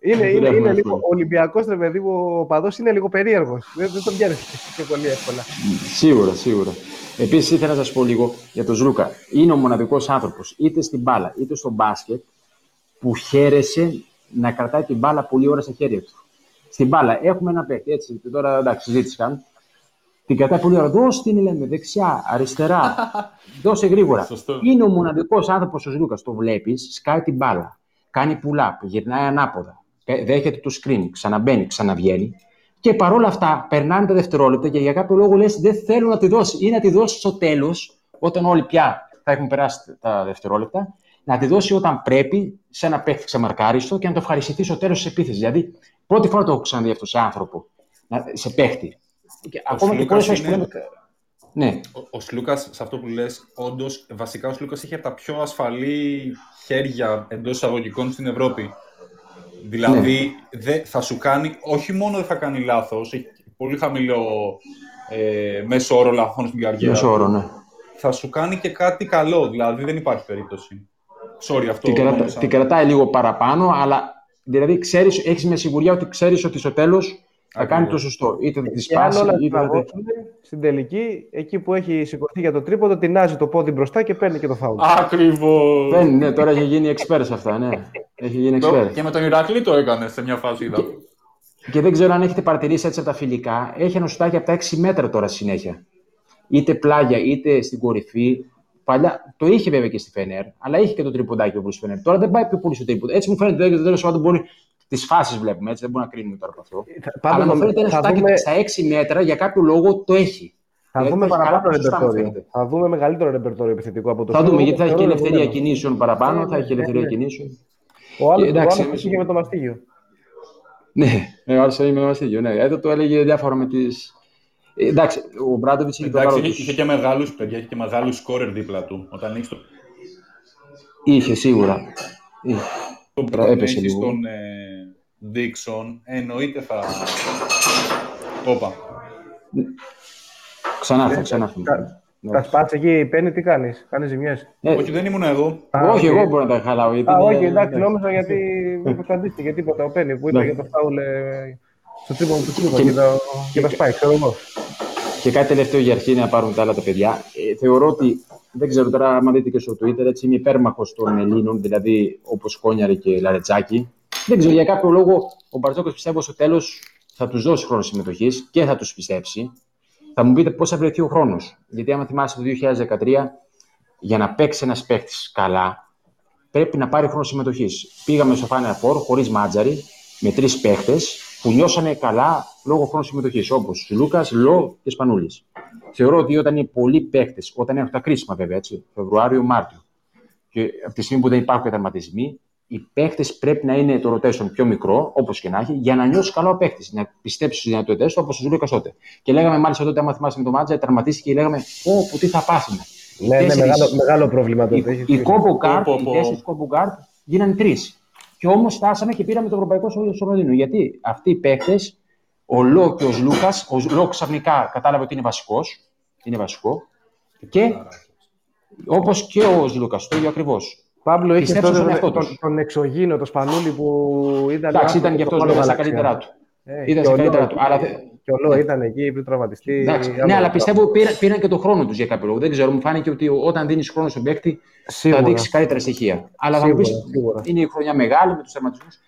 είναι, δεν είναι, έχουμε είναι εύκολο. λίγο Ολυμπιακός ρε παιδί μου, ο παδός είναι λίγο περίεργος. Δεν, δεν τον πιάνεις και πολύ εύκολα. Σίγουρα, σίγουρα. Επίσης, ήθελα να σας πω λίγο για τον Ζλούκα. Είναι ο μοναδικός άνθρωπος, είτε στην μπάλα είτε στο μπάσκετ, που χαίρεσε να κρατάει την μπάλα πολλή ώρα στα χέρια του. Στην μπάλα έχουμε ένα παίκτη, έτσι, τώρα εντάξει, συζήτηση κάνουμε. Την κρατάει πολύ ώρα. Δώσε την, λέμε, δεξιά, αριστερά. Δώσε γρήγορα. Σωστό. Είναι ο μοναδικός άνθρωπος ο Ζλούκας. Το βλέπεις, σκάει την μπάλα. Κάνει pull-up, γυρνάει ανάποδα. πε- Δέχεται το screen, ξαναμπαίνει, ξαναβγαίνει. Και παρόλα αυτά περνάνε τα δευτερόλεπτα και για κάποιο λόγο λες: Δεν θέλω να τη δώσει. Ή να τη δώσει στο τέλος, όταν όλοι πια θα έχουν περάσει τα δευτερόλεπτα, να τη δώσει όταν πρέπει, σε ένα παίχτη ξεμαρκάριστο και να το ευχαριστηθεί στο τέλος της επίθεσης. Δηλαδή, πρώτη φορά το έχω ξαναδεί αυτό σε άνθρωπο, να- σε παίχτη. Και ακόμα και πολλέ Σλούκας φορέ που είναι- λέμε. Ναι, Ο, ο Σλούκας, σε αυτό που λες, όντως, βασικά ο Σλούκας είχε από τα πιο ασφαλή χέρια εντός εισαγωγικών στην Ευρώπη. Δηλαδή, δε, θα σου κάνει, όχι μόνο δεν θα κάνει λάθος, έχει πολύ χαμηλό ε, μέσο όρο λαθών στην καριέρα. μέσο του. όρο, ναι. Θα σου κάνει και κάτι καλό, δηλαδή δεν υπάρχει περίπτωση. Sorry, αυτό την, κρατα, νόμιζα. την κρατάει λίγο παραπάνω, αλλά δηλαδή ξέρεις, έχεις με σιγουριά ότι ξέρεις ότι στο τέλος θα Ακριβώς. κάνει το σωστό. Είτε θα τη Και αν σπάσει, όλα είτε θα... στραβώσουν, στην τελική, εκεί που έχει σηκωθεί για το τρίποντο, τεινάζει το πόδι μπροστά και παίρνει και το φάουλ. Ακριβώς. Παίρνει, ναι, τώρα έχει γίνει expert σε αυτά, ναι. Έχει γίνει expert. Και με τον Ηρακλή το έκανε σε μια φάση. είδα. Και δεν ξέρω αν έχετε παρατηρήσει έτσι από τα φιλικά, έχει ένα σουτάκι από τα 6 μέτρα τώρα συνέχεια. Είτε πλάγια, είτε στην κορυφή. Παλιά, το είχε βέβαια και στη Φενέρ, αλλά είχε και το τριποντάκι ο Μπρουσ Φενέρ. Τώρα δεν πάει πιο πολύ στο τρίποντο. Έτσι μου φαίνεται δεν τέλο πάντων μπορεί. Τις φάσεις βλέπουμε έτσι, δεν μπορούμε να κρίνουμε τώρα από αυτό. Θα- αλλά πάντως, μου φαίνεται ένα θα σουτάκι δούμε- στα 6 μέτρα για κάποιο λόγο το έχει. Θα Δηλαδή, δούμε το έχει παραπάνω καλά ποσοστά, μου ρεπερτόριο. φαίνεται. Θα δούμε μεγαλύτερο ρεπερτόριο επιθετικό από το Θα Σλούκα, δούμε το γιατί θα έχει και θεωρώ ελευθερία δεδομένο. κινήσεων παραπάνω, Ναι, θα έχει ναι, ελευθερία ναι. κινήσεων. Ο άλλος, Ε, εντάξει, ο άλλος εμείς- είχε με το μαστίγιο. Ναι, ε, ο Άρης είναι με μαστίγιο. Ναι. Εδώ το έλεγε διάφορα με τι. εντάξει, ο Μπράντοβιτς είχε το Εντάξει, βάρο είχε, του. είχε και μεγάλους παιδιά, είχε και μεγάλους σκόρερ δίπλα του. Όταν έχεις το Είχε σίγουρα. Είχε. τον Τώρα έπεσε έχεις λίγο. τον ε, Dixon, εννοείται θα. Όπα. Ξανά θα, ξανά θα. Ναι. Τα σπάτσε εκεί, Πέννη, τι κάνεις, κάνεις ζημιές. Ε, Όχι, δεν ήμουν εγώ. όχι, οκ. εγώ μπορώ να τα χαλάω. Γιατί Α, είναι- όχι, εντάξει, ναι. νόμιζα γιατί δεν προστατίστηκε τίποτα ο Πέννη που είπε Ναι. για το φάουλ ε, στο τρίπον του Σλούκα Και- και, το- και τα σπάει, ξέρω εγώ. Και κάτι τελευταίο για αρχή να πάρουν τα άλλα τα παιδιά. Ε, θεωρώ ότι, δεν ξέρω τώρα, άμα δείτε και στο Twitter, έτσι είμαι υπέρμαχος των Ελλήνων, δηλαδή όπως Κόνιαρη και Λαρετζάκη. Δεν ξέρω, για κάποιο λόγο ο Μπαρτζόκος πιστεύω στο τέλος θα τους δώσει χρόνο συμμετοχής και θα τους πιστέψει. Θα μου πείτε πώς θα βρεθεί ο χρόνος. Γιατί άμα θυμάστε το 2013, για να παίξει ένας παίκτης καλά, πρέπει να πάρει χρόνο συμμετοχής. Πήγαμε στο Final Four χωρίς μάτζαρι, με τρεις παίχτε που νιώσανε καλά λόγω χρόνου συμμετοχής, όπως Λούκας, Λό και Σπανούλης. Θεωρώ ότι όταν είναι πολλοί παίχτε, όταν έχουν τα κρίσιμα βέβαια, έτσι, Φεβρουάριο, Μάρτιο, και από τη στιγμή που δεν υπάρχουν τραυματισμοί, οι παίχτες πρέπει να είναι το rotation πιο μικρό, όπως και να έχει, για να νιώσεις καλά ο παίχτης. Να πιστέψεις στις δυνατότητές του, όπως ο Σλούκας τότε. Και λέγαμε μάλιστα τότε, άμα θυμάσαι με το Μάντζαρη, τραυματίστηκε και λέγαμε, Πω, που τι θα πάθουμε. Ναι, ναι, Τέσσερις. μεγάλο, μεγάλο πρόβλημα τότε. Οι, έχεις οι δίκιο. combo guard, Πω, πω, οι πω. τέσσερις combo guard γίνανε τρεις. Και όμως φτάσαμε και πήραμε το ευρωπαϊκό στο Λονδίνο. Γιατί αυτοί οι παίκτες, ο Λό και ο Σλούκας, ο Λό ξαφνικά κατάλαβε ότι είναι βασικός. Είναι βασικό. Και όπως και ο Λούκα, το ίδιο ακριβώς. Παύλο είχε Πιστέψω τότε στον τον, εαυτό τον, τους. τον εξωγήινο, το Σπανούλη που ήταν. Εντάξει, ήταν και το αυτός πάνω βέβαια στα γαλαξία. καλύτερά του. Ε, Ήταν και στα ο καλύτερα Λό- του. Αλλά θε- Και ο Λό ήταν εκεί πριν τραυματιστεί. Εντάξει, Άλλο ναι, αλλά πράγμα. πιστεύω πήραν, πήραν και τον χρόνο τους για κάποιο λόγο. Δεν ξέρω, μου φάνηκε ότι όταν δίνεις χρόνο στον παίκτη θα Σίγουρα. δείξεις καλύτερα στοιχεία. Αλλά θα μου πεις, Σίγουρα, σίγουρα. είναι η χρονιά μεγάλη με τους τερματισμούς.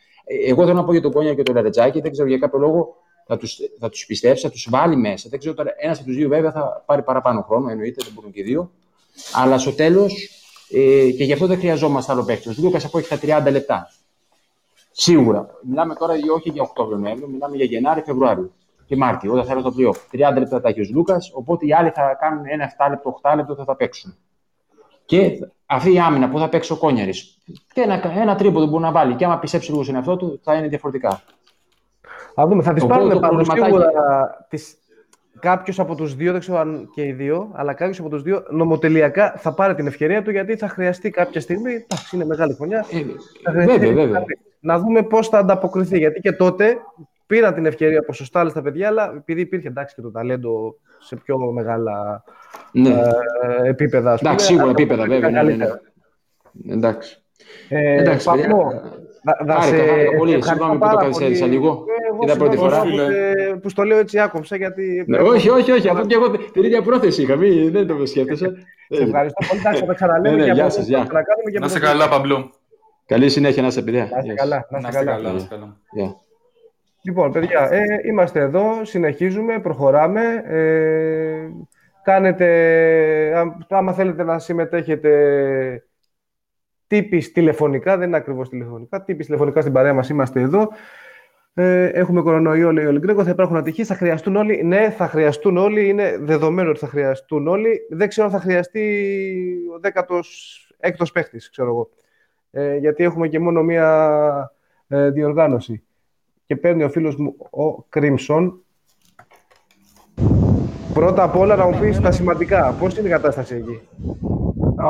Εγώ θέλω να πω για τον Κόνια και τον Λαρετζάκη, δεν ξέρω για κάποιο λόγο θα του θα τους πιστέψει, θα τους βάλει μέσα. Δεν ξέρω τώρα, ένας από τους δύο βέβαια θα πάρει παραπάνω χρόνο, εννοείται, δεν μπορούν και οι δύο. Αλλά στο τέλος, ε, και γι' αυτό δεν χρειαζόμαστε άλλο παίκτη. Ο Λούκας από έχει τα 30 λεπτά. Σίγουρα. Μιλάμε τώρα για- όχι για Οκτώβριο-Νοέμβριο, μιλάμε για Γενάρη-Φεβρουάριο και Μάρτιο, όταν θα έρθει το πλοίο. 30 λεπτά τα έχει ο Λούκας, οπότε οι άλλοι θα κάνουν ένα 7 λεπτό, 8 λεπτό θα τα παίξουν. Και αυτή η άμυνα που θα παίξει ο Κόνιαρης. Και ένα, ένα τρίποδο που μπορεί να βάλει. Και άμα πιστέψει λίγο στον εαυτό του, θα είναι διαφορετικά. Θα δούμε, θα τις Οπότε πάρουν το πάνω προβληματάκι- σίγουρα τις, κάποιος από τους δύο, δεν ξέρω αν και οι δύο, αλλά κάποιος από τους δύο νομοτελειακά θα πάρει την ευκαιρία του γιατί θα χρειαστεί κάποια στιγμή. Εντάξει, είναι μεγάλη χρονιά. Ε, θα χρειαστεί βέβαια, βέβαια. Να δούμε πώς θα ανταποκριθεί. Γιατί και τότε πήραν την ευκαιρία ποσοστά άλλα στα παιδιά, αλλά επειδή υπήρχε εντάξει και το ταλέντο σε πιο μεγάλα Ναι. ε, επίπεδα. ας Εντάξει, πούμε, σίγουρα ανταποκρίθηκαν επίπεδα, βέβαια. Ναι, ναι, ναι. καλύτερα. Εντάξει. Ε, Εντάξει, Παπμό, παιδιά. Θα- θα Χάρηκα, σε χάρηκα πολύ. ευχαριστώ Συγγνώμη που το πάρα καθυστέρησα πολύ. λίγο. Ε, εγώ Ήταν πρώτη συγγνώμη φορά. που, σε- που στο λέω έτσι άκομψα, γιατί... Ναι, όχι, όχι, όχι. Αφού και εγώ την ίδια πρόθεση είχα. Μην, δεν το σκέφτεσαι. Σε ευχαριστώ πολύ. Εντάξει, θα τα ξαναλέμε Ναι, ναι, και γεια από σας, εδώ γεια. θα τα κάνουμε και Να από είσαι εδώ. καλά, Παμπλό. Καλή συνέχεια να είστε, παιδιά. Να είστε καλά. Να Να είστε είστε καλά. καλά. να είστε καλά. Γεια. Λοιπόν, παιδιά, ε, είμαστε εδώ, συνεχίζουμε, προχωράμε. Ε, κάνετε, α- άμα θέλετε να συμμετέχετε τύπης τηλεφωνικά, δεν είναι ακριβώς τηλεφωνικά, τύπης τηλεφωνικά στην παρέα μας είμαστε εδώ. Ε, έχουμε κορονοϊό, λέει ο Λιγκρέκο, θα υπάρχουν ατυχείς, θα χρειαστούν όλοι. Ναι, θα χρειαστούν όλοι, είναι δεδομένο ότι θα χρειαστούν όλοι. Δεν ξέρω αν θα χρειαστεί ο 16ος παίχτης, ξέρω εγώ. Ε, γιατί έχουμε και μόνο μία ε, διοργάνωση και παίρνει ο φίλος μου ο Κρίμσον. Πρώτα απ' όλα να μου πεις τα σημαντικά. Πώς είναι η κατάσταση εκεί; Α,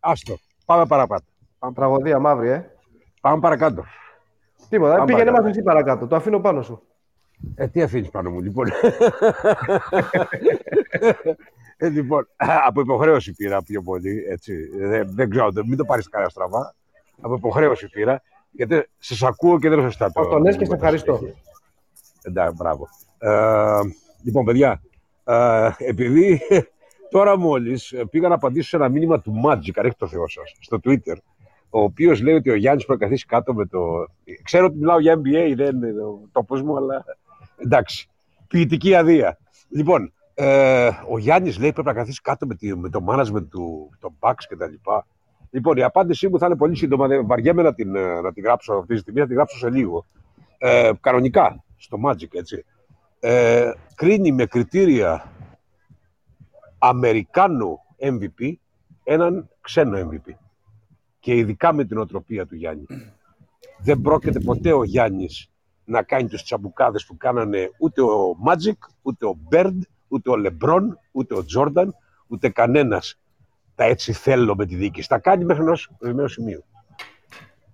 άστο. Πάμε παραπάνω. Τραγωδία μαύρη, ε. Πάμε παρακάτω. Τίποτα. Πάμε Πήγαινε παρακάτω. μας εσύ παρακάτω. Το αφήνω πάνω σου. Ε, τι αφήνεις πάνω μου, λοιπόν; ε, λοιπόν, από υποχρέωση πήρα πιο πολύ. Έτσι. Δεν, δεν ξέρω, δεν- μην το πάρεις κανένα στραβά. Από υποχρέωση πήρα. Γιατί σας ακούω και δεν είναι σωστά Το λες και σε ευχαριστώ. Εντάξει, μπράβο. Ε, λοιπόν, παιδιά, ε, επειδή τώρα μόλις πήγα να απαντήσω σε ένα μήνυμα του Magic, αν έχει το Θεό σας, στο Twitter, ο οποίος λέει ότι ο Γιάννης πρέπει να καθίσει κάτω με το. Ξέρω ότι μιλάω για NBA, δεν είναι ο τόπος μου, αλλά εντάξει. Ποιητική αδεία. Λοιπόν, ε, ο Γιάννης λέει πρέπει να καθίσει κάτω με, τη, με το management του των Bucks και τα λοιπά. Λοιπόν, η απάντησή μου θα είναι πολύ σύντομα. Δεν βαριέμαι να την, ε, να την γράψω αυτή τη στιγμή, θα την γράψω σε λίγο. Ε, κανονικά, στο Magic, έτσι. Ε, κρίνει με κριτήρια Αμερικάνου MVP έναν ξένο MVP. Και ειδικά με την οτροπία του Γιάννη. Δεν πρόκειται ποτέ ο Γιάννης να κάνει τους τσαμπουκάδες που κάνανε ούτε ο Magic, ούτε ο Bird, ούτε ο LeBron, ούτε ο Jordan, ούτε κανένας τα έτσι θέλω με τη διοίκηση. Τα κάνει μέχρι ενός ορισμένου σημείου.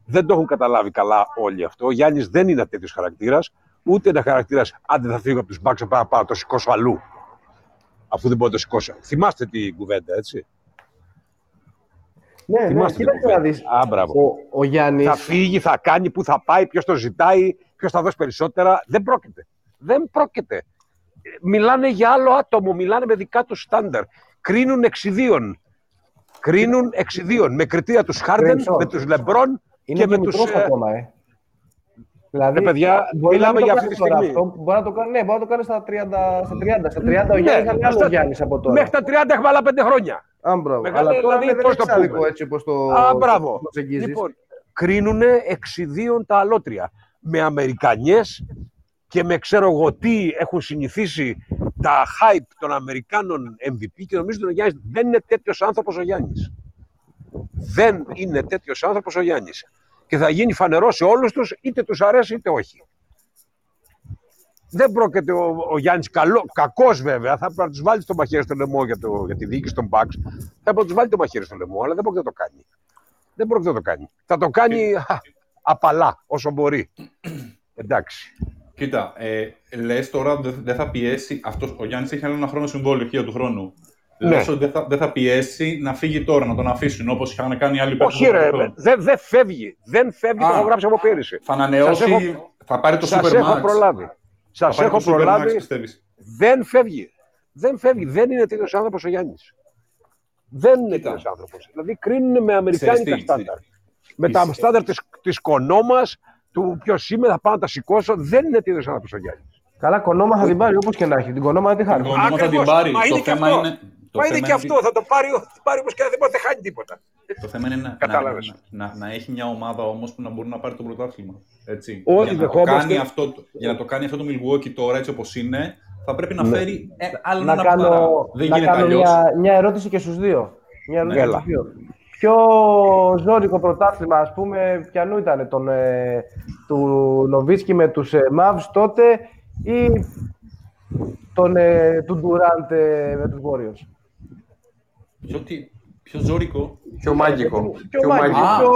Δεν το έχουν καταλάβει καλά όλοι αυτό. Ο Γιάννης δεν είναι τέτοιος χαρακτήρας, ούτε ένα χαρακτήρας άντε θα φύγω από τους Bucks να πάω, πάω, το σηκώσω αλλού. Αφού δεν μπορώ να το σηκώσω. Θυμάστε την κουβέντα, έτσι. Ναι, ναι, Θυμάστε την κοίταξε να κουβέντα. δεις. Α, μπράβο. Ο, ο Γιάννης... Θα φύγει, θα κάνει, πού θα πάει, ποιος το ζητάει, ποιος θα δώσει περισσότερα. Δεν πρόκειται. Δεν πρόκειται. Μιλάνε για άλλο άτομο, μιλάνε με δικά τους στάνταρ. Κρίνουν εξιδίων. Κρίνουν εξιδίων. Με κριτήρια τους Χάρντεν, Κρίνσον. με τους Λεμπρόν Είναι και με μικρός τους, ε, ακόμα, ε. Δηλαδή, Ε, παιδιά, μπορεί να μιλάμε μην το για κάνεις αυτή τη τώρα στιγμή. Αυτό, μπορεί να το κάνεις, ναι, μπορεί να το κάνεις στα 30. Στα 30, στα 30 ο Ναι, Γιάννης θα είναι άλλο στα- Γιάννης από τώρα. Μέχρι τα 30 έχουμε άλλα 5 χρόνια. Α, μπράβο. Μεγάλε, Αλλά τώρα δηλαδή, ναι, δεν πώς είναι το άδικο πούμε. έτσι όπως το Α, μπράβο. το προσεγγίζεις. Λοιπόν, κρίνουν εξιδίων τα αλότρια. Με Αμερικανιές και με ξέρω εγώ τι έχουν συνηθίσει τα hype των Αμερικάνων MVP και νομίζω ότι ο Γιάννης δεν είναι τέτοιος άνθρωπος ο Γιάννης. Δεν είναι τέτοιος άνθρωπος ο Γιάννης. Και θα γίνει φανερό σε όλους τους, είτε τους αρέσει είτε όχι. Δεν πρόκειται ο, ο Γιάννης καλό, κακός βέβαια. Θα πρέπει να τους βάλει το μαχαίρι στο λαιμό για, το, για τη διοίκηση των Bucks. Θα πρέπει να τους βάλει το μαχαίρι στο λαιμό, αλλά δεν πρόκειται να το κάνει. Δεν πρόκειται να το κάνει. Θα το κάνει α, απαλά όσο μπορεί. Εντάξει. Κοίτα, ε, λες τώρα δεν δεν θα πιέσει. Αυτός, ο Γιάννης έχει άλλο ένα χρόνο συμβόλαιο αρχεία του χρόνου. Ναι. Λες ότι δεν θα, δεν θα πιέσει να φύγει τώρα, να τον αφήσουν όπως είχαν κάνει οι άλλοι Όχι, παίκτες ρε, στο παρελθόν. δεν δεν φεύγει. Δεν φεύγει, το Α. έχω γράψει από πέρυσι. Θα ανανεώσει, Σας έχω- θα πάρει το Σας Supermax. έχω προλάβει. Σας Θα πάρει έχω το Supermax, προλάβει. πιστεύεις. Δεν φεύγει. Δεν φεύγει. Δεν είναι τέτοιος άνθρωπος ο Γιάννης. Δεν είναι Κοίτα. τέτοιος άνθρωπος. Δηλαδή κρίνουν με αμερικάνικα Ξέρεις τι, στάνταρ. Με τα Είσαι- στάνταρ τη της κονόμας, του ποιος είμαι, θα πάω να τα σηκώσω. Δεν είναι τέτοιος άνθρωπος ο Γιάννης. Καλά, κονόμα θα την πάρει όπως και να έχει. Την κονόμα δεν τη Την χάνει. κονόμα θα την Ακριβώς. πάρει. Μα Το είναι και θέμα αυτό. είναι. Το Μα είναι θέμα και είναι αυτό. Θα το πάρει, θα το πάρει όπως και να δεν μπορεί να χάνει τίποτα. Το θέμα είναι να, να, Κατάλαβες. να, να, να έχει μια ομάδα όμως που να μπορεί να πάρει το πρωτάθλημα. Έτσι. Όλοι για, να το δεχόμαστε. κάνει αυτό, το- για να το κάνει αυτό το Milwaukee τώρα έτσι όπως είναι, θα πρέπει να Ναι. φέρει ε, άλλο να ένα κάνω, παρά. Δεν να γίνεται κάνω αλλιώς. μια, μια ερώτηση και στους δύο. Μια ερώτηση Έλα. και στους δύο. Πιο ζώρικο πρωτάθλημα, ας πούμε, ποιανού ήταν τον, ε, του Νοβίτσκι με τους ε, Mavs τότε ή τον, ε, του Durant ε, με τους Warriors; Πιο, τι, πιο ζώρικο; Πιο μάγικο. Πιο Πιο μάγικο, Α. πιο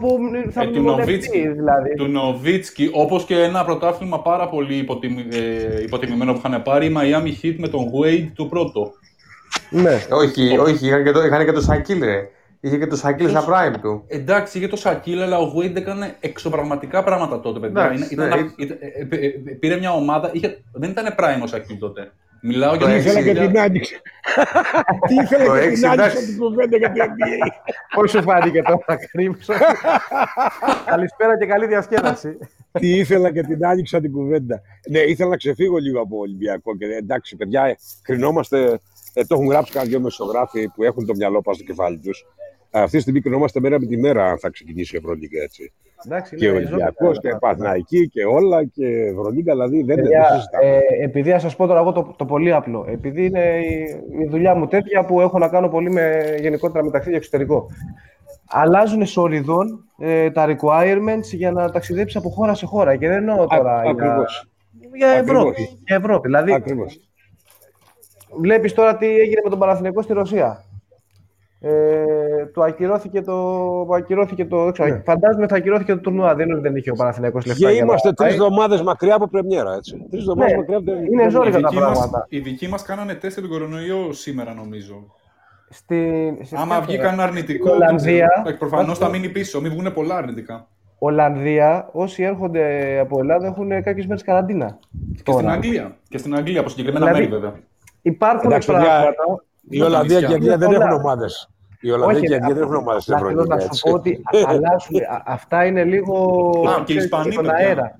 που θα Ε, του μνημονευτείς, Νοβίτσκι. δηλαδή. Του Νοβίτσκι, όπως και ένα πρωτάθλημα πάρα πολύ υποτιμη, ε, υποτιμημένο που είχαν πάρει, η Miami Heat με τον Wade του πρώτο. Ναι. Όχι, όχι, είχαν και το, είχαν και το Σακίλ, ρε. Είχε και το Σακίλ στα prime του. Εντάξει, είχε το Σακίλ, αλλά ο Wade έκανε εξωπραγματικά πράγματα τότε, παιδιά. Εντάξει, Ήταν- ναι, ήταν- ήταν- ε, ε, ε, πήρε μια ομάδα, είχε, δεν ήταν prime ο Σακίλ τότε. Μιλάω Το για Τι έξι, ήθελα και για- την άνοιξα. Τι Το ήθελα και έξι, την άνοιξα εντάξει. την κουβέντα για την NBA. Πώς σου φάνηκε τώρα, Κρίμψο. Καλησπέρα και καλή διασκέδαση. Τι ήθελα και την άνοιξα την κουβέντα. Ναι, ήθελα να ξεφύγω λίγο από Ολυμπιακό. Και, εντάξει, παιδιά, ε, κρινόμαστε. Ε, το έχουν γράψει κανένα δυο μεσογράφοι που έχουν το μυαλό πάνω στο κεφάλι τους. Αυτή τη στιγμή κρινόμαστε μέρα με τη μέρα αν θα ξεκινήσει η Ευρωλίγκα έτσι. Εντάξει, Και ο είναι Ολυμπιακός ζώδια και αυτά. Παθναϊκή και όλα και Ευρωλίγκα, δηλαδή δεν δεν Παιδιά, συζητάμε. ε, επειδή θα σας πω τώρα εγώ το, το πολύ απλό, επειδή είναι η, η δουλειά μου τέτοια που έχω να κάνω πολύ με γενικότερα με ταξίδια εξωτερικό. Αλλάζουν σοριδών ε, τα requirements για να ταξιδέψεις από χώρα σε χώρα και δεν εννοώ τώρα για, Ακριβώς. για, Ευρώπη, Ακριβώς. για Ευρώπη. Δηλαδή, Ακριβώς. βλέπεις τώρα τι έγινε με τον Παναθηναϊκό στη Ρωσία. Ε, του ακυρώθηκε το, ακυρώθηκε το δεν ξέρω, φαντάζομαι θα ακυρώθηκε το τουρνουά. Δεν είναι ότι δεν είχε ο Παναθηναϊκός λεφτά. Και για να είμαστε τρεις πάει. εβδομάδες μακριά από πρεμιέρα. Έτσι. Τρεις εβδομάδες Ναι, μακριά από την είναι Οι ζώρικα τα δικοί, μας, πράγματα. οι δικοί μας κάνανε τεστ για τον κορονοϊό σήμερα, νομίζω. Στην, σε Άμα ποια βγήκαν χώρα; αρνητικό, Στην Ολλανδία. προφανώς θα μείνει πίσω. Μην βγουν πολλά αρνητικά. Ολλανδία, όσοι έρχονται από Ελλάδα έχουν κάποιες μέρες καραντίνα. Και στην Τώρα. Αγγλία. Και στην Αγγλία, από συγκεκριμένα Δηλαδή, μέρη βέβαια. Υπάρχουν Εντάξει, παιδιά, πράγματα. Η Ολλανδία και η Αγγλία δεν Πολλά. έχουν ομάδες. Η Ολλανδία Όχι, και η Αγγλία α- δεν έχουν ομάδες στην απλά θέλω Ευρωλίγκα. να σου έτσι. πω ότι αλλάζουν. Α- Αυτά είναι λίγο. Α, και οι ξέρεις, Ισπανοί, στον παιδιά. αέρα.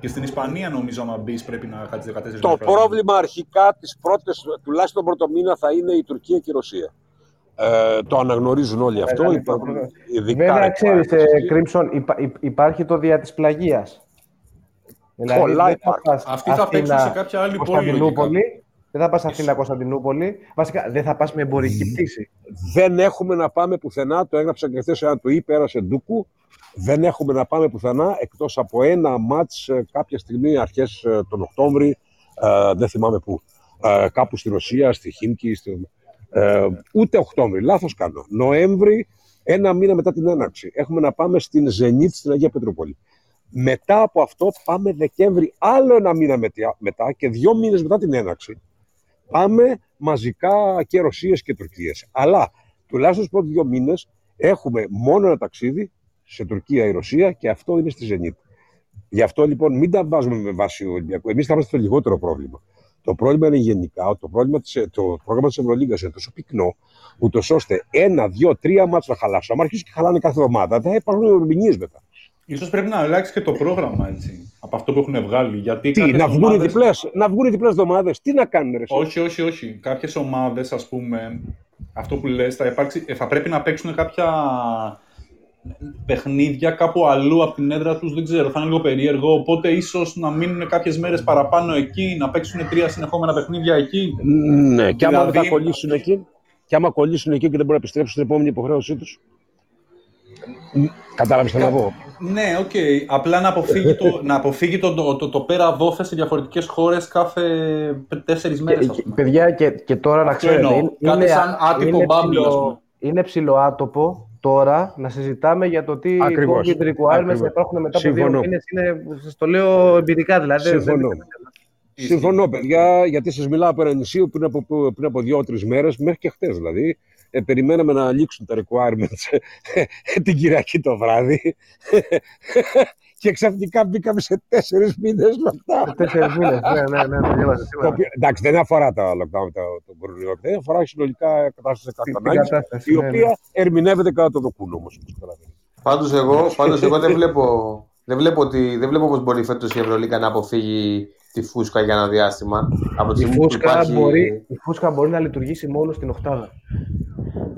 Και στην Ισπανία, νομίζω, άμα μπεις, πρέπει να κάτσει 14 Το μέρες. πρόβλημα αρχικά τις πρώτες, τουλάχιστον τον πρώτο μήνα, θα είναι η Τουρκία και η Ρωσία. Ε, το αναγνωρίζουν όλοι αυτό. Μεγάλη Υπάρχουν πρόβλημα. ειδικά Βέβαια, requirements ξέρεις, εκεί. Κρίμψον, υπάρχει το δια της πλαγίας. Δηλαδή, Πολλά δεν θα υπάρχουν. πας Αυτοί θα παίξουν Αθήνα, σε κάποια άλλη πόλη, Κωνσταντινούπολη. Δεν θα πας Αθήνα Κωνσταντινούπολη. Βασικά, δεν θα πας με εμπορική πτήση. Δεν έχουμε να πάμε πουθενά, το έγραψα και χθες ένα tweet, πέρασε ντούκου. Δεν έχουμε να πάμε πουθενά εκτός από ένα μάτς ε, κάποια στιγμή αρχές ε, τον Οκτώβρη, ε, δεν θυμάμαι πού, ε, κάπου στη Ρωσία, στη Χίμκι, στο, ε, ούτε Οκτώβρη, λάθος κάνω. Νοέμβρη, ένα μήνα μετά την έναρξη. Έχουμε να πάμε στην Ζενίτ στην Αγία Πετρούπολη. Μετά από αυτό πάμε Δεκέμβρη, άλλο ένα μήνα μετα- μετά και δύο μήνες μετά την έναρξη. Πάμε μαζικά και Ρωσίες και Τουρκίες. Αλλά τουλάχιστον στους πρώτους δύο μήνες έχουμε μόνο ένα ταξίδι σε Τουρκία ή Ρωσία και αυτό είναι στη Ζενίτ. Γι' αυτό λοιπόν μην τα βάζουμε με βάση Ολυμπιακό. Εμείς θα είμαστε το λιγότερο πρόβλημα. Το πρόβλημα είναι γενικά ότι το, πρόβλημα της, το πρόγραμμα της Ευρωλίγκας είναι τόσο πυκνό, ούτως ώστε ένα, δύο, τρία μάτια να χαλάσουν. Αν αρχίσουν και χαλάνε κάθε εβδομάδα, δεν θα υπάρχουν ερμηνείες μετά. Ίσως πρέπει να αλλάξει και το πρόγραμμα έτσι. Από αυτό που έχουν βγάλει. Γιατί Τι, κάποιες να βγουν οι ομάδες- διπλές, να βγουν οι διπλές εβδομάδες, τι να κάνουν ρε. εσύ; Όχι, όχι, όχι. Κάποιες ομάδες, ας πούμε, αυτό που λες, θα, υπάρξει, ε, θα πρέπει να παίξουν κάποια παιχνίδια κάπου αλλού από την έδρα τους. Δεν ξέρω, θα είναι λίγο περίεργο. Οπότε ίσως να μείνουν κάποιες μέρες παραπάνω εκεί, να παίξουν τρία συνεχόμενα παιχνίδια εκεί. Ναι, και άμα δεν Δηλαδή- τα κολλήσουν εκεί, και άμα κολλήσουν εκεί και δεν μπορούν να επιστρέψουν στην επόμενη υποχρέωσή τους. Κατάλαβες τι να πω. Ναι, οκ. Απλά να αποφύγει το, να αποφύγει το, το, το, το πέρα δώθε σε διαφορετικές χώρες κάθε τέσσερις μέρες, Και- ας και- πούμε. παιδιά, και, και τώρα να Αυτό ξέρετε, εννοώ. είναι, Κάτι είναι- σαν άτυπο είναι bubble, ψιλο- ας πούμε. είναι ψιλοάτοπο τώρα να συζητάμε για το τι Ακριβώς. COVID requirements Ακριβώς. θα υπάρχουν μετά από δύο Συμφωνώ. μήνες. Είναι, σας το λέω εμπειρικά δηλαδή. δεν- Συμφωνώ. δεν- Συμφωνώ, παιδιά, γιατί σας μιλάω από ένα νησί που πριν από, που- πριν από δύο-τρεις μέρες, μέχρι και χτες δηλαδή, ε, περιμέναμε να λήξουν τα requirements την Κυριακή το βράδυ. και ξαφνικά μπήκαμε σε τέσσερις μήνες lockdown. Τέσσερις μήνες, ναι, ναι, ναι, το διάβασα Το σήμερα. οποίο, εντάξει, δεν αφορά τα lockdown το, το κορονοϊό, δεν αφορά συνολικά κατάσταση Την- κατά την ανάγκης, κατάσταση, η ναι, ναι. οποία ερμηνεύεται κατά το δοκούν όμως. Πάντως εγώ, πάντως εγώ δεν βλέπω, δεν βλέπω, ότι, δεν βλέπω πώς μπορεί φέτος η Ευρωλίγκα να αποφύγει τη φούσκα για ένα διάστημα. Από τη Η στιγμή που φούσκα, υπάρχει... μπορεί, η φούσκα μπορεί να λειτουργήσει μόνο στην οκτάδα.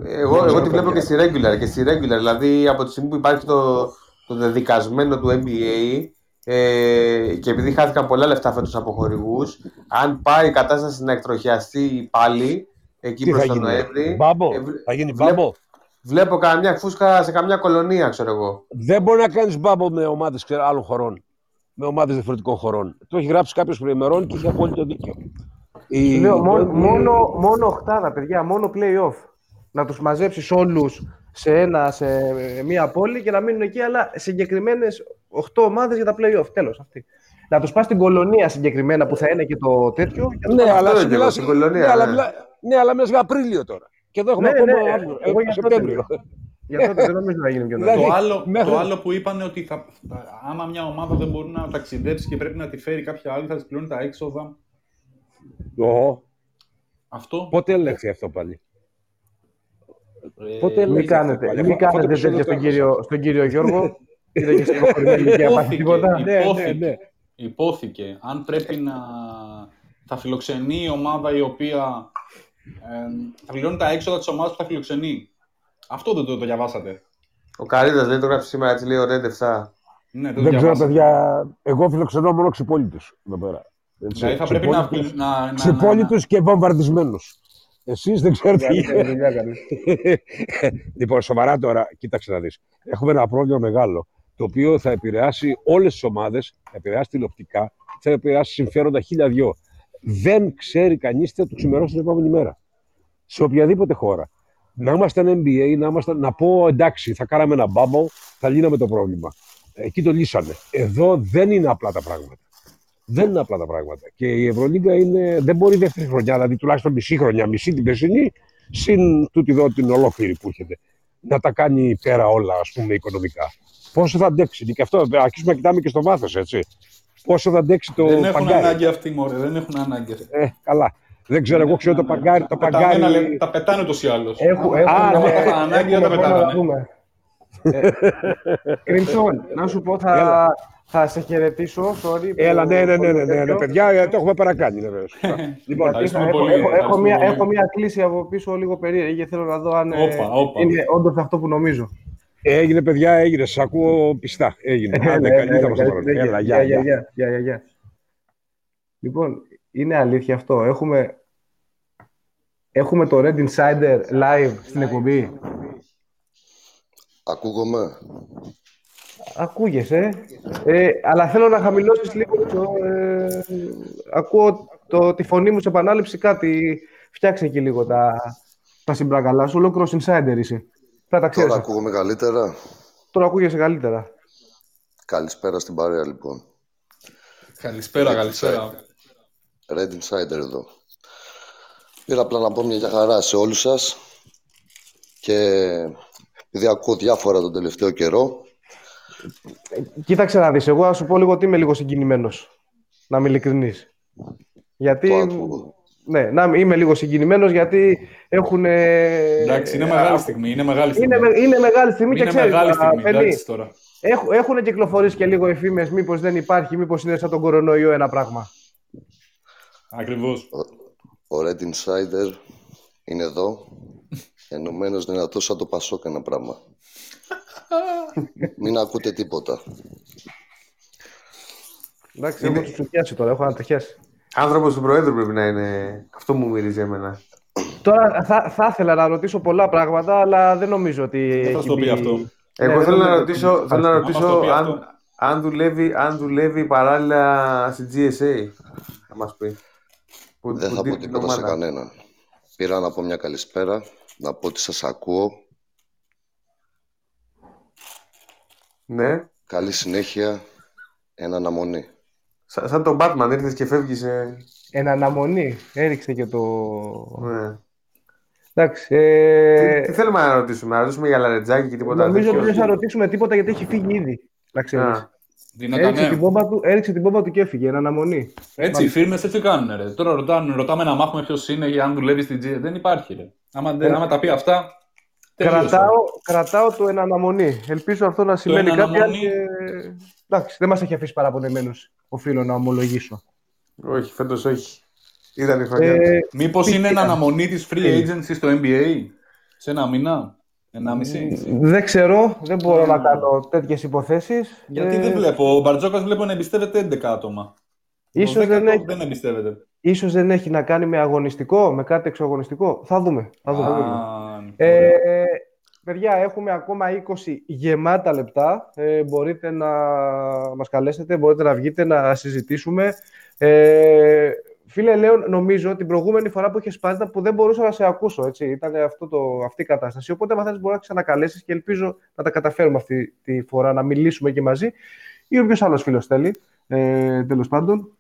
Εγώ, εγώ τη βλέπω και στη regular. Και στη regular. Δηλαδή από τη στιγμή που υπάρχει το, το δεδικασμένο του NBA ε, και επειδή χάθηκαν πολλά λεφτά φέτος από χορηγούς, αν πάει η κατάσταση να εκτροχιαστεί πάλι εκεί Τι προς θα τον γίνει, Νοέμβρη, Μπάμπο, ε, βλέ- θα γίνει βλέπω- μπάμπο; βλέπω καμιά φούσκα σε καμιά κολονία, ξέρω εγώ. Δεν μπορεί να κάνεις μπάμπο με ομάδες άλλων χωρών. Με ομάδες διαφορετικών χωρών. Το έχει γράψει κάποιος προημερών και έχει απόλυτο δίκιο. Η- Λέω, μόνο, η- μόνο, μόνο οχτάδα, παιδιά, μόνο play-off. Να τους μαζέψεις όλους σε, ένα, σε μία πόλη και να μείνουν εκεί, αλλά συγκεκριμένες 8 ομάδες για τα play-off. Τέλος, αυτή. Να τους πας στην κολονία συγκεκριμένα που θα είναι και το τέτοιο. και να τους Ναι, πας- αλλά, αυτό σου είναι μιλάς- στην κολονία, ναι, αλλά, ναι. μιλά- ναι, αλλά μιλάς για Απρίλιο τώρα. Και εδώ έχουμε Ναι, ακόμα ναι, Αύγουστο, εγώ ε, γι' αυτό Σεπτέμβριο. Γι' αυτό δεν νομίζω να γίνει πιο Δηλαδή, νωρίς. Το άλλο, μέχρι- το άλλο που είπαν ότι θα, θα- άμα μια ομάδα δεν μπορεί να ταξιδέψει και πρέπει να τη φέρει κάποια άλλη, θα της πληρώνει τα έξοδα. Ω, Αυτό. Πότε έλεγχε αυτό πάλι; ε, Πότε έλεγχε Μην κάνετε, αυτό πάλι. μην Αυτό- αυτό το κάνετε επεισόδιο τέτοια το στον άκουσα. κύριο, στον κύριο Γιώργο. Είδα και στην προχωρημένη ηλικία πάθει Υπόθηκε, τίποτα. Ναι, ναι, υπόθηκε, ναι. υπόθηκε. Αν πρέπει να θα φιλοξενεί η ομάδα η οποία ε, θα πληρώνει τα έξοδα της ομάδας που θα φιλοξενεί. Αυτό δεν το, το διαβάσατε. Ο Καρίδας λέει το γράψει σήμερα έτσι, λέει ο Ρέντ 7. Ναι, δεν το Δεν ξέρω, διαβάσατε. παιδιά. Εγώ φιλοξενώ μόνο ξυπόλυτους εδώ πέρα. Έτσι, Δηλαδή θα πρέπει να, ξυπόλυτους- να, να, να, Ξυπόλυτους και βομβαρδισμένους. Εσείς δεν ξέρετε. Καλύτερη δουλειά κάνεις. λοιπόν, σοβαρά τώρα, κοίταξε να δεις. Έχουμε ένα πρόβλημα μεγάλο, το οποίο θα επηρεάσει όλες τις ομάδες, θα επηρεάσει τηλεοπτικά, θα επηρεάσει συμφέροντα χίλια δυο. Δεν ξέρει κανείς τι θα του ξημερώσει την επόμενη μέρα. Σε οποιαδήποτε χώρα. Να ήμασταν NBA, να, ήμασταν, να πω εντάξει, θα κάναμε ένα bubble, θα λύναμε το πρόβλημα. Εκεί το λύσανε. Εδώ δεν είναι απλά τα πράγματα. Δεν είναι απλά τα πράγματα. Και η Ευρωλίγκα είναι, δεν μπορεί δεύτερη χρονιά, δηλαδή τουλάχιστον μισή χρονιά, μισή την περσινή, συν τούτη εδώ την ολόκληρη που έρχεται. Να τα κάνει πέρα όλα, ας πούμε, οικονομικά. Πόσο θα αντέξει. Και αυτό, αρχίσουμε να κοιτάμε και στο βάθος, έτσι. Πόσο θα αντέξει το δεν έχουν παγκάρι. ανάγκη αυτοί, μωρέ, δεν έχουν ανάγκη. αυτοί. Ε, καλά. Δεν ξέρω, εγώ ξέρω το παγκάρι. Το Τα πεταμένα, παγκάρι... λέ- τα πετάνε ούτως ή άλλως. Έχω, Α, έχω, ναι, έχω, ανάγκη έχουμε να τα ακόμα πετάγανε. να δούμε. Ε, Κρυμψόν, να σου πω, θα, Έλα. θα σε χαιρετήσω. Sorry, Έλα, που- ναι, ναι, που ναι, το ναι, ναι, ναι, τέτοιο. παιδιά, ε, το έχουμε παρακάνει. Ναι, βέβαια, σωστά. λοιπόν, Γιατί Ευχαριστούμε θα- έχω, πολύ, έχω, έχω, ευχαριστούμε μια, πολύ. έχω μια κλίση από πίσω λίγο περίεργη και θέλω να δω αν ε, Όπα, όπα. είναι όντως αυτό που νομίζω. έγινε, παιδιά, έγινε. Σα ακούω πιστά. Έγινε. Άντε, Έλα, καλή έλα, θα μας το καλή πάρουν. συνέχεια. Έλα, γεια, Γεια, γεια. γεια, γεια, γεια, γεια. Λοιπόν, είναι αλήθεια αυτό. Έχουμε, έχουμε το Red Insider live στην εκπομπή. Ακούγομαι. Ακούγεσαι. Ε, αλλά θέλω να χαμηλώσεις λίγο το... Ε, ακούω το, τη φωνή μου σε επανάληψη κάτι. Φτιάξε εκεί λίγο τα, τα συμπραγαλά σου. Ολόκληρος insider είσαι. Πρέπει να τα ξέρεις. Τώρα αυτά. ακούγομαι καλύτερα. Τώρα ακούγεσαι καλύτερα. Καλησπέρα στην παρέα λοιπόν. Καλησπέρα, καλησπέρα. Red Insider εδώ. Πήρα απλά να πω μια για χαρά σε όλους σας και επειδή ακούω διάφορα τον τελευταίο καιρό Κοίταξε να δεις. Εγώ να σου πω λίγο ότι είμαι λίγο συγκινημένος. Να είμαι ειλικρινής. Γιατί... το ακούω. Ναι, να είμαι λίγο συγκινημένος γιατί έχουν... Εντάξει, είναι μεγάλη στιγμή. Είναι μεγάλη στιγμή. Είναι, με- είναι μεγάλη στιγμή και Είναι ξέρεις, μεγάλη τώρα, στιγμή. Φελή, Εντάξει τώρα. Έχουν, έχουν κυκλοφορήσει και λίγο εφήμε, μήπως δεν υπάρχει, μήπως είναι σαν τον κορονοϊό ένα πράγμα. Ακριβώς. Ο Red Insider είναι εδώ ενωμένος δυνατός σαν το Πασόκ ένα πράγμα. Μην ακούτε τίποτα. Εντάξει, έχω του πιάσει τώρα, έχω ανατριχιάσει. Άνθρωπος του Προέδρου πρέπει να είναι. Αυτό μου μυρίζει εμένα. Τώρα θα, θα ήθελα να ρωτήσω πολλά πράγματα, αλλά δεν νομίζω ότι. Δεν θα έχει σου το πει μπει- αυτό. Εγώ δεν θέλω να νομίζω ρωτήσω, ότι θέλω να υπάρχει. Άμα στο ρωτήσω πει αν, αυτό. αν, δουλεύει, αν δουλεύει παράλληλα στη GSA. Θα μας πει. Που, Δεν που θα πω δίνει την τίποτα σε ομάδα. κανέναν. Πήρα να πω μια καλησπέρα, να πω ότι σας ακούω. Ναι. Καλή συνέχεια, εν αναμονή. Σαν, σαν τον Batman ήρθες και φεύγεις. Ε... Εν αναμονή. Έριξε και το. Ναι. Εντάξει. Ε, Τι, τι θέλουμε να ρωτήσουμε, να ρωτήσουμε για λαρετζάκι και τίποτα νομίζω ότι τέτοιο. δεν θα ρωτήσουμε τίποτα γιατί έχει φύγει ήδη. Να ξέρεις. Α, Δυνατά, Έριξε, ναι. την πόμπα του, έριξε την πόμπα του και έφυγε. Εν αναμονή. Έτσι, οι φίρμες έτσι κάνουν. Ρε. Τώρα ρωτάνε, ρωτάμε να μάθουμε ποιος είναι για αν δουλεύει στην G. Δεν υπάρχει. Ρε. Άμα, δεν, άμα τα πει αυτά. τελείωσε. Κρατάω, κρατάω το εν αναμονή. Ελπίζω αυτό να σημαίνει εν κάτι. αν αναμονή. Και... Εντάξει, δεν μας έχει αφήσει παραπονεμένους, οφείλω να ομολογήσω. όχι, φέτος όχι. Ήταν η χρονιά. Ε, Μήπως Τι- είναι εν αναμονή της free agency στο NBA σε ένα μήνα, ενάμιση. δεν ξέρω, δεν μπορώ να κάνω τέτοιες υποθέσεις. Γιατί δεν βλέπω. Ο Μπαρτζόκας βλέπω να εμπιστεύεται 11 άτομα. Ίσως Ο δεν, 10ο έχει, δεν εμπιστεύεται. ίσως δεν έχει να κάνει με αγωνιστικό, με κάτι εξωαγωνιστικό. Θα δούμε. Θα δούμε. Α, Ε, Παιδιά, έχουμε ακόμα 20 γεμάτα λεπτά. Ε, μπορείτε να μας καλέσετε, μπορείτε να βγείτε να συζητήσουμε. Ε, φίλε Λέων, νομίζω την προηγούμενη φορά που είχες σπάσει που δεν μπορούσα να σε ακούσω. Έτσι. Ήταν αυτό το, αυτή η κατάσταση. Οπότε, αν θέλει, μπορεί να ξανακαλέσεις και ελπίζω να τα καταφέρουμε αυτή τη φορά να μιλήσουμε και μαζί. Ή όποιος άλλος φίλος θέλει. Ε, Τέλος πάντων.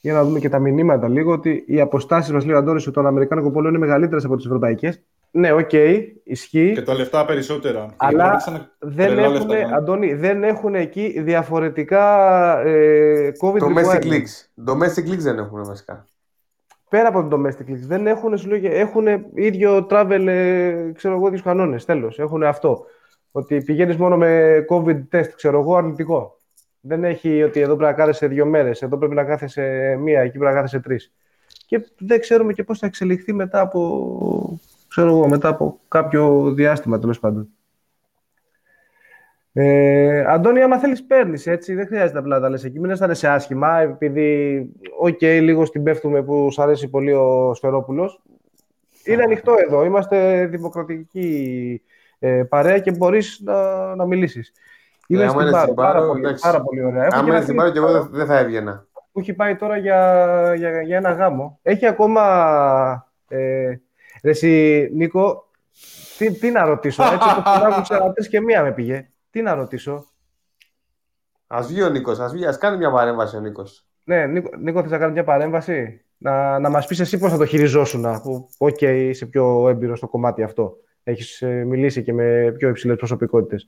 Για να δούμε και τα μηνύματα λίγο ότι οι αποστάσεις μας, λέει ο Αντώνης, των Αμερικάνικων πόλεων είναι μεγαλύτερες από τις ευρωπαϊκές. Ναι, OK, okay, ισχύει. Και τα λεφτά περισσότερα. Αλλά δεν έχουν, λεφτά, Αντώνη, δεν έχουν εκεί διαφορετικά ε, COVID Domestic leagues. Domestic leagues δεν έχουν βασικά. Πέρα από το domestic leagues. Δεν έχουν, σου λέγε, έχουν ίδιο travel, ε, ξέρω εγώ, ίδιους κανόνες. Τέλος, έχουν αυτό. Ότι πηγαίνεις μόνο με COVID test, ξέρω εγώ, αρνητικό. Δεν έχει ότι εδώ πρέπει να κάθεσαι δύο μέρες, εδώ πρέπει να κάθεσαι μία, εκεί πρέπει να κάθεσαι τρεις. Και δεν ξέρουμε και πώς θα εξελιχθεί μετά από ξέρω εγώ, μετά από κάποιο διάστημα τέλος πάντων. Ε, Αντώνη, άμα θέλεις, παίρνεις έτσι. Δεν χρειάζεται απλά να τα λες εκεί. Μην αισθάνεσαι άσχημα, επειδή, OK, okay, λίγο σ' την πέφτουμε που σου αρέσει πολύ ο Σφαιρόπουλος. Είναι ανοιχτό εδώ. Είμαστε δημοκρατική ε, παρέα και μπορείς να, να μιλήσεις. Είναι ε, στην πάρα, πάρα, πολύ, πάρα πολύ ωραία. Αν είναι στην Πάρο και εγώ δεν θα έβγαινα. Που έχει πάει τώρα για, για, για ένα γάμο. Έχει ακόμα ε, Ρε εσύ, Νίκο, τι, τι να ρωτήσω, έτσι όπως τον άκουσα, τρεις και μία με πήγε. Τι να ρωτήσω. Ας βγει ο Νίκος, ας βγει, ας κάνει μια παρέμβαση ο Νίκος. Ναι, Νίκο, Νίκο θες να κάνει μια παρέμβαση. Να, να μας πεις εσύ πώς θα το χειριζόσουν. Οκ, okay, είσαι πιο έμπειρο στο κομμάτι αυτό. Έχεις ε, μιλήσει και με πιο υψηλές προσωπικότητες.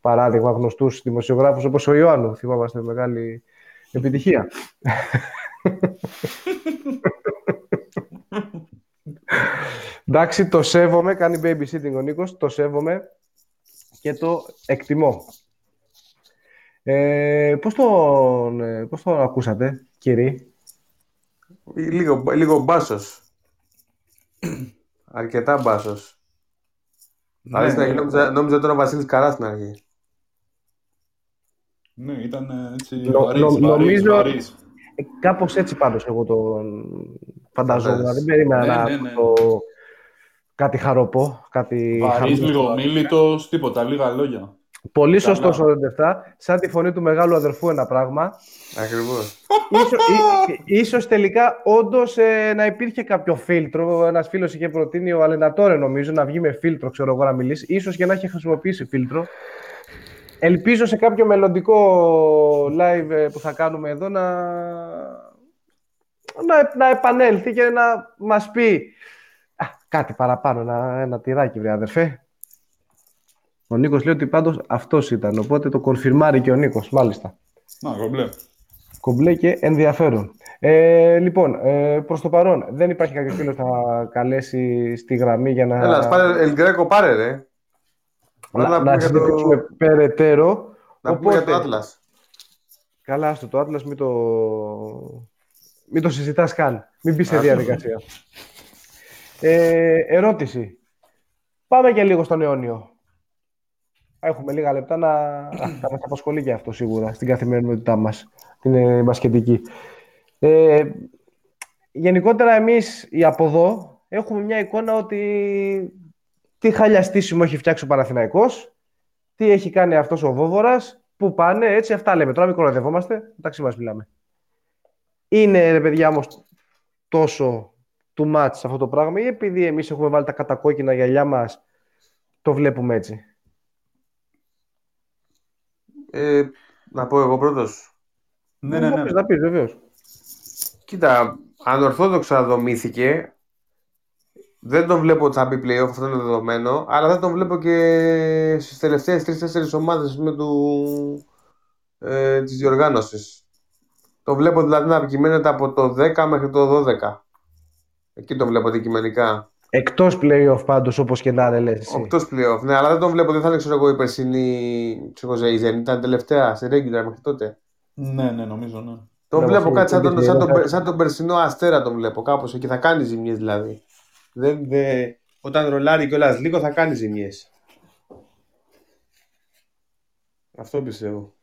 Παράδειγμα, γνωστούς δημοσιογράφους όπως ο Ιωάννου. Θυμάμαστε μεγάλη επιτυχία. Εντάξει, το σέβομαι, κάνει babysitting ο Νίκος, το σέβομαι και το εκτιμώ. Ε, πώς, τον, ε, πώς τον ακούσατε, κύριε; Λίγο, λίγο μπάσος. Αρκετά μπάσος. Ναι, ναι, νόμιζα, νόμιζα τώρα ο Βασίλης Καράς στην αρχή. Ναι, ήταν έτσι νο, βαρύς, νο, νομίζω, βαρύς. Ε, κάπως έτσι πάντως εγώ τον φανταζόμουν. Δεν περίμενα ναι, να ναι, ναι. το κάτι χαροπό, κάτι Βαρύς, λίγο μίλητος, τίποτα, λίγα λόγια. Πολύ σωστός ο 47. Σαν τη φωνή του μεγάλου αδερφού ένα πράγμα. Ακριβώς. Ίσως, ίσως τελικά όντως ε, να υπήρχε κάποιο φίλτρο. Ένας φίλος είχε προτείνει ο Αλενατόρε, νομίζω, να βγει με φίλτρο, ξέρω εγώ να μιλήσει. σω και να έχει χρησιμοποιήσει φίλτρο. Ελπίζω σε κάποιο μελλοντικό live ε, που θα κάνουμε εδώ να, να, να επανέλθει και να μας πει κάτι παραπάνω, ένα, ένα τυράκι, βρε αδερφέ. Ο Νίκος λέει ότι πάντως αυτός ήταν, οπότε το κονφιρμάρει και ο Νίκος, μάλιστα. Να, κομπλέ. Κομπλέ και ενδιαφέρον. Ε, λοιπόν, ε, προς το παρόν, δεν υπάρχει κάποιος φίλος να καλέσει στη γραμμή για να... Έλα, πάρε, Ελγκρέκο πάρε, ρε. Να, να, να συζητήσουμε το... περαιτέρω. Να οπότε... πούμε για το Atlas. Καλά, στο το Atlas μην το, μην το συζητάς καν. Μην μπεις σε διαδικασία. Ε, ερώτηση. Πάμε και λίγο στον αιώνιο. Έχουμε λίγα λεπτά να θα μας απασχολεί και αυτό σίγουρα στην καθημερινότητά μας, την ε, μπασκετική. Ε, γενικότερα εμείς οι από εδώ έχουμε μια εικόνα ότι τι χαλιαστήσιμο έχει φτιάξει ο Παναθηναϊκός, τι έχει κάνει αυτός ο Βόβορας, πού πάνε, έτσι αυτά λέμε. Τώρα μην κοροϊδευόμαστε, εντάξει μας μιλάμε. Είναι, ρε παιδιά, όμως τόσο του μάτς αυτό το πράγμα ή επειδή εμείς έχουμε βάλει τα κατακόκκινα γυαλιά μας το βλέπουμε έτσι; Ε, να πω εγώ πρώτος. Ναι, ναι, ναι. Να πεις, βεβαίως. Κοίτα, ανορθόδοξα δομήθηκε. Δεν τον βλέπω ότι θα μπει playoff, αυτό είναι δεδομένο, αλλά δεν τον βλέπω και στις τελευταίες τρεις-τέσσερις ομάδες με του, ε, της διοργάνωσης. Το βλέπω δηλαδή να επικυμαίνεται από το 10 μέχρι το 12. Εκεί το βλέπω αντικειμενικά. Εκτός playoff πάντως, όπως και να είναι, λες. Εκτός playoff, ναι, αλλά δεν τον βλέπω. Δεν θα είναι ξέρω εγώ η περσινή. Ξέρω, η Zen ήταν τελευταία σε regular μέχρι τότε. Ναι, ναι, νομίζω, ναι. Τον ναι, βλέπω κάτι σαν τον, σαν, τον, σαν τον περσινό αστέρα τον βλέπω. Κάπως εκεί θα κάνει ζημιές δηλαδή. Δεν, δε... Όταν ρολάρει κιόλας λίγο θα κάνει ζημιές. Αυτό πιστεύω.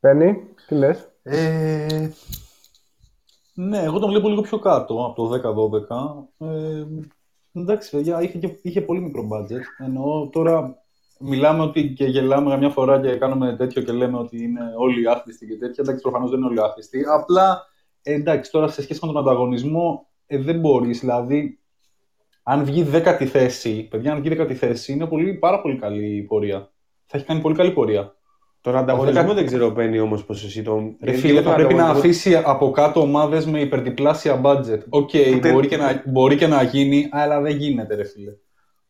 Παίρνει, τι λες; Ε, ναι, εγώ τον βλέπω λίγο πιο κάτω από το 10-12. Ε, Εντάξει, παιδιά, είχε, και- είχε πολύ μικρό budget. Εννοώ τώρα μιλάμε ότι και γελάμε για μια φορά και κάνουμε τέτοιο και λέμε ότι είναι όλοι άχρηστοι και τέτοια. Εντάξει, προφανώς δεν είναι όλοι άχρηστοι. Απλά ε, εντάξει, τώρα σε σχέση με τον ανταγωνισμό ε, δεν μπορείς. Δηλαδή, αν βγει δέκατη θέση, παιδιά, αν βγει δέκατη θέση, είναι πολύ, πάρα πολύ καλή η πορεία. Θα έχει κάνει πολύ καλή πορεία. Τον ανταγωνισμό Δέκα- δεν ξέρω, Μπαίνει όμως πώ εσύ τον. Ρε γιατί φίλε, τον θα πρέπει να ανταγωνισμό- αφήσει από κάτω ομάδες με υπερδιπλάσια budget. OK, Ούτε- μπορεί, και να, μπορεί και να γίνει, αλλά δεν γίνεται, ρε φίλε.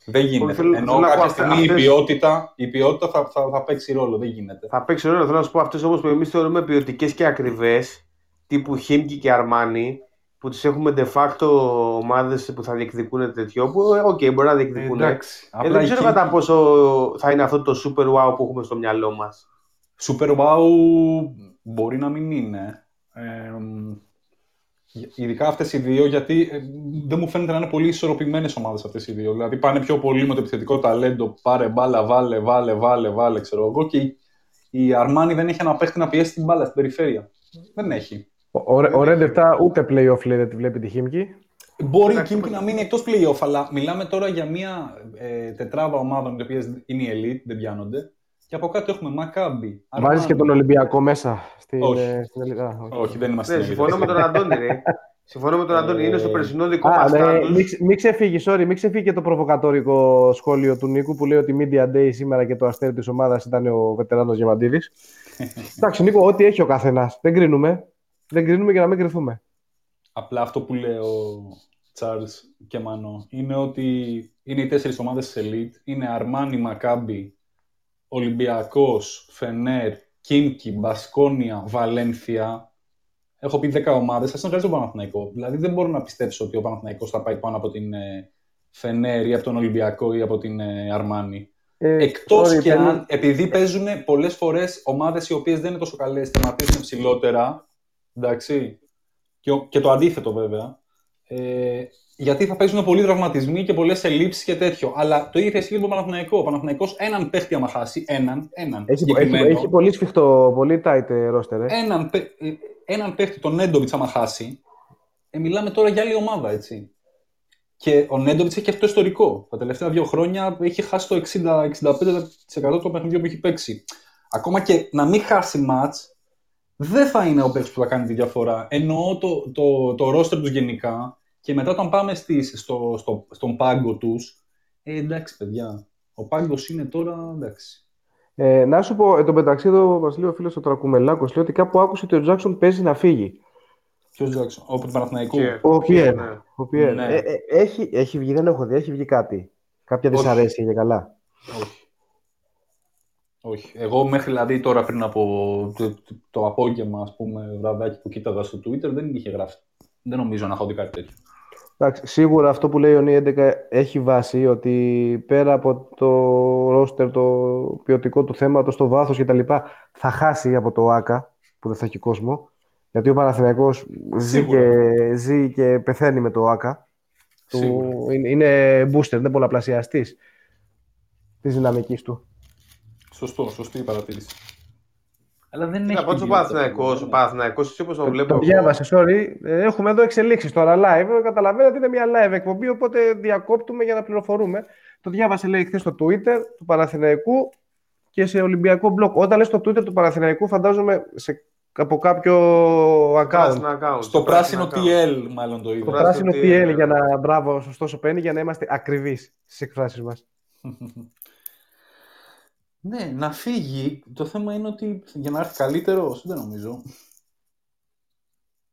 Δεν γίνεται. θέλω- Ενώ θέλω να πω κάποια αυτές- στιγμή η αυτές- ποιότητα, η ποιότητα θα, θα, θα παίξει ρόλο. Δεν γίνεται. Θα παίξει ρόλο. Θέλω να σου πω αυτές όμως που εμείς θεωρούμε ποιοτικές και ακριβές, τύπου Χίμκι και Αρμάνι, που τις έχουμε de facto ομάδες που θα διεκδικούν τέτοιο. Που, ε, οκ, μπορεί να διεκδικούν. Ε, Εντάξει. Απλά δεν ξέρω εκεί- κατά πόσο θα είναι αυτό το super wow που έχουμε στο μυαλό μας. Super wow μπορεί να μην είναι. Ε, ειδικά αυτές οι δύο, γιατί ε, δεν μου φαίνεται να είναι πολύ ισορροπημένες ομάδες αυτές οι δύο. Δηλαδή πάνε πιο πολύ με το επιθετικό ταλέντο, πάρε μπάλα, βάλε, βάλε, βάλε, βάλε, ξέρω εγώ. Και η, η Αρμάνι δεν έχει ένα παίχτη να πιέσει την μπάλα στην περιφέρεια. Δεν έχει. Ο, ο, ο Red 7 ούτε playoff λέει δεν τη βλέπει τη Χίμκι. Μπορεί η Εντάξει, Κίμκι να μείνει εκτός playoff, αλλά μιλάμε τώρα για μια ε, τετράδα ομάδων οι οποίες είναι η elite, δεν πιάνονται. Και από κάτω έχουμε Μακάμπι. Βάζεις και τον Ολυμπιακό μέσα. Στην, Όχι. ε, στην Ελ- α, όχι. Όχι, δεν είμαστε Ναι, στην συμφωνώ elite. με τον Αντώνη, ρε. Συμφωνώ με τον Αντώνη. Είναι στο Ε, περσινό δικό Α, μας ναι, στάτους. μην, ξε- μην ξεφύγει, sorry, μην ξεφύγει και το προβοκατόρικο σχόλιο του Νίκου που λέει ότι Media Day σήμερα και το αστέρι της ομάδας ήταν ο βετεράνος Γεμαντίδης. Εντάξει, Νίκο, ό,τι έχει ο καθένας. Δεν κρίνουμε. Δεν κρίνουμε για να μην κρυθούμε. Απλά αυτό που λέει ο Charles και Μανώ είναι ότι είναι οι τέσσερις ομάδες της Elite. Είναι Αρμάνι, Μακάμπι, Ολυμπιακός, Φενέρ, Κίμκι, Μπασκόνια, Βαλένθια. Έχω πει 10 ομάδες, ας είναι τον Παναθηναϊκό. Δηλαδή δεν μπορώ να πιστέψω ότι ο Παναθηναϊκός θα πάει πάνω από την ε, Φενέρ ή από τον Ολυμπιακό ή από την ε, Αρμάνι. Ε, Εκτός sorry, και παίρνω- αν, επειδή παίζουν πολλές φορές ομάδες οι οποίες δεν είναι τόσο καλές, τερματίζουν ψηλότερα, εντάξει, και, ο- και το αντίθετο βέβαια, ε, γιατί θα παίζουν πολλοί τραυματισμοί και πολλές ελλείψεις και τέτοιο. Αλλά το ίδιο θα ισχύει για τον Παναθηναϊκό. Ο Παναθηναϊκός έναν παίχτη άμα χάσει, έναν, έναν Έχει, έχει, συγκεκριμένο, έχει πολύ σφιχτό, πολύ tight ε, roster. Ε. έναν, παί- ε, έναν παίχτη, τον Νέντοβιτς άμα χάσει, ε, μιλάμε τώρα για άλλη ομάδα, έτσι. Και ο Νέντοβιτς έχει αυτό το ιστορικό. Τα τελευταία δύο χρόνια έχει χάσει το 60-65% των παιχνιδιών που έχει παίξει. Ακόμα και να μην χάσει μάτς, δεν θα είναι ο παίκτης που θα κάνει τη διαφορά. Εννοώ το, το, το roster τους γενικά και μετά όταν πάμε στις, στο, στο, στον πάγκο τους, ε, εντάξει παιδιά, ο πάγκος είναι τώρα, εντάξει. Ε, να σου πω, εν τω μεταξύ εδώ μας λέει ο φίλος ο Τρακουμελάκος λέει ότι κάπου άκουσε ότι ο Τζάξον παίζει να φύγει. Ποιος Τζάξον, ο του Παναθηναϊκού. Και- Ο Πιέρ. Ναι. Ο Πιέρ. Ναι. Ε, ε, έχει, έχει βγει, δεν έχω δει, έχει βγει κάτι. Κάποια Όχι. δυσαρέσκεια για καλά. Όχι. Όχι. Εγώ μέχρι δηλαδή τώρα πριν από το, το, το απόγευμα, ας πούμε, βραδάκι που κοίταγα στο Twitter, δεν είχε γράψει. Δεν νομίζω να έχω δει κάτι τέτοιο. Εντάξει, σίγουρα αυτό που λέει ο Νί 11 έχει βάση ότι πέρα από το ρόστερ, το ποιοτικό του θέματος, το βάθος κτλ. θα χάσει από το ΆΚΑ που δεν θα έχει κόσμο. Γιατί ο Παναθηναϊκός ζει Σίγουρα. και, ζει και πεθαίνει με το ΆΚΑ. Του, Σίγουρα. είναι, είναι booster, είναι πολλαπλασιαστής της δυναμικής του. Σωστό, σωστή η παρατήρηση. Αλλά δεν Να έχει πω ο ποιότητα, Παναθηναϊκός, ναι. ο Παναθηναϊκός, έτσι όπως τον βλέπω Το εγώ, διάβασε, sorry. Ε, Έχουμε εδώ εξελίξεις τώρα live. Καταλαβαίνετε ότι είναι μια live εκπομπή, οπότε διακόπτουμε για να πληροφορούμε. Το διάβασε, λέει, χθες στο Twitter του Παναθηναϊκού και σε Ολυμπιακό blog. Όταν λες στο Twitter του Παναθηναϊκού, φαντάζομαι σε, από κάποιο account. πράσινο account, Στο πράσινο account. TL, μάλλον το είδα. Το πράσινο πράσινο τι PL είναι. για να μπράβο, σωστός ο Πένι, για να είμαστε ακριβείς στις εκφράσεις μας. ναι, να φύγει. Το θέμα είναι ότι για να έρθει καλύτερο, δεν νομίζω.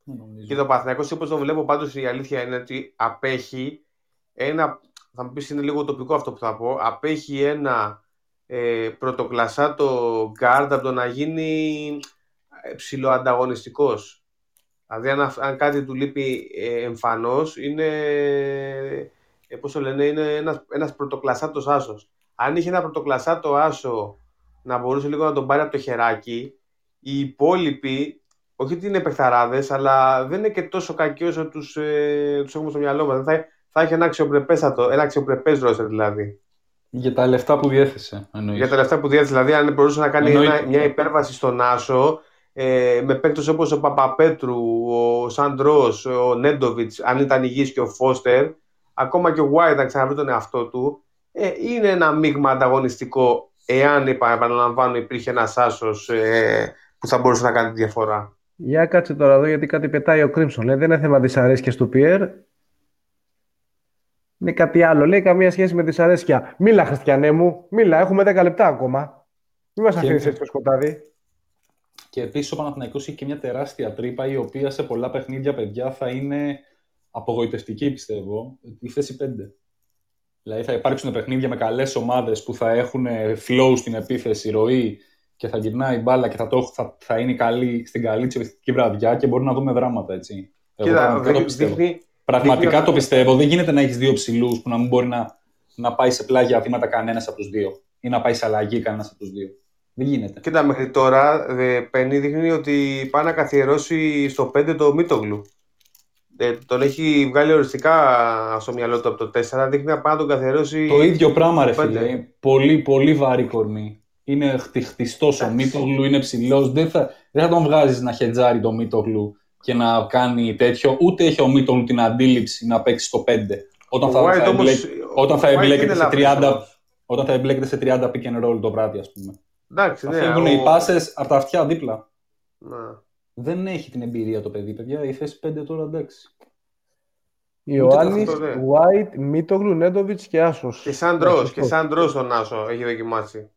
Δεν νομίζω. Και το Παναθηναϊκός όπως το βλέπω πάντως η αλήθεια είναι ότι απέχει ένα, θα μου πεις είναι λίγο τοπικό αυτό που θα πω, απέχει ένα ε, πρωτοκλασσάτο guard από το να γίνει ε, ψηλοανταγωνιστικός. Δηλαδή αν, αυ- αν κάτι του λείπει ε, εμφανώς είναι, ε, πώς το λένε, είναι ένας, ένας πρωτοκλασσάτος άσος. Αν είχε ένα πρωτοκλασσάτο άσο να μπορούσε λίγο να τον πάρει από το χεράκι, οι υπόλοιποι όχι ότι είναι παιχταράδες, αλλά δεν είναι και τόσο κακοί όσο τους ε, τους έχουμε στο μυαλό μας. Θα, θα έχει ένα αξιοπρεπέστατο, ένα αξιοπρεπές ρόστερ δηλαδή. Για τα λεφτά που διέθεσε, εννοείς. Για τα λεφτά που διέθεσε, δηλαδή, αν μπορούσε να κάνει Εννοείται. ένα, μια υπέρβαση στον Άσο ε, με παίκτες όπως ο Παπαπέτρου, ο Σαντρός, ο Νέντοβιτς, αν ήταν υγιής και ο Φώστερ, ακόμα και ο White να ξαναβρει τον εαυτό του, ε, είναι ένα μείγμα ανταγωνιστικό εάν επαναλαμβάνω υπήρχε ένας άσος ε, που θα μπορούσε να κάνει τη διαφορά. Για κάτσε τώρα εδώ γιατί κάτι πετάει ο Κρίμψον. Λέει δεν είναι θέμα δυσαρέσκειας του Πιέρ. Είναι κάτι άλλο. Λέει καμία σχέση με δυσαρέσκεια. Μίλα, Χριστιανέ μου. Μίλα, έχουμε 10 λεπτά ακόμα. Μην μας αφήνεις έτσι το σκοτάδι. Και επίσης ο Παναθηναϊκός έχει και μια τεράστια τρύπα η οποία σε πολλά παιχνίδια παιδιά θα είναι απογοητευτική πιστεύω. Η θέση 5. Δηλαδή θα υπάρξουν παιχνίδια με καλές ομάδες που θα έχουν flow στην επίθεση, ροή και θα γυρνάει η μπάλα και θα, το, θα, θα είναι καλή, στην καλή τη βραδιά και μπορεί να δούμε δράματα. Έτσι. Εγώ Κοίτα, πραγματικά το δείχνει- πιστεύω. δείχνει- Πραγματικά δείχνει- το πιστεύω. Δεν γίνεται να έχεις δύο ψηλούς που να μην μπορεί να, να πάει σε πλάγια βήματα κανένας από τους δύο ή να πάει σε αλλαγή κανένας από τους δύο. Δεν γίνεται. Κοίτα, μέχρι τώρα ε, Πένι δείχνει ότι πάει να καθιερώσει στο 5 το Μίτογλου. Ε, τον έχει βγάλει οριστικά στο μυαλό του από το 4. Δείχνει να πάει να τον καθιερώσει. Το ίδιο πράγμα, ρε Πέντε. φίλε. Πολύ, πολύ βαρύ κορμί. Είναι χτι, χτιστό ο Μίτογλου, είναι ψηλός. Δεν θα, δεν θα τον βγάζεις να χετζάρει το Μίτογλου και να κάνει τέτοιο. Ούτε έχει ο Μίτογλου την αντίληψη να παίξει στο 5. Όταν Ο θα, White θα, όμως- εμπλέκ- όταν θα ο White εμπλέκεται είναι σε ελαφρύς 30, όμως. όταν θα εμπλέκεται σε 30 pick and roll το βράδυ, ας πούμε. Εντάξει, Θα ναι. φεύγουν ο- οι πάσες από τα αυτιά δίπλα. Να. Δεν έχει την εμπειρία το παιδί, παιδιά. Η θέση 5 τώρα εντάξει. Ιωάννης, αυτό, ναι. White, Μίτογλου, Νέντοβιτς και Άσος. Και σαν Ντρός, και σαν Ντρός τον Άσο έχει δοκιμάσει.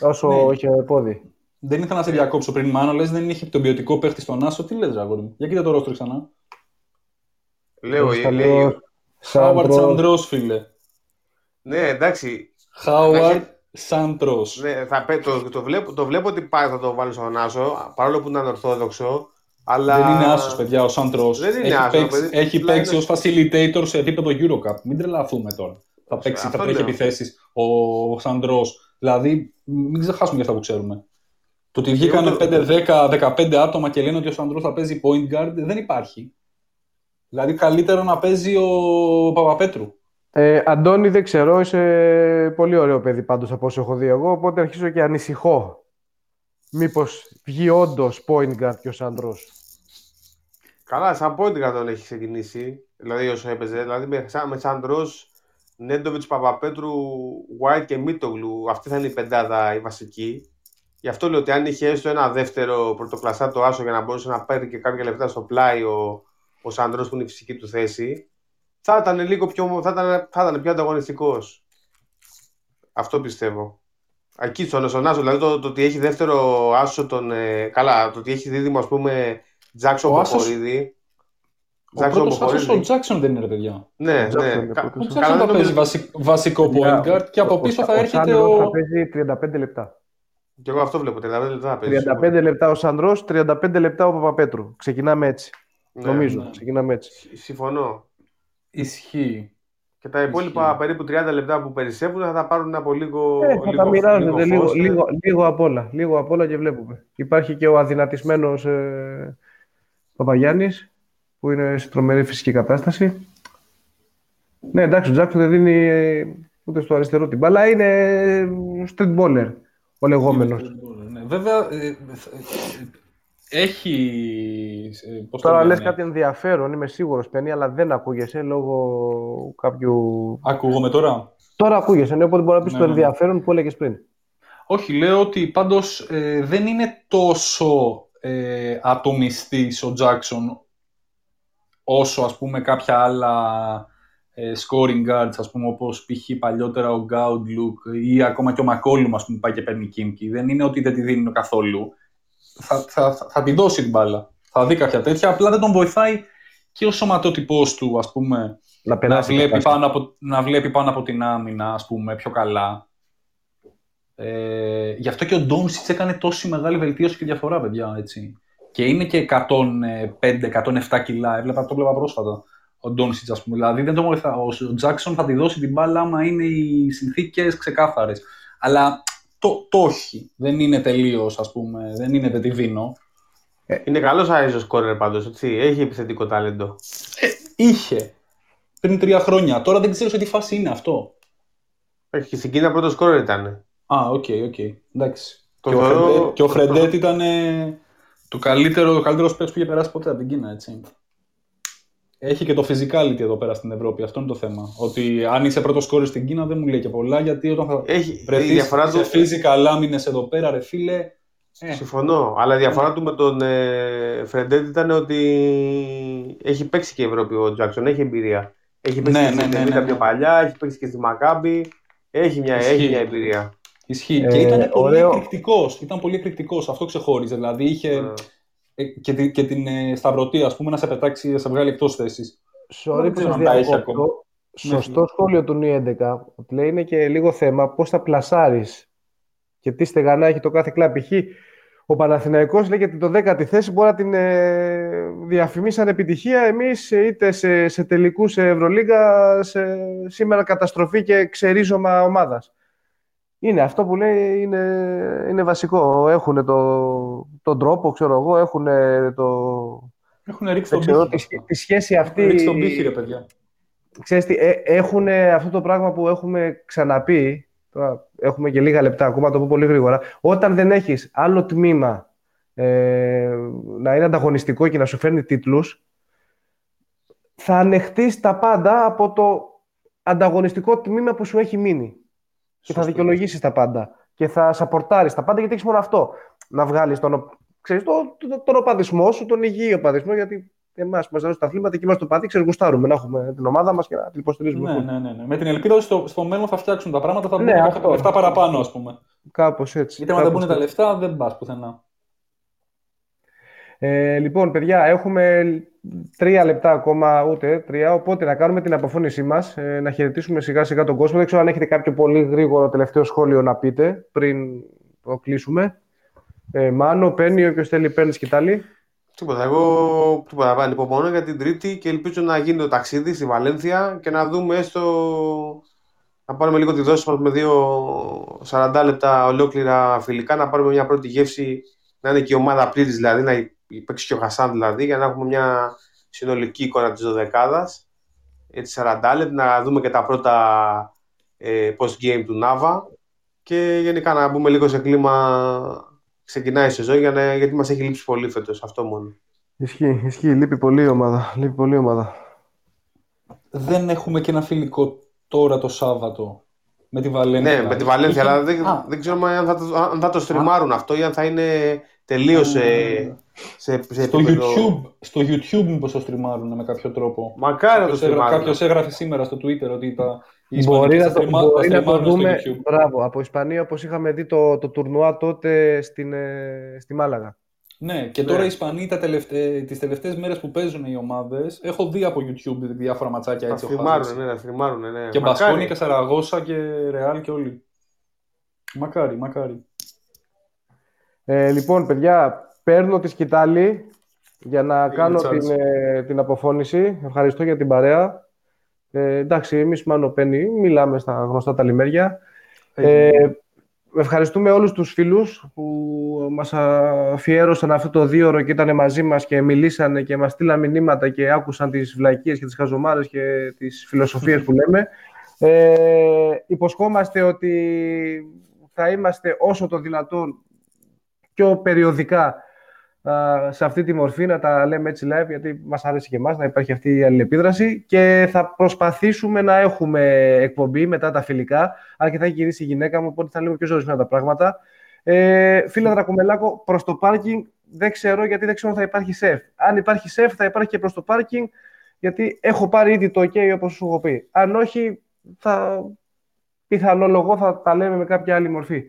Όσο Ναι. είχε πόδι. Δεν ήθελα να σε διακόψω πριν, Μάνο. Λες δεν είχε τον ποιοτικό παίχτη στον Άσο. Τι λες, αγόρι μου; Για κοίτα το ρόστρο ξανά. Λέω, Στα λέει, λέω, Χάουαρντ Σαντ-Ρος. Σαντ-Ρος, φίλε. ναι, εντάξει. Χάουαρντ Σαντ-Ρος. Ναι, θα, πέ- το, το, βλέπω, το βλέπω ότι πάει θα το βάλει στον Άσο, παρόλο που είναι ανορθόδοξο. Αλλά... Δεν είναι άσος, παιδιά, ο Σαντ-Ρος. Δεν είναι έχει άσος, παίξει, παιδί. έχει Απλά παίξει είναι- ως facilitator σε επίπεδο Eurocup. Μην τρελαθούμε τώρα. Θα παίξει, θα Αυτό τρέχει λέω. επιθέσεις ο Σαντ-Ρος. Δηλαδή, μην ξεχάσουμε για αυτά που ξέρουμε. Το ότι βγήκανε εγώ το- 5, 10, 15 άτομα και λένε ότι ο Σαντ-Ρος θα παίζει point guard δεν υπάρχει. Δηλαδή, καλύτερο να παίζει ο Παπαπέτρου. Ε, Αντώνη, δεν ξέρω, είσαι πολύ ωραίο παιδί πάντως από όσο έχω δει εγώ, οπότε αρχίζω και ανησυχώ. Μήπως βγει όντως point guard και ο Σάντρος. Καλά, σαν πόντιγκα τον έχει ξεκινήσει. Δηλαδή όσο έπαιζε. Δηλαδή με, σαν- με σαν Ντρός, Νέντοβιτς, Παπαπέτρου, White και Μίτογλου. Αυτή θα είναι η πεντάδα η βασική. Γι' αυτό λέω ότι αν είχε έστω ένα δεύτερο πρωτοκλασσάτο άσο για να μπορούσε να παίρνει και κάποια λεφτά στο πλάι ο, ο Σαντρός που είναι η φυσική του θέση, θα ήταν λίγο πιο, θα ήταν, θα ήταν πιο ανταγωνιστικός. Αυτό πιστεύω. Εκεί στον, στον Άσο, δηλαδή το, το ότι έχει δεύτερο άσο τον. Ε, καλά, το ότι έχει δίδυμο ας πούμε Τζάξον Ο άσος- Ποχορίδη. Ο πρώτος άσος ο Τζάξον δεν είναι, ρε παιδιά. Ναι, Jackson ναι. είναι Κα- πρώτος. Ο καλά, Τζάξον δεν θα παίζει νομίζω- βασι- βασικό point guard και από πίσω θα έρχεται Σάντρος θα ο. παίζει 35 λεπτά. Και εγώ αυτό βλέπω. 35 λεπτά θα παίζει. 35 λεπτά ο Σαντρός, 35 λεπτά ο Παπαπέτρου. Ξεκινάμε έτσι. Ναι, νομίζω. ναι. Ξεκινάμε έτσι. Συ- Συμφωνώ. Ισχύει. Και τα υπόλοιπα Ισχύει. περίπου 30 λεπτά που περισσεύουν θα τα πάρουν από λίγο. Ε, θα λίγο, τα μοιράζονται λίγο λίγο, φως, ναι. λίγο, λίγο, απ' όλα. Λίγο απ' όλα και βλέπουμε. Υπάρχει και ο αδυνατισμένος ε, Παπαγιάννης, που είναι σε τρομερή φυσική κατάσταση. Ναι, εντάξει, ο Τζάκσον δεν δίνει ε, ούτε στο αριστερό την μπάλα. Είναι ε, street baller ο λεγόμενος. Ναι, βέβαια, ε, ε, έχει. ε, πώς το Τώρα λένε, λες κάτι ενδιαφέρον, είμαι σίγουρος, Πένι, αλλά δεν ακούγεσαι λόγω κάποιου... Ακούγομαι τώρα; Τώρα ακούγεσαι, ναι, οπότε μπορεί να πεις Ναι, το ναι, ναι. ενδιαφέρον που έλεγες πριν. Όχι, λέω ότι πάντως ε, δεν είναι τόσο ε, ατομιστής ο Τζάκσον όσο ας πούμε κάποια άλλα ε, scoring guards, ας πούμε όπως π.χ. παλιότερα ο Γκάουντλουκ ή ακόμα και ο Μακόλουμ ας πούμε πάει και παίρνει κίμκι. Δεν είναι ότι δεν τη δίνει καθόλου. Θα, θα, θα, θα τη δώσει την μπάλα. Θα δει κάποια τέτοια, απλά δεν τον βοηθάει και ο σωματότυπός του, ας πούμε, Να να περάσει βλέπει, κατάσταση. πάνω από, να βλέπει πάνω από την άμυνα, ας πούμε, πιο καλά. Ε, γι' αυτό και ο Ντόμσιτς έκανε τόση μεγάλη βελτίωση και διαφορά, παιδιά, έτσι. Και είναι και 105-107 κιλά, έβλεπα, το έβλεπα πρόσφατα, ο Ντόντσιτς, ας πούμε. Δηλαδή, δεν το βοηθά. Ο Τζάκσον θα τη δώσει την μπάλα άμα είναι οι συνθήκες ξεκάθαρες. Αλλά το, το όχι. Δεν είναι τελείως, ας πούμε, δεν είναι τετιβίνο. Είναι καλός iso σκόρερ πάντως. Έχει επιθετικό ταλέντο. Είχε πριν τρία χρόνια. Τώρα δεν ξέρω σε τι φάση είναι αυτό. Έχει και στην Κίνα πρώτος σκόρερ ήταν. Α, OK, OK. Εντάξει. Το και, ο θεωρώ- Φρεντέ, και ο το- Φρεντέτ ήταν ε, το καλύτερο, ο καλύτερος παίκτης που είχε περάσει ποτέ από την Κίνα, έτσι. Έχει και το physicality εδώ πέρα στην Ευρώπη. Αυτό είναι το θέμα. Ότι αν είσαι πρώτος κόρη στην Κίνα δεν μου λέει και πολλά, γιατί όταν θα Έχει, η βρεθείς διαφορά σε του. physical άμυνες εδώ πέρα, ρε φίλε, ε, Συμφωνώ. Αλλά η διαφορά του με τον ε, Φρεντέτ ήταν ότι έχει παίξει και η Ευρώπη ο Τζάξον. Έχει εμπειρία. Έχει παίξει Ναι, και ναι, στην ναι, Εβίτα ναι, ναι. πιο παλιά, έχει παίξει και στη Μακάμπη. Έχει μια, Ισχύει. έχει μια εμπειρία. ισχύει. Ε, και ήταν πολύ ωραίο. εκρηκτικός. Ήταν πολύ εκρηκτικός. Αυτό ξεχώριζε. Δηλαδή είχε Ε, ε, και, τη- και την ε, σταυρωτή, ας πούμε, να σε πετάξει, να σε βγάλει εκτός θέσης. Sorry Δεν που ξέρω σας αν τα έχει διακόπτω. ακόμα. Σωστό Ναι. σχόλιο του Νι 11. Ότι λέει είναι και λίγο θέμα πώς θα πλασάρεις και τι στεγανά έχει το κάθε κλαμπ. Π.χ. ο Παναθηναϊκός λέει ότι το 10η θέση μπορεί να την ε, διαφημίσει σαν επιτυχία. Εμείς ε, είτε σε, σε τελικούς σε Ευρωλίγα, σε, σήμερα καταστροφή και ξερίζωμα ομάδας. Είναι αυτό που λέει είναι, είναι βασικό. Έχουν το, τον τρόπο, ξέρω εγώ, έχουν το, Έχουν ρίξει δεν τον ξέρω, πύχη. τη, τη σχέση Έχουν αυτή. ρίξει τον πύχη, ρε παιδιά. Ξέρεις τι, ε, έχουν αυτό το πράγμα που έχουμε ξαναπεί, τώρα έχουμε και λίγα λεπτά, ακόμα το πω πολύ γρήγορα, όταν δεν έχεις άλλο τμήμα ε, να είναι ανταγωνιστικό και να σου φέρνει τίτλους, θα ανεχτείς τα πάντα από το ανταγωνιστικό τμήμα που σου έχει μείνει. Και θα Σωστό. δικαιολογήσεις τα πάντα. Και θα σαπορτάρεις τα πάντα γιατί έχεις μόνο αυτό. Να βγάλεις τον, ο- ξέρεις, το, το- τον οπαδισμό σου, τον υγιή οπαδισμό, γιατί εμάς που μας αρέσουν τα αθλήματα και είμαστε το παδί, ξέρεις, γουστάρουμε να έχουμε την ομάδα μας και να την υποστηρίζουμε. Ναι, ναι, ναι, ναι. Με την ελπίδα ότι στο, στο μέλλον θα φτιάξουν τα πράγματα, θα μπουν Ναι, κάποια αυτό. λεφτά παραπάνω, ας πούμε. Κάπως έτσι. Γιατί άμα δεν κάπως μπουν τα έτσι. λεφτά, δεν πας πουθενά. Ε, λοιπόν, παιδιά, έχουμε τρία λεπτά ακόμα, ούτε τρία, οπότε να κάνουμε την αποφώνησή μας, ε, να χαιρετήσουμε σιγά σιγά τον κόσμο. Δεν ξέρω αν έχετε κάποιο πολύ γρήγορο τελευταίο σχόλιο να πείτε πριν το κλείσουμε. Ε, Μάνο, παίρνει, όποιος θέλει παίρνει σκητάλη. Τίποτα. Εγώ τίποτα. Ανυπομονώ για την Τρίτη και ελπίζω να γίνει το ταξίδι στη Βαλένθια και να δούμε έστω. Να πάρουμε λίγο τη δόση μας με δύο 40 λεπτά ολόκληρα φιλικά, να πάρουμε μια πρώτη γεύση, να είναι και η ομάδα πλήρης δηλαδή, να παίξει και ο Χασάν δηλαδή, για να έχουμε μια συνολική εικόνα της δωδεκάδας. Έτσι 40 λεπτά, να δούμε και τα πρώτα ε, post-game του Νάβα και γενικά να μπούμε λίγο σε κλίμα ξεκινάει η σεζόν για να, γιατί μας έχει λείψει πολύ φέτος, αυτό μόνο. Ισχύει, ισχύει. Λείπει πολύ η ομάδα. Λείπει πολύ η ομάδα. Δεν έχουμε και ένα φιλικό τώρα το Σάββατο με τη Βαλένθια. Ναι, με τη Βαλένθια, Είχε- αλλά δεν, Α, δεν ξέρουμε αν θα, το, αν θα το στριμάρουν αυτό ή αν θα είναι τελείως σε, σε, σε στο, επίπεδο... YouTube, στο YouTube μήπως το στριμάρουν με κάποιο τρόπο. Μακάρι να το Κάποιος, έγρα, στριμάρουν. κάποιος έγραφε σήμερα στο Twitter ότι τα, οι Μπορεί Ισπανικές να θα το, στριμα- θα μπορεί να το στριμάρουν στο δούμε. YouTube. Μπράβο. Από Ισπανία, όπως είχαμε δει το, το τουρνουά τότε στην, ε, στη Μάλαγα. Ναι, και Ναι. τώρα οι Ισπανοί τα τελευταί, τις τελευταίες μέρες που παίζουν οι ομάδες, έχω δει από YouTube διάφορα ματσάκια Θα έτσι ο στριμάρουν, Χάζας. ναι, θα στριμάρουν, ναι. Και Μακάρι. Μπασκόνια και Σαραγώσα και Ρεάλ και όλοι. Μακάρι, μακάρι. Ε, λοιπόν, παιδιά, παίρνω τη σκητάλη για να κάνω Τσάρλς. την, ε, την αποφώνηση. Ευχαριστώ για την παρέα. Ε, εντάξει, εμείς Μάνο Πέννη μιλάμε στα γνωστά τα λιμέρια. Ε, ευχαριστούμε όλους τους φίλους που μας αφιέρωσαν αυτό το δύο ώρο και ήταν μαζί μας και μιλήσανε και μας στείλαν μηνύματα και άκουσαν τις βλακίες και τις χαζομάρες και τις φιλοσοφίες που λέμε. Ε, υποσχόμαστε ότι θα είμαστε όσο το δυνατόν πιο περιοδικά α, σε αυτή τη μορφή, να τα λέμε έτσι live, γιατί μας αρέσει και εμάς να υπάρχει αυτή η αλληλεπίδραση και θα προσπαθήσουμε να έχουμε εκπομπή μετά τα φιλικά, αλλά και θα έχει γυρίσει η γυναίκα μου, οπότε θα λέμε πιο ζωρισμένα τα πράγματα. Ε, φίλε Δρακομελάκο, προς το πάρκινγκ δεν ξέρω γιατί δεν ξέρω αν θα υπάρχει σεφ. Αν υπάρχει σεφ θα υπάρχει και προς το πάρκινγκ, γιατί έχω πάρει ήδη το ok όπως σου έχω πει. Αν όχι, θα πιθανολογώ θα τα λέμε με κάποια άλλη μορφή.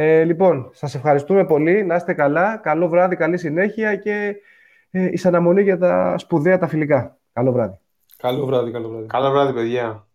Ε, λοιπόν, σας ευχαριστούμε πολύ. Να είστε καλά. Καλό βράδυ, καλή συνέχεια και ε, εις αναμονή για τα σπουδαία τα φιλικά. Καλό βράδυ. Καλό βράδυ, καλό βράδυ. Καλό βράδυ, παιδιά.